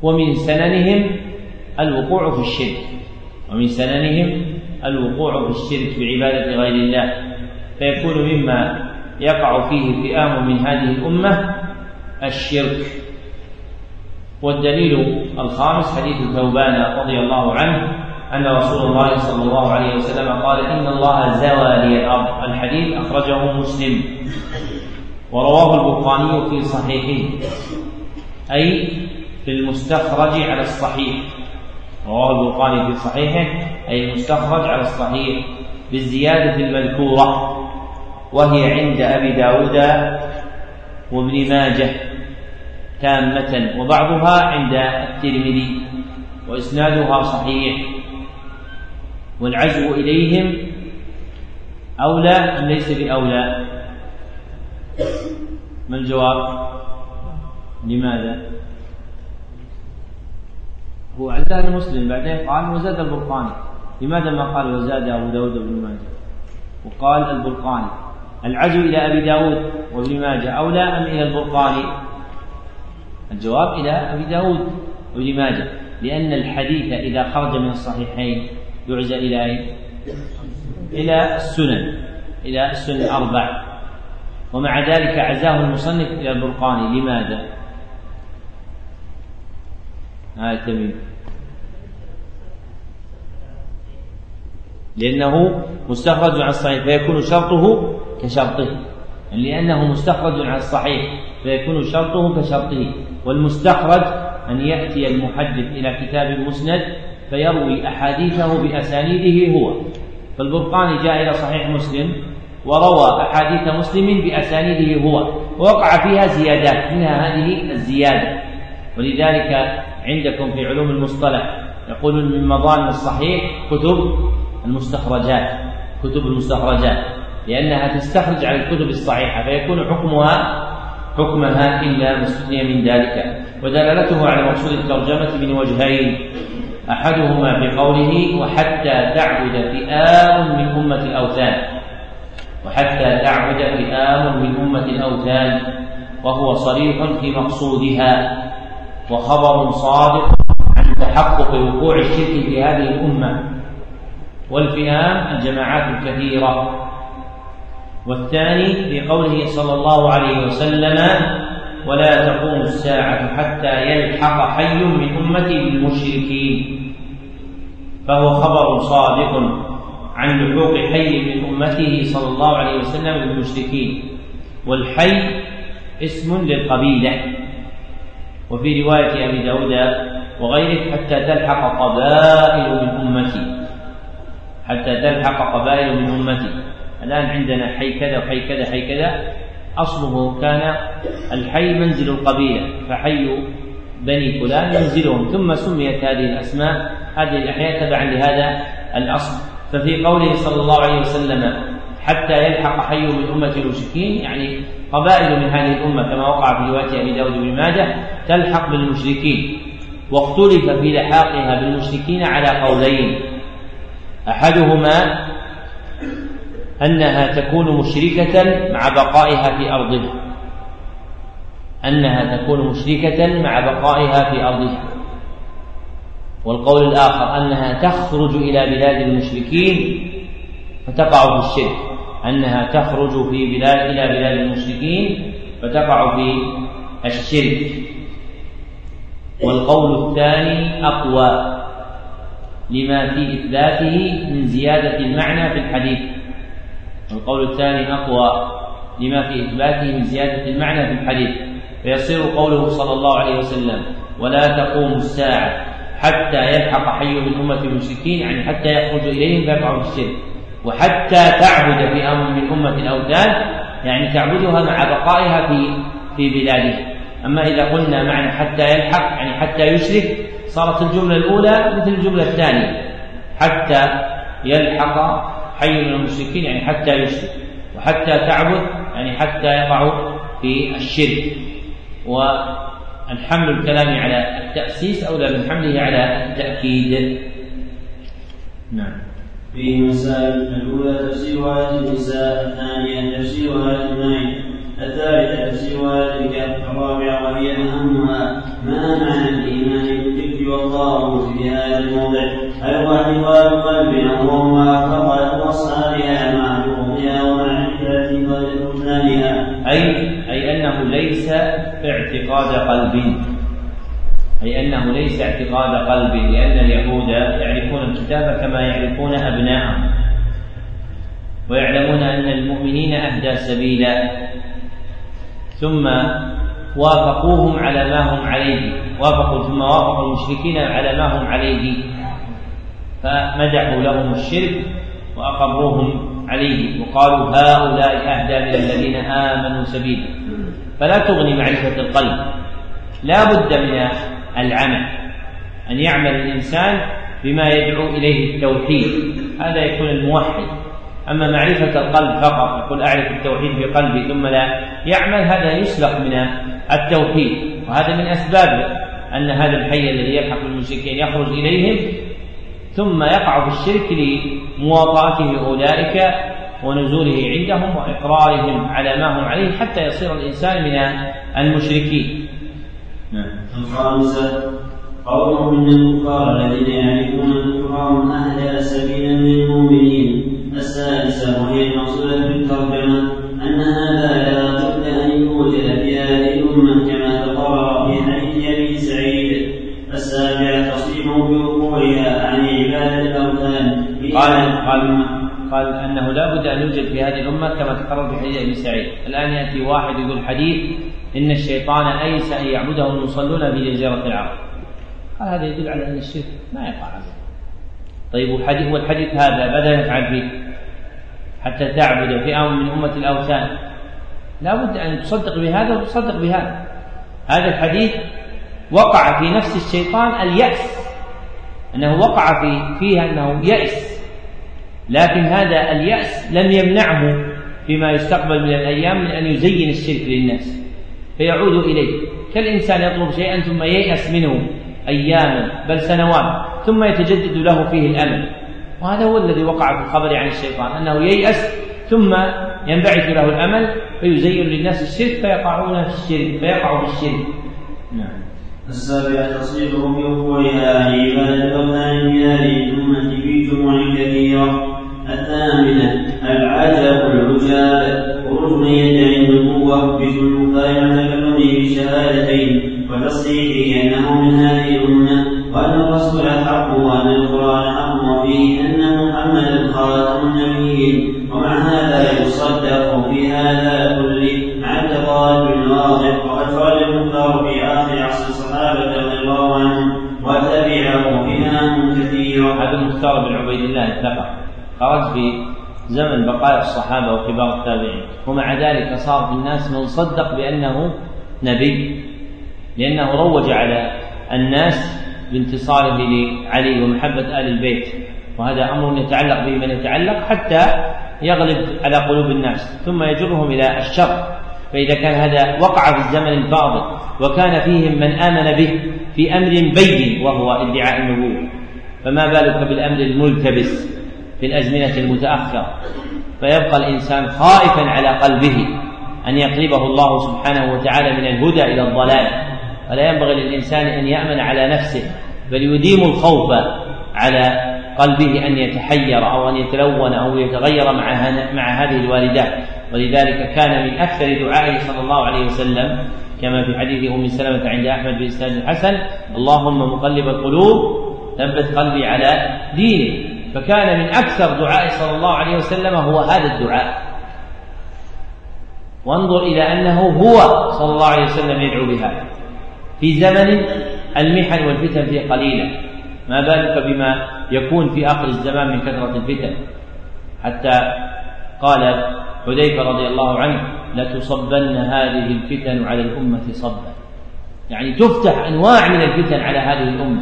ومن سننهم الوقوع في الشرك. ومن سننهم الوقوع في الشرك بعبادة غير الله. فيكون مما يقع فيه فئام من هذه الأمة الشرك. والدليل الخامس حديث ثوبان رضي الله عنه أن رسول الله صلى الله عليه وسلم قال إن الله زوى لي الأرض. الحديث أخرجه مسلم. ورواه البخاري في صحيحه أي في المستخرج على الصحيح. رواه البخاري في صحيحه. أي المستخرج على الصحيح. بالزيادة المذكورة. وهي عند أبي داود وابن ماجه تامة. وبعضها عند الترمذي. وإسنادها صحيح. والعزو إليهم أولى أم ليس بأولى؟ ما الجواب؟ لماذا؟ هو عزاه مسلم بعدين قال وزاد البرقاني. لماذا ما قال وزاد أبو داود بن ماجه؟ وقال البرقاني العزو إلى أبي داود. وابن ماجه أولى أم إلى البرقاني؟ الجواب إلى أبي داود وابن ماجه لأن الحديث إذا خرج من الصحيحين يعزى إلى أين؟ إلى السنن إلى السنن الأربع. ومع ذلك عزاه المصنف إلى البرقاني لماذا؟ هذا آه تميم لأنه مستخرج عن الصحيح فيكون شرطه كشرطه. لأنه مستخرج عن الصحيح فيكون شرطه كشرطه. والمستخرج أن يأتي المحدث إلى كتاب المسند فيروي أحاديثه بأسانيده هو. فالبرقاني جاء إلى صحيح مسلم وروى أحاديث مسلم بأسانيده هو. ووقع فيها زيادات منها هذه الزيادة. ولذلك عندكم في علوم المصطلح يقولون من مظان الصحيح كتب المستخرجات كتب المستخرجات لأنها تستخرج على الكتب الصحيحة فيكون حكمها حكمها إلا مستثنيا من ذلك. ودلالته على مقصود الترجمة من وجهين. أحدهما في قوله وحتى تعبد فئام من أمة الأوثان. وحتى تعبد فئام من أمة الأوثان. وهو صريح في مقصودها. وخبر صادق عن تحقق وقوع الشرك في هذه الأمة. والفئام الجماعات الكثيرة. والثاني في قوله صلى الله عليه وسلم ولا تقوم الساعة حتى يلحق حي من أمتي بالمشركين فهو خبر صادق عن لحوق حي من أمته صلى الله عليه وسلم بالمشركين والحي اسم للقبيلة. وفي رواية أبي داود وغيره حتى تلحق قبائل من أمتي. حتى تلحق قبائل من أمتي. الآن عندنا حي كذا وحي كذا حي كذا. أصله كان الحي منزل القبيلة فحي بني فلان منزلهم. ثم سميت هذه الأسماء هذه الأحياء تبعا لهذا الأصل. ففي قوله صلى الله عليه وسلم حتى يلحق حي من أمة المشركين يعني قبائل من هذه الأمة كما وقع في رواية أبي داود بن ماجه تلحق بالمشركين. واختلف في لحاقها بالمشركين على قولين. أحدهما أنها تكون مشركة مع بقائها في أرضها أنها تكون مشركة مع بقائها في أرضها والقول الآخر أنها تخرج إلى بلاد المشركين فتقع في الشرك. أنها تخرج في بلاد إلى بلاد المشركين فتقع في الشرك. والقول الثاني أقوى لما في إثباته من زيادة المعنى في الحديث. القول الثاني أقوى لما في إثباته من زيادة المعنى في الحديث. فيصير قوله صلى الله عليه وسلم ولا تقوم الساعة حتى يلحق حي من أمة المشركين يعني حتى يخرج إليهم فيقع في الشرك. وحتى تعبد في أمر من أمة الأوثان يعني تعبدها مع بقائها في في بلادها. أما إذا قلنا معنى حتى يلحق يعني حتى يشرك صارت الجملة الأولى مثل الجملة الثانية. حتى يلحق حي من المشركين يعني حتى يشرك. وحتى تعبد يعني حتى يقع في الشرك. والحمل الكلام على التأسيس أولى من حمله على التأكيد نعم. فيه مسائل الأولى تفسير آية النساء الثانية تفسير آية المعين الثالثة تفسير آية الكهف الرابعة وهي أهمها ما معنى الإيمان بالذكر والطاغوت في هذا الموضع؟ هل هو اعتقاد قلب أو هو معتقد أصحابها مع بغضها بطلانها أي أي أنه ليس اعتقاد قلب. أي أنه ليس اعتقاد قلب لأن اليهود يعرفون الكتاب كما يعرفون أبناءهم. ويعلمون أن المؤمنين أهدى سبيلا. ثم وافقوهم على ما هم عليه. وافقوا ثم وافقوا المشركين على ما هم عليه. فمدحوا لهم الشرك وأقروهم عليه وقالوا هؤلاء أهدى من الذين آمنوا سبيلا. فلا تغني معرفة القلب. لا بد من العمل. أن يعمل الإنسان بما يدعو إليه التوحيد. هذا يكون الموحد. أما معرفة القلب فقط يقول أعرف التوحيد في قلبي ثم لا. يعمل هذا يسلق من التوحيد. وهذا من أسباب أن هذا الحي الذي يلحق بالمشركين يخرج إليهم ثم يقع في الشرك لمواطأته أولئك ونزوله عندهم وإقرارهم على ما هم عليه حتى يصير الإنسان من المشركين. نعم. الخامسة قولهم إن الكفار الذين يعرفون الكفار أهدى سبيلا للمؤمنين. السادسة وهي المقصودة بالترجمة أن هذا لا بد أن يوجد في هذه الأمة كما تقرر في حديث أبي سعيد. السابعة تصريحه قال قال قال أنه لا بد أن يوجد في هذه الأمة كما تقرر في حديث أبي سعيد، الآن يأتي واحد يقول حديث إن الشيطان أيس أن يعبده المصلون في جزيرة العرب. قال هذا يدل على أن الشرك ما يقع عليه. طيب والحديث والحديث هذا ماذا يفعل فيه؟ حتى تعبد فئة من أمة الأوثان لا بد أن تصدق بهذا وتصدق بهذا هذا الحديث وقع في نفس الشيطان اليأس أنه وقع في فيها أنه يأس لكن هذا اليأس لم يمنعه فيما يستقبل من الأيام من أن يزين الشرك للناس فيعود إليه. كالإنسان يطلب شيئا ثم ييأس منه أياما بل سنوات ثم يتجدد له فيه الأمل. وهذا هو الذي وقع في الخبر عن الشيطان أنه ييأس ثم ينبعث له الأمل فيزين للناس الشرك فيقعون في الشرك فيقعوا في الشرك. نعم. السابعة تصريفهم بوقوعها عن عبادة الأوثان من هذه الأمة في جموع كثيرة الثامنة العجب العجاب. خروج من يدعي النبوة بكل مع تكلمه بالشهادتين وتصريحه أنه من هذه الأمة وأن الرسول حق وأن القرآن حق وفيه أن محمدا خاتم النبيين. ومع هذا يصدق في هذا كله مع التقارب الواضح وقد خرج المختار في آخر عصر الصحابة رضي الله عنهم وتبعه بها كثيرا هذا المختار بن عبيد الله اتفق. خرج في زمن بقايا الصحابة وكبار التابعين. ومع ذلك صار في الناس من صدق بأنه نبي لأنه روج على الناس بانتصاره لعلي ومحبة آل البيت. وهذا أمر يتعلق به من يتعلق حتى يغلب على قلوب الناس ثم يجرهم إلى الشر. فإذا كان هذا وقع في الزمن الفاضل وكان فيهم من آمن به في أمر بين وهو ادعاء النبوة فما بالك بالأمر الملتبس؟ في الأزمنة المتأخرة. فيبقى الإنسان خائفا على قلبه أن يقلبه الله سبحانه وتعالى من الهدى إلى الضلال. فلا ينبغي للإنسان أن يأمن على نفسه بل يديم الخوف على قلبه أن يتحير أو أن يتلون أو يتغير مع مع هذه الوالدات. ولذلك كان من أكثر دعائه صلى الله عليه وسلم كما في حديث أم سلمة عند أحمد بإسناد الحسن اللهم مقلب القلوب ثبت قلبي على دينك. فكان من أكثر دعاء صلى الله عليه وسلم هو هذا الدعاء. وانظر إلى أنه هو صلى الله عليه وسلم يدعو بهذا في زمن المحن والفتن فيه قليلة. ما بالك بما يكون في آخر الزمان من كثرة الفتن؟ حتى قال حذيفة رضي الله عنه لتصبن هذه الفتن على الأمة صبا. يعني تفتح أنواع من الفتن على هذه الأمة.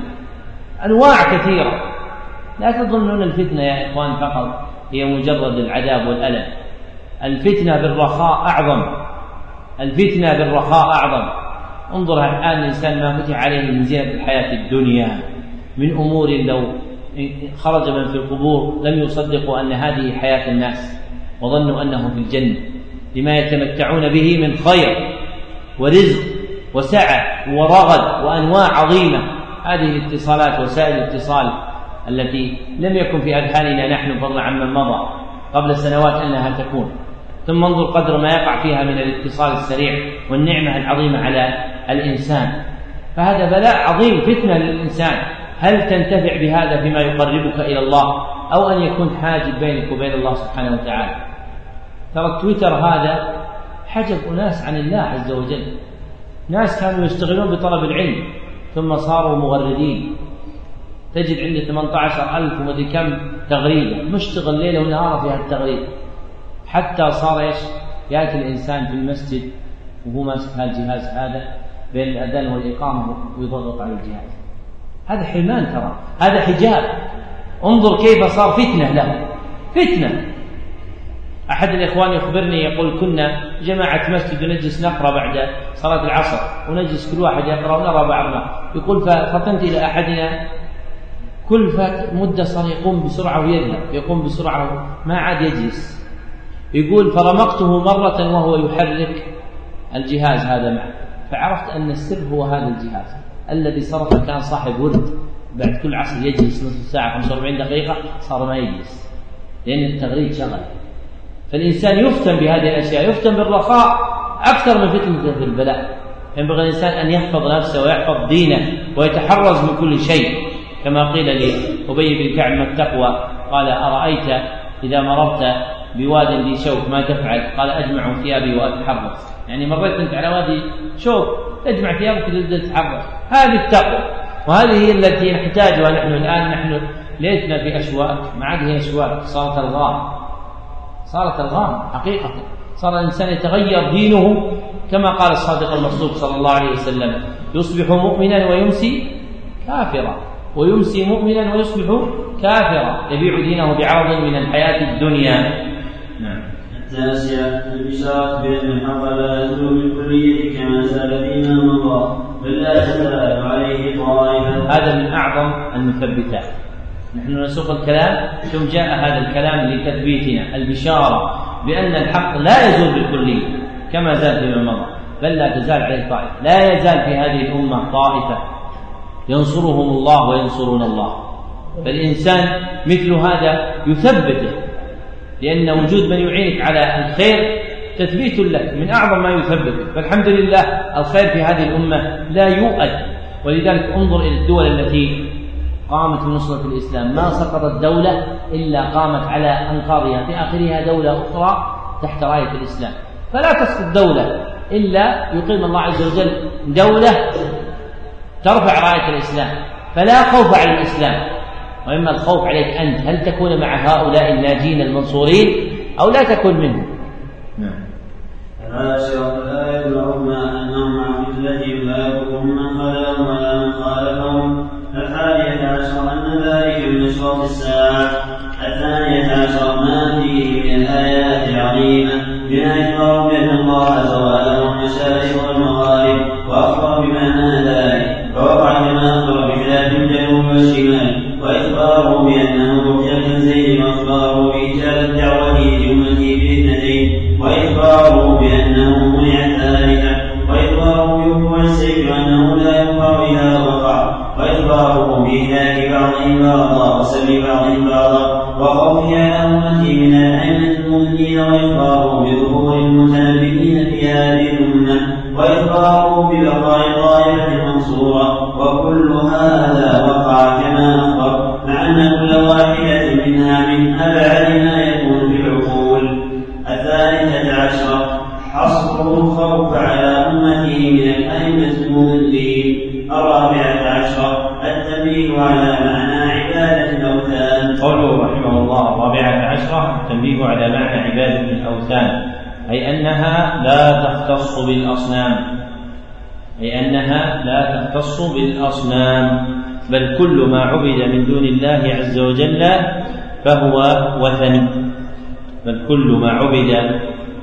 أنواع كثيرة. لا تظنون الفتنة يا إخوان فقط هي مجرد العذاب والألم. الفتنة بالرخاء أعظم. الفتنة بالرخاء أعظم. انظر الآن الإنسان ما فتح عليه من زينة الحياة الدنيا من أمور لو خرج من في القبور لم يصدقوا أن هذه حياة الناس وظنوا أنهم في الجنة. لما يتمتعون به من خير ورزق وسعة ورغد وأنواع عظيمة. هذه الاتصالات وسائل الاتصال التي لم يكن في أذهاننا نحن فضلا عمن مضى قبل سنوات أنها تكون. ثم انظر قدر ما يقع فيها من الاتصال السريع والنعمة العظيمة على الإنسان. فهذا بلاء عظيم فتنة للإنسان. هل تنتفع بهذا فيما يقربك إلى الله أو أن يكون حاجب بينك وبين الله سبحانه وتعالى؟ ترى التويتر هذا حجب أناس عن الله عز وجل. ناس كانوا يشتغلون بطلب العلم ثم صاروا مغردين. تجد عندي 18000 ومدري كم تغريده مشتغل ليلة ونهار في هالتغريده حتى صار إيش؟ يأتي الإنسان في المسجد وهو ماسك هالجهاز هذا بين الأذان والإقامة ويضغط على الجهاز. هذا حرمان ترى. هذا حجاب. انظر كيف صار فتنة له. فتنة. أحد الإخوان يخبرني يقول كنا جماعة مسجد ونجلس نقرأ بعد صلاة العصر ونجلس كل واحد يقرأ ونرى بعضنا. يقول ففطنت إلى أحدنا كل فات مدة صار يقوم بسرعة ويذهب يقوم بسرعة ما عاد يجلس. يقول فرمقته مرة وهو يحرك الجهاز هذا معه. فعرفت أن السر هو هذا الجهاز. الذي صرف كان صاحب ورد. بعد كل عصر يجلس نصف ساعة 45 دقيقة صار ما يجلس. لأن التغريد شغل. فالإنسان يفتن بهذه الأشياء يفتن بالرخاء أكثر من فتنة في البلاء. ينبغي الإنسان أن يحفظ نفسه ويحفظ دينه ويتحرز من كل شيء. كما قيل لأبي بن كعب ما التقوى. قال أرأيت إذا مررت بواد ذي شوك ما تفعل؟ قال أجمع ثيابي وأتحرك. يعني مريت أنت على وادي شوك تجمع ثيابك وتتحرك هذه التقوى. وهذه هي التي نحتاجها نحن الآن. نحن ليتنا في أشواك ما عاد هي أشواك صارت الغام صارت الغام حقيقة. صار الإنسان يتغير دينه كما قال الصادق المصدوق صلى الله عليه وسلم يصبح مؤمنا ويمسي كافرا. ويمسي مؤمنا ويصبح كافرا يبيع دينه بعرض من الحياة الدنيا. نعم. التاسعة البشارة بأن الحق لا يزول بالكلية كما زال فيما مضى بل لا تزال عليه طائفة. هذا من أعظم المثبتات. نحن نسوق الكلام ثم جاء هذا الكلام لتثبيتنا. البشارة بأن الحق لا يزول بالكلية كما زال فيما مضى بل لا تزال عليه طائفة. لا يزال في هذه الأمة طائفة. ينصرهم الله وينصرون الله. فالإنسان مثل هذا يثبته لأن وجود من يعينك على الخير تثبيت لك من أعظم ما يثبتك فالحمد لله الخير في هذه الأمة لا يؤد. ولذلك انظر إلى الدول التي قامت بنصرة الإسلام. ما سقطت دولة إلا قامت على أنقاضها. في آخرها دولة أخرى تحت راية الإسلام. فلا تسقط دولة إلا يقيم الله عز وجل دولة ترفع راية الإسلام فلا خوف على الإسلام. وإما الخوف عليك أنت هل تكون مع هؤلاء الناجين المنصورين أو لا تكون منهم؟ نعم. العاشرة لا يدرون أنهم عن لا يضرهم من ولا من خالفهم الحادية عشر أن ذلك من أشراط الساعة. الثانية عشر ما فيه من الآيات بما الله زواله المشارق والمغارب وأخبر بمعنى ذلك. فوقع كما أخبر بخلاف الجنوب والشمال وإخباره بأنه رؤيا زيد وإخباره بإجابة دعوته لأمته باثنتين وإخباره بأنه منع ذلك وإخباره بوقوع السيف أنه لا يوقع إذا وقع وإخباره بإهلاك بعضهم بعضا وسلب بعضهم بعضا وخوفه على أمته من الأئمة المؤمنين وإخباره بظهور المتنبئين في هذه الأمة. وإخباره ببقاء طائفة المنصورة وكل هذا وقع كما أخبر مع أن كل واحدة منها من أبعد ما يكون في العقول الثالثة عشرة حصره الخوف على أمته من الأئمة المضلين الرابعة عشرة التنبيه على معنى عبادة الأوثان. قوله رحمه الله الرابعة عشرة التنبيه على معنى عبادة الأوثان. أي أنها لا تختص بالأصنام. أي أنها لا تختص بالأصنام. بل كل ما عبد من دون الله عز وجل فهو وثن بل كل ما عبد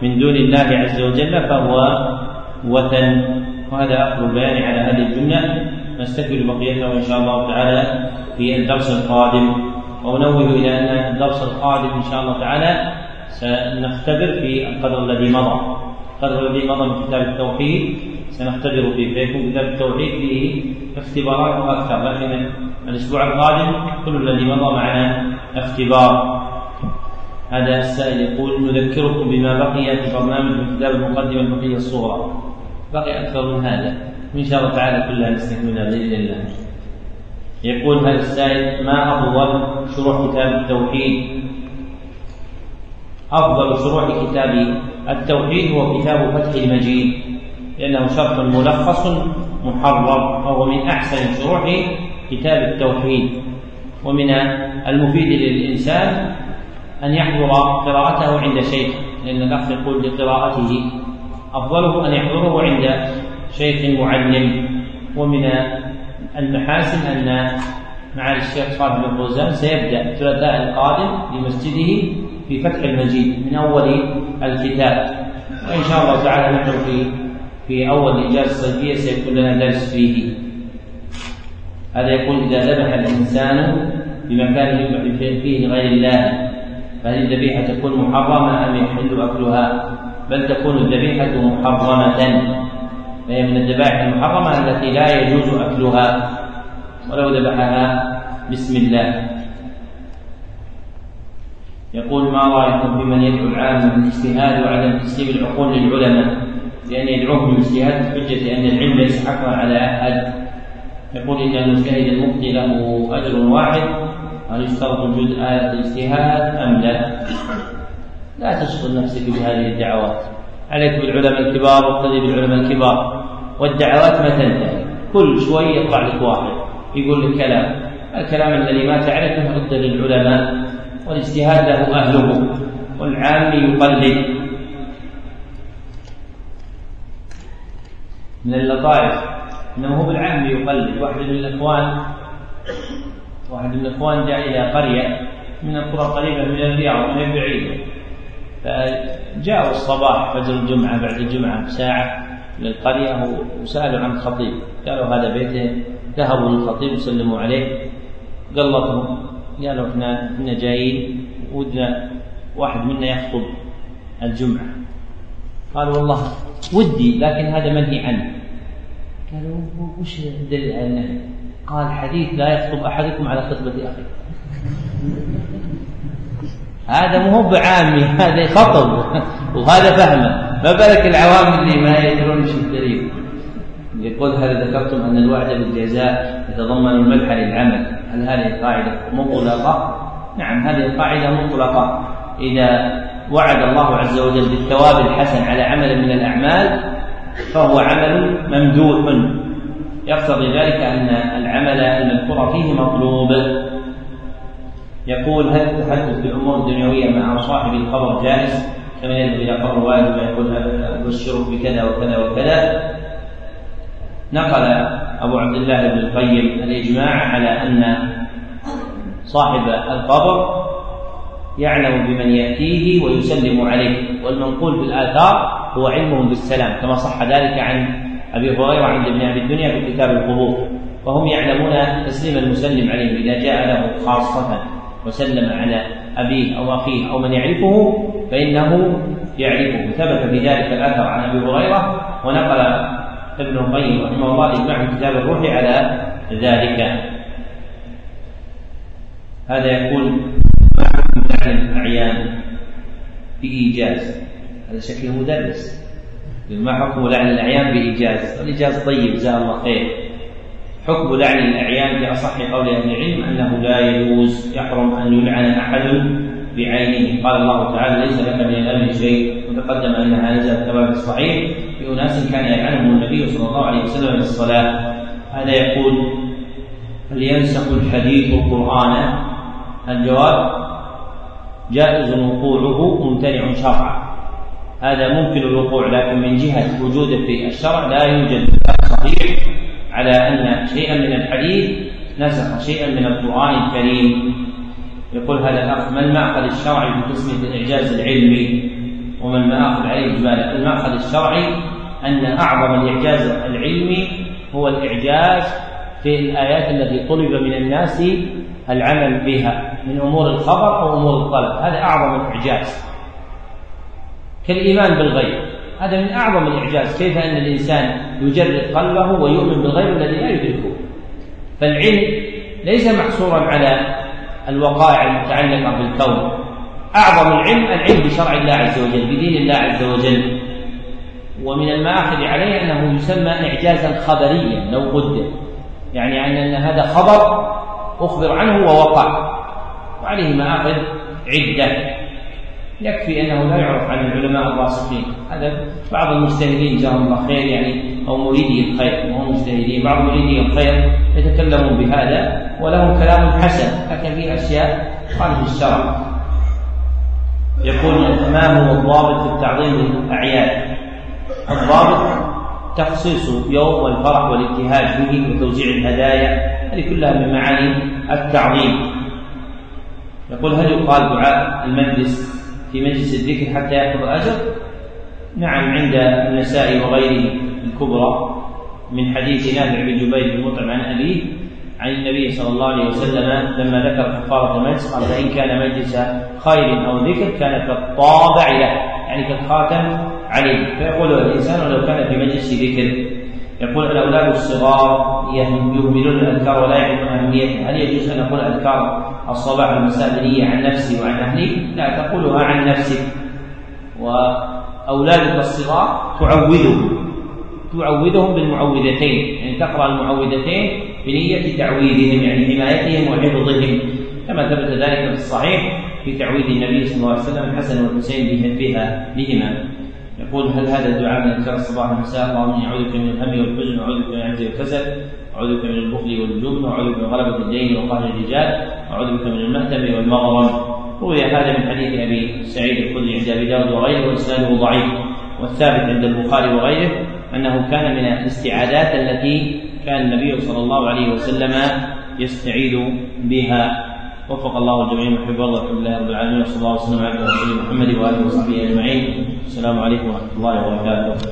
من دون الله عز وجل فهو وثن. وهذا آخر البيان على هذه الجملة. نستكمل بقيته إن شاء الله تعالى في الدرس القادم. وأنوه إلى أن الدرس القادم إن شاء الله تعالى سنختبر في القدر الذي مضى. القدر الذي مضى من كتاب التوحيد سنختبر فيه فيكون كتاب التوحيد فيه اختبارات أكثر. لكن الأسبوع القادم كل الذي مضى معنا اختبار. هذا السائل يقول نذكركم بما بقي في برنامج من كتاب المقدمة البقية الصغرى. بقي أكثر من هذا. وإن شاء الله تعالى كلها نستكملها بإذن الله. يقول هذا السائل ما أفضل شروح كتاب التوحيد أفضل شروح كتاب التوحيد هو كتاب فتح المجيد لأنه شرح ملخص محرر وهو من أحسن شروح كتاب التوحيد. ومن المفيد للإنسان أن يحضر قراءته عند شيخ لأن الأخ يقول لقراءته أفضله أن يحضره عند شيخ معلم. ومن المحاسن أن معالي الشيخ صالح بن فوزان سيبدأ الثلاثاء القادم بمسجده في فتح المجيد من أول الكتاب. وإن شاء الله تعالى نحن في في أول إجازة صيفية سيكون لنا درس فيه. هذا يقول إذا ذبح الإنسان بمكان يذبح فيه غير الله فهل الذبيحة تكون محرمة أم يحل أكلها؟ بل تكون الذبيحة محرمة. فهي من الذبائح المحرمة التي لا يجوز أكلها ولو ذبحها بسم الله. يقول ما رأيكم في من يدعو العامة بالاجتهاد وعدم تسليم العقول للعلماء؟ بأن يدعوهم بالاجتهاد بحجة أن العلم ليس حقا على أحد يقول إن المجتهد المفتي له أجر واحد. هل يشترط وجود آية الاجتهاد أم لا؟ لا تشغل نفسك بهذه الدعوات. عليك بالعلماء الكبار واقتدي بالعلماء الكبار. والدعوات ما تنتهي؟ كل شوي يطلع لك واحد. يقول لك كلام. الكلام الذي ما تعرفه رد للعلماء. والاجتهاد له أهله والعام يقلد. من اللطائف إنه هو بالعام يقلد. واحد من الإخوان واحد من الإخوان جاء إلى قرية من القرى القريبة من الرياض وهي بعيده فجاءوا الصباح فجر الجمعة بعد الجمعة بساعة للقريه وسالوا عن الخطيب. قالوا هذا بيته ذهبوا للخطيب وسلموا عليه قلطهم. قالوا إحنا إحنا جايين ودنا واحد منا يخطب الجمعة. قال والله ودي لكن هذا منهي عنه. قالوا وش الدليل على النهي؟ قال حديث لا يخطب أحدكم على خطبة أخيه. هذا مو هو بعامي هذا خطب وهذا فهمه. ما بالك العوام اللي ما يدرون إيش الدليل؟ يقول هل ذكرتم أن الوعد بالجزاء يتضمن المدح للعمل؟ هل هذه القاعده مطلقة؟ نعم هذه القاعده مطلقة. إذا وعد الله عز وجل بالثواب الحسن على عمل من الأعمال فهو عمل ممدوح. يقتضي ذلك أن العمل المذكور فيه مطلوب. يقول هل التحدث بالامور الدنيويه مع صاحب القبر جائز كما يذهب إلى قبر والد ويقول أبشرك بكذا وكذا وكذا. نقل أبو عبد الله بن القيم الإجماع على أن صاحب القبر يعلم بمن يأتيه ويسلم عليه والمنقول بالآثار هو علمهم بالسلام كما صح ذلك عن أبي هريرة عند ابن أبي الدنيا في كتاب القبور وهم يعلمون تسليم المسلم عليه إذا جاء له خاصة وسلم على أبيه أو أخيه أو من يعرفه فإنه يعرفه. ثبت في ذلك الأثر عن أبي هريرة ونقل ابن القيم رحمه الله إجماع في كتاب الروح على ذلك. هذا حكم تعلم الأعيان بإيجاز. هذا شكله مدرس. ما حكم لعن الأعيان بإيجاز؟ الإيجاز طيب جزاه الله خير. حكم لعن الأعيان في أصح قول أهل العلم أنه لا يجوز يحرم أن يلعن أحد بعينه قال الله تعالى ليس لك من الأمر شيء. وتقدم أنها نزلت كما في الصحيح في أناس كان يلعنهم النبي صلى الله عليه وسلم في الصلاة. هذا يقول هل ينسخ الحديث القرآن؟ الجواب جائز وقوعه ممتنع شرعا. هذا ممكن الوقوع لكن من جهة وجوده في الشرع لا يوجد صحيح على أن شيئا من الحديث نسخ شيئا من القرآن الكريم. يقول هذا الأخ ما المأخذ الشرعي في قسمة الإعجاز العلمي؟ وما المآخذ عليه إجمالا المأخذ الشرعي أن أعظم الإعجاز العلمي هو الإعجاز في الآيات التي طلب من الناس العمل بها من أمور الخبر أو أمور الطلب. هذا أعظم الإعجاز. كالإيمان بالغيب. هذا من أعظم الإعجاز. كيف أن الإنسان يجرد قلبه ويؤمن بالغيب الذي لا يدركه؟ فالعلم ليس محصورا على الوقائع المتعلقة بالكون. أعظم العلم العلم بشرع الله عز وجل بدين الله عز وجل. ومن المآخذ عليه أنه يسمى إعجازا خبريا لو قدر. يعني أن هذا خبر أخبر عنه ووقع. وعليه مآخذ عدة. يكفي أنه لا يعرف عن العلماء الراسخين هذا بعض المجتهدين جزاهم الله خير يعني أو مريدي الخير وهم مجتهدين بعض مريدي الخير يتكلمون بهذا ولهم كلام حسن لكن في أشياء خارج الشرع. يقول ما هو الضابط في التعظيم للاعياد الضابط تخصيص يوم والفرح والابتهاج به وتوزيع الهدايا هذه كلها من معاني التعظيم. يقول هل يقال دعاء المجلس في مجلس الذكر حتى يأخذ أجر؟ نعم عند النساء وغيره الكبرى من حديث نافع بن جبير بن مطعم عن أبيه عن النبي صلى الله عليه وسلم لما ذكر كفارة المجلس قال فإن كان مجلس خير أو ذكر كان كالطابع له. يعني كالخاتم عليه. فيقول الإنسان لو كان في مجلس ذكر. يقول الأولاد الصغار يهملون الأذكار ولا يعرفون أهميتها. هل يجوز أن أقول أذكار الصباح والمساء بنية عن نفسي وعن أهلي؟ لا تقولها عن نفسك. وأولادك الصغار تعودهم تعودهم بالمعوذتين. يعني تقرأ المعوذتين بنية تعويذهم يعني حمايتهم وحفظهم. كما ثبت ذلك في الصحيح في تعويذ النبي صلى الله عليه وسلم الحسن والحسين بها بهما. يقول هل هذا الدعاء من اذكار الصباح والمساء اللهم إني أعوذ بك من الهم والحزن واعوذ بك من العجز والكسل أعوذ بك من البخل والجبن واعوذ بك من غلبة الدين وقهر الرجال واعوذ بك من المهتم والمغرم. روي هذا من حديث أبي سعيد الخدري عند أبي داود وغيره وإسناده ضعيف والثابت عند البخاري وغيره. أنه كان من الاستعاذات التي كان النبي صلى الله عليه وسلم يستعيذ بها. وفق الله الجميع محب الله الحمد لله رب العالمين وصلى الله وسلم على رسول محمد وآله وصحبه أجمعين. السلام عليكم ورحمة الله وبركاته.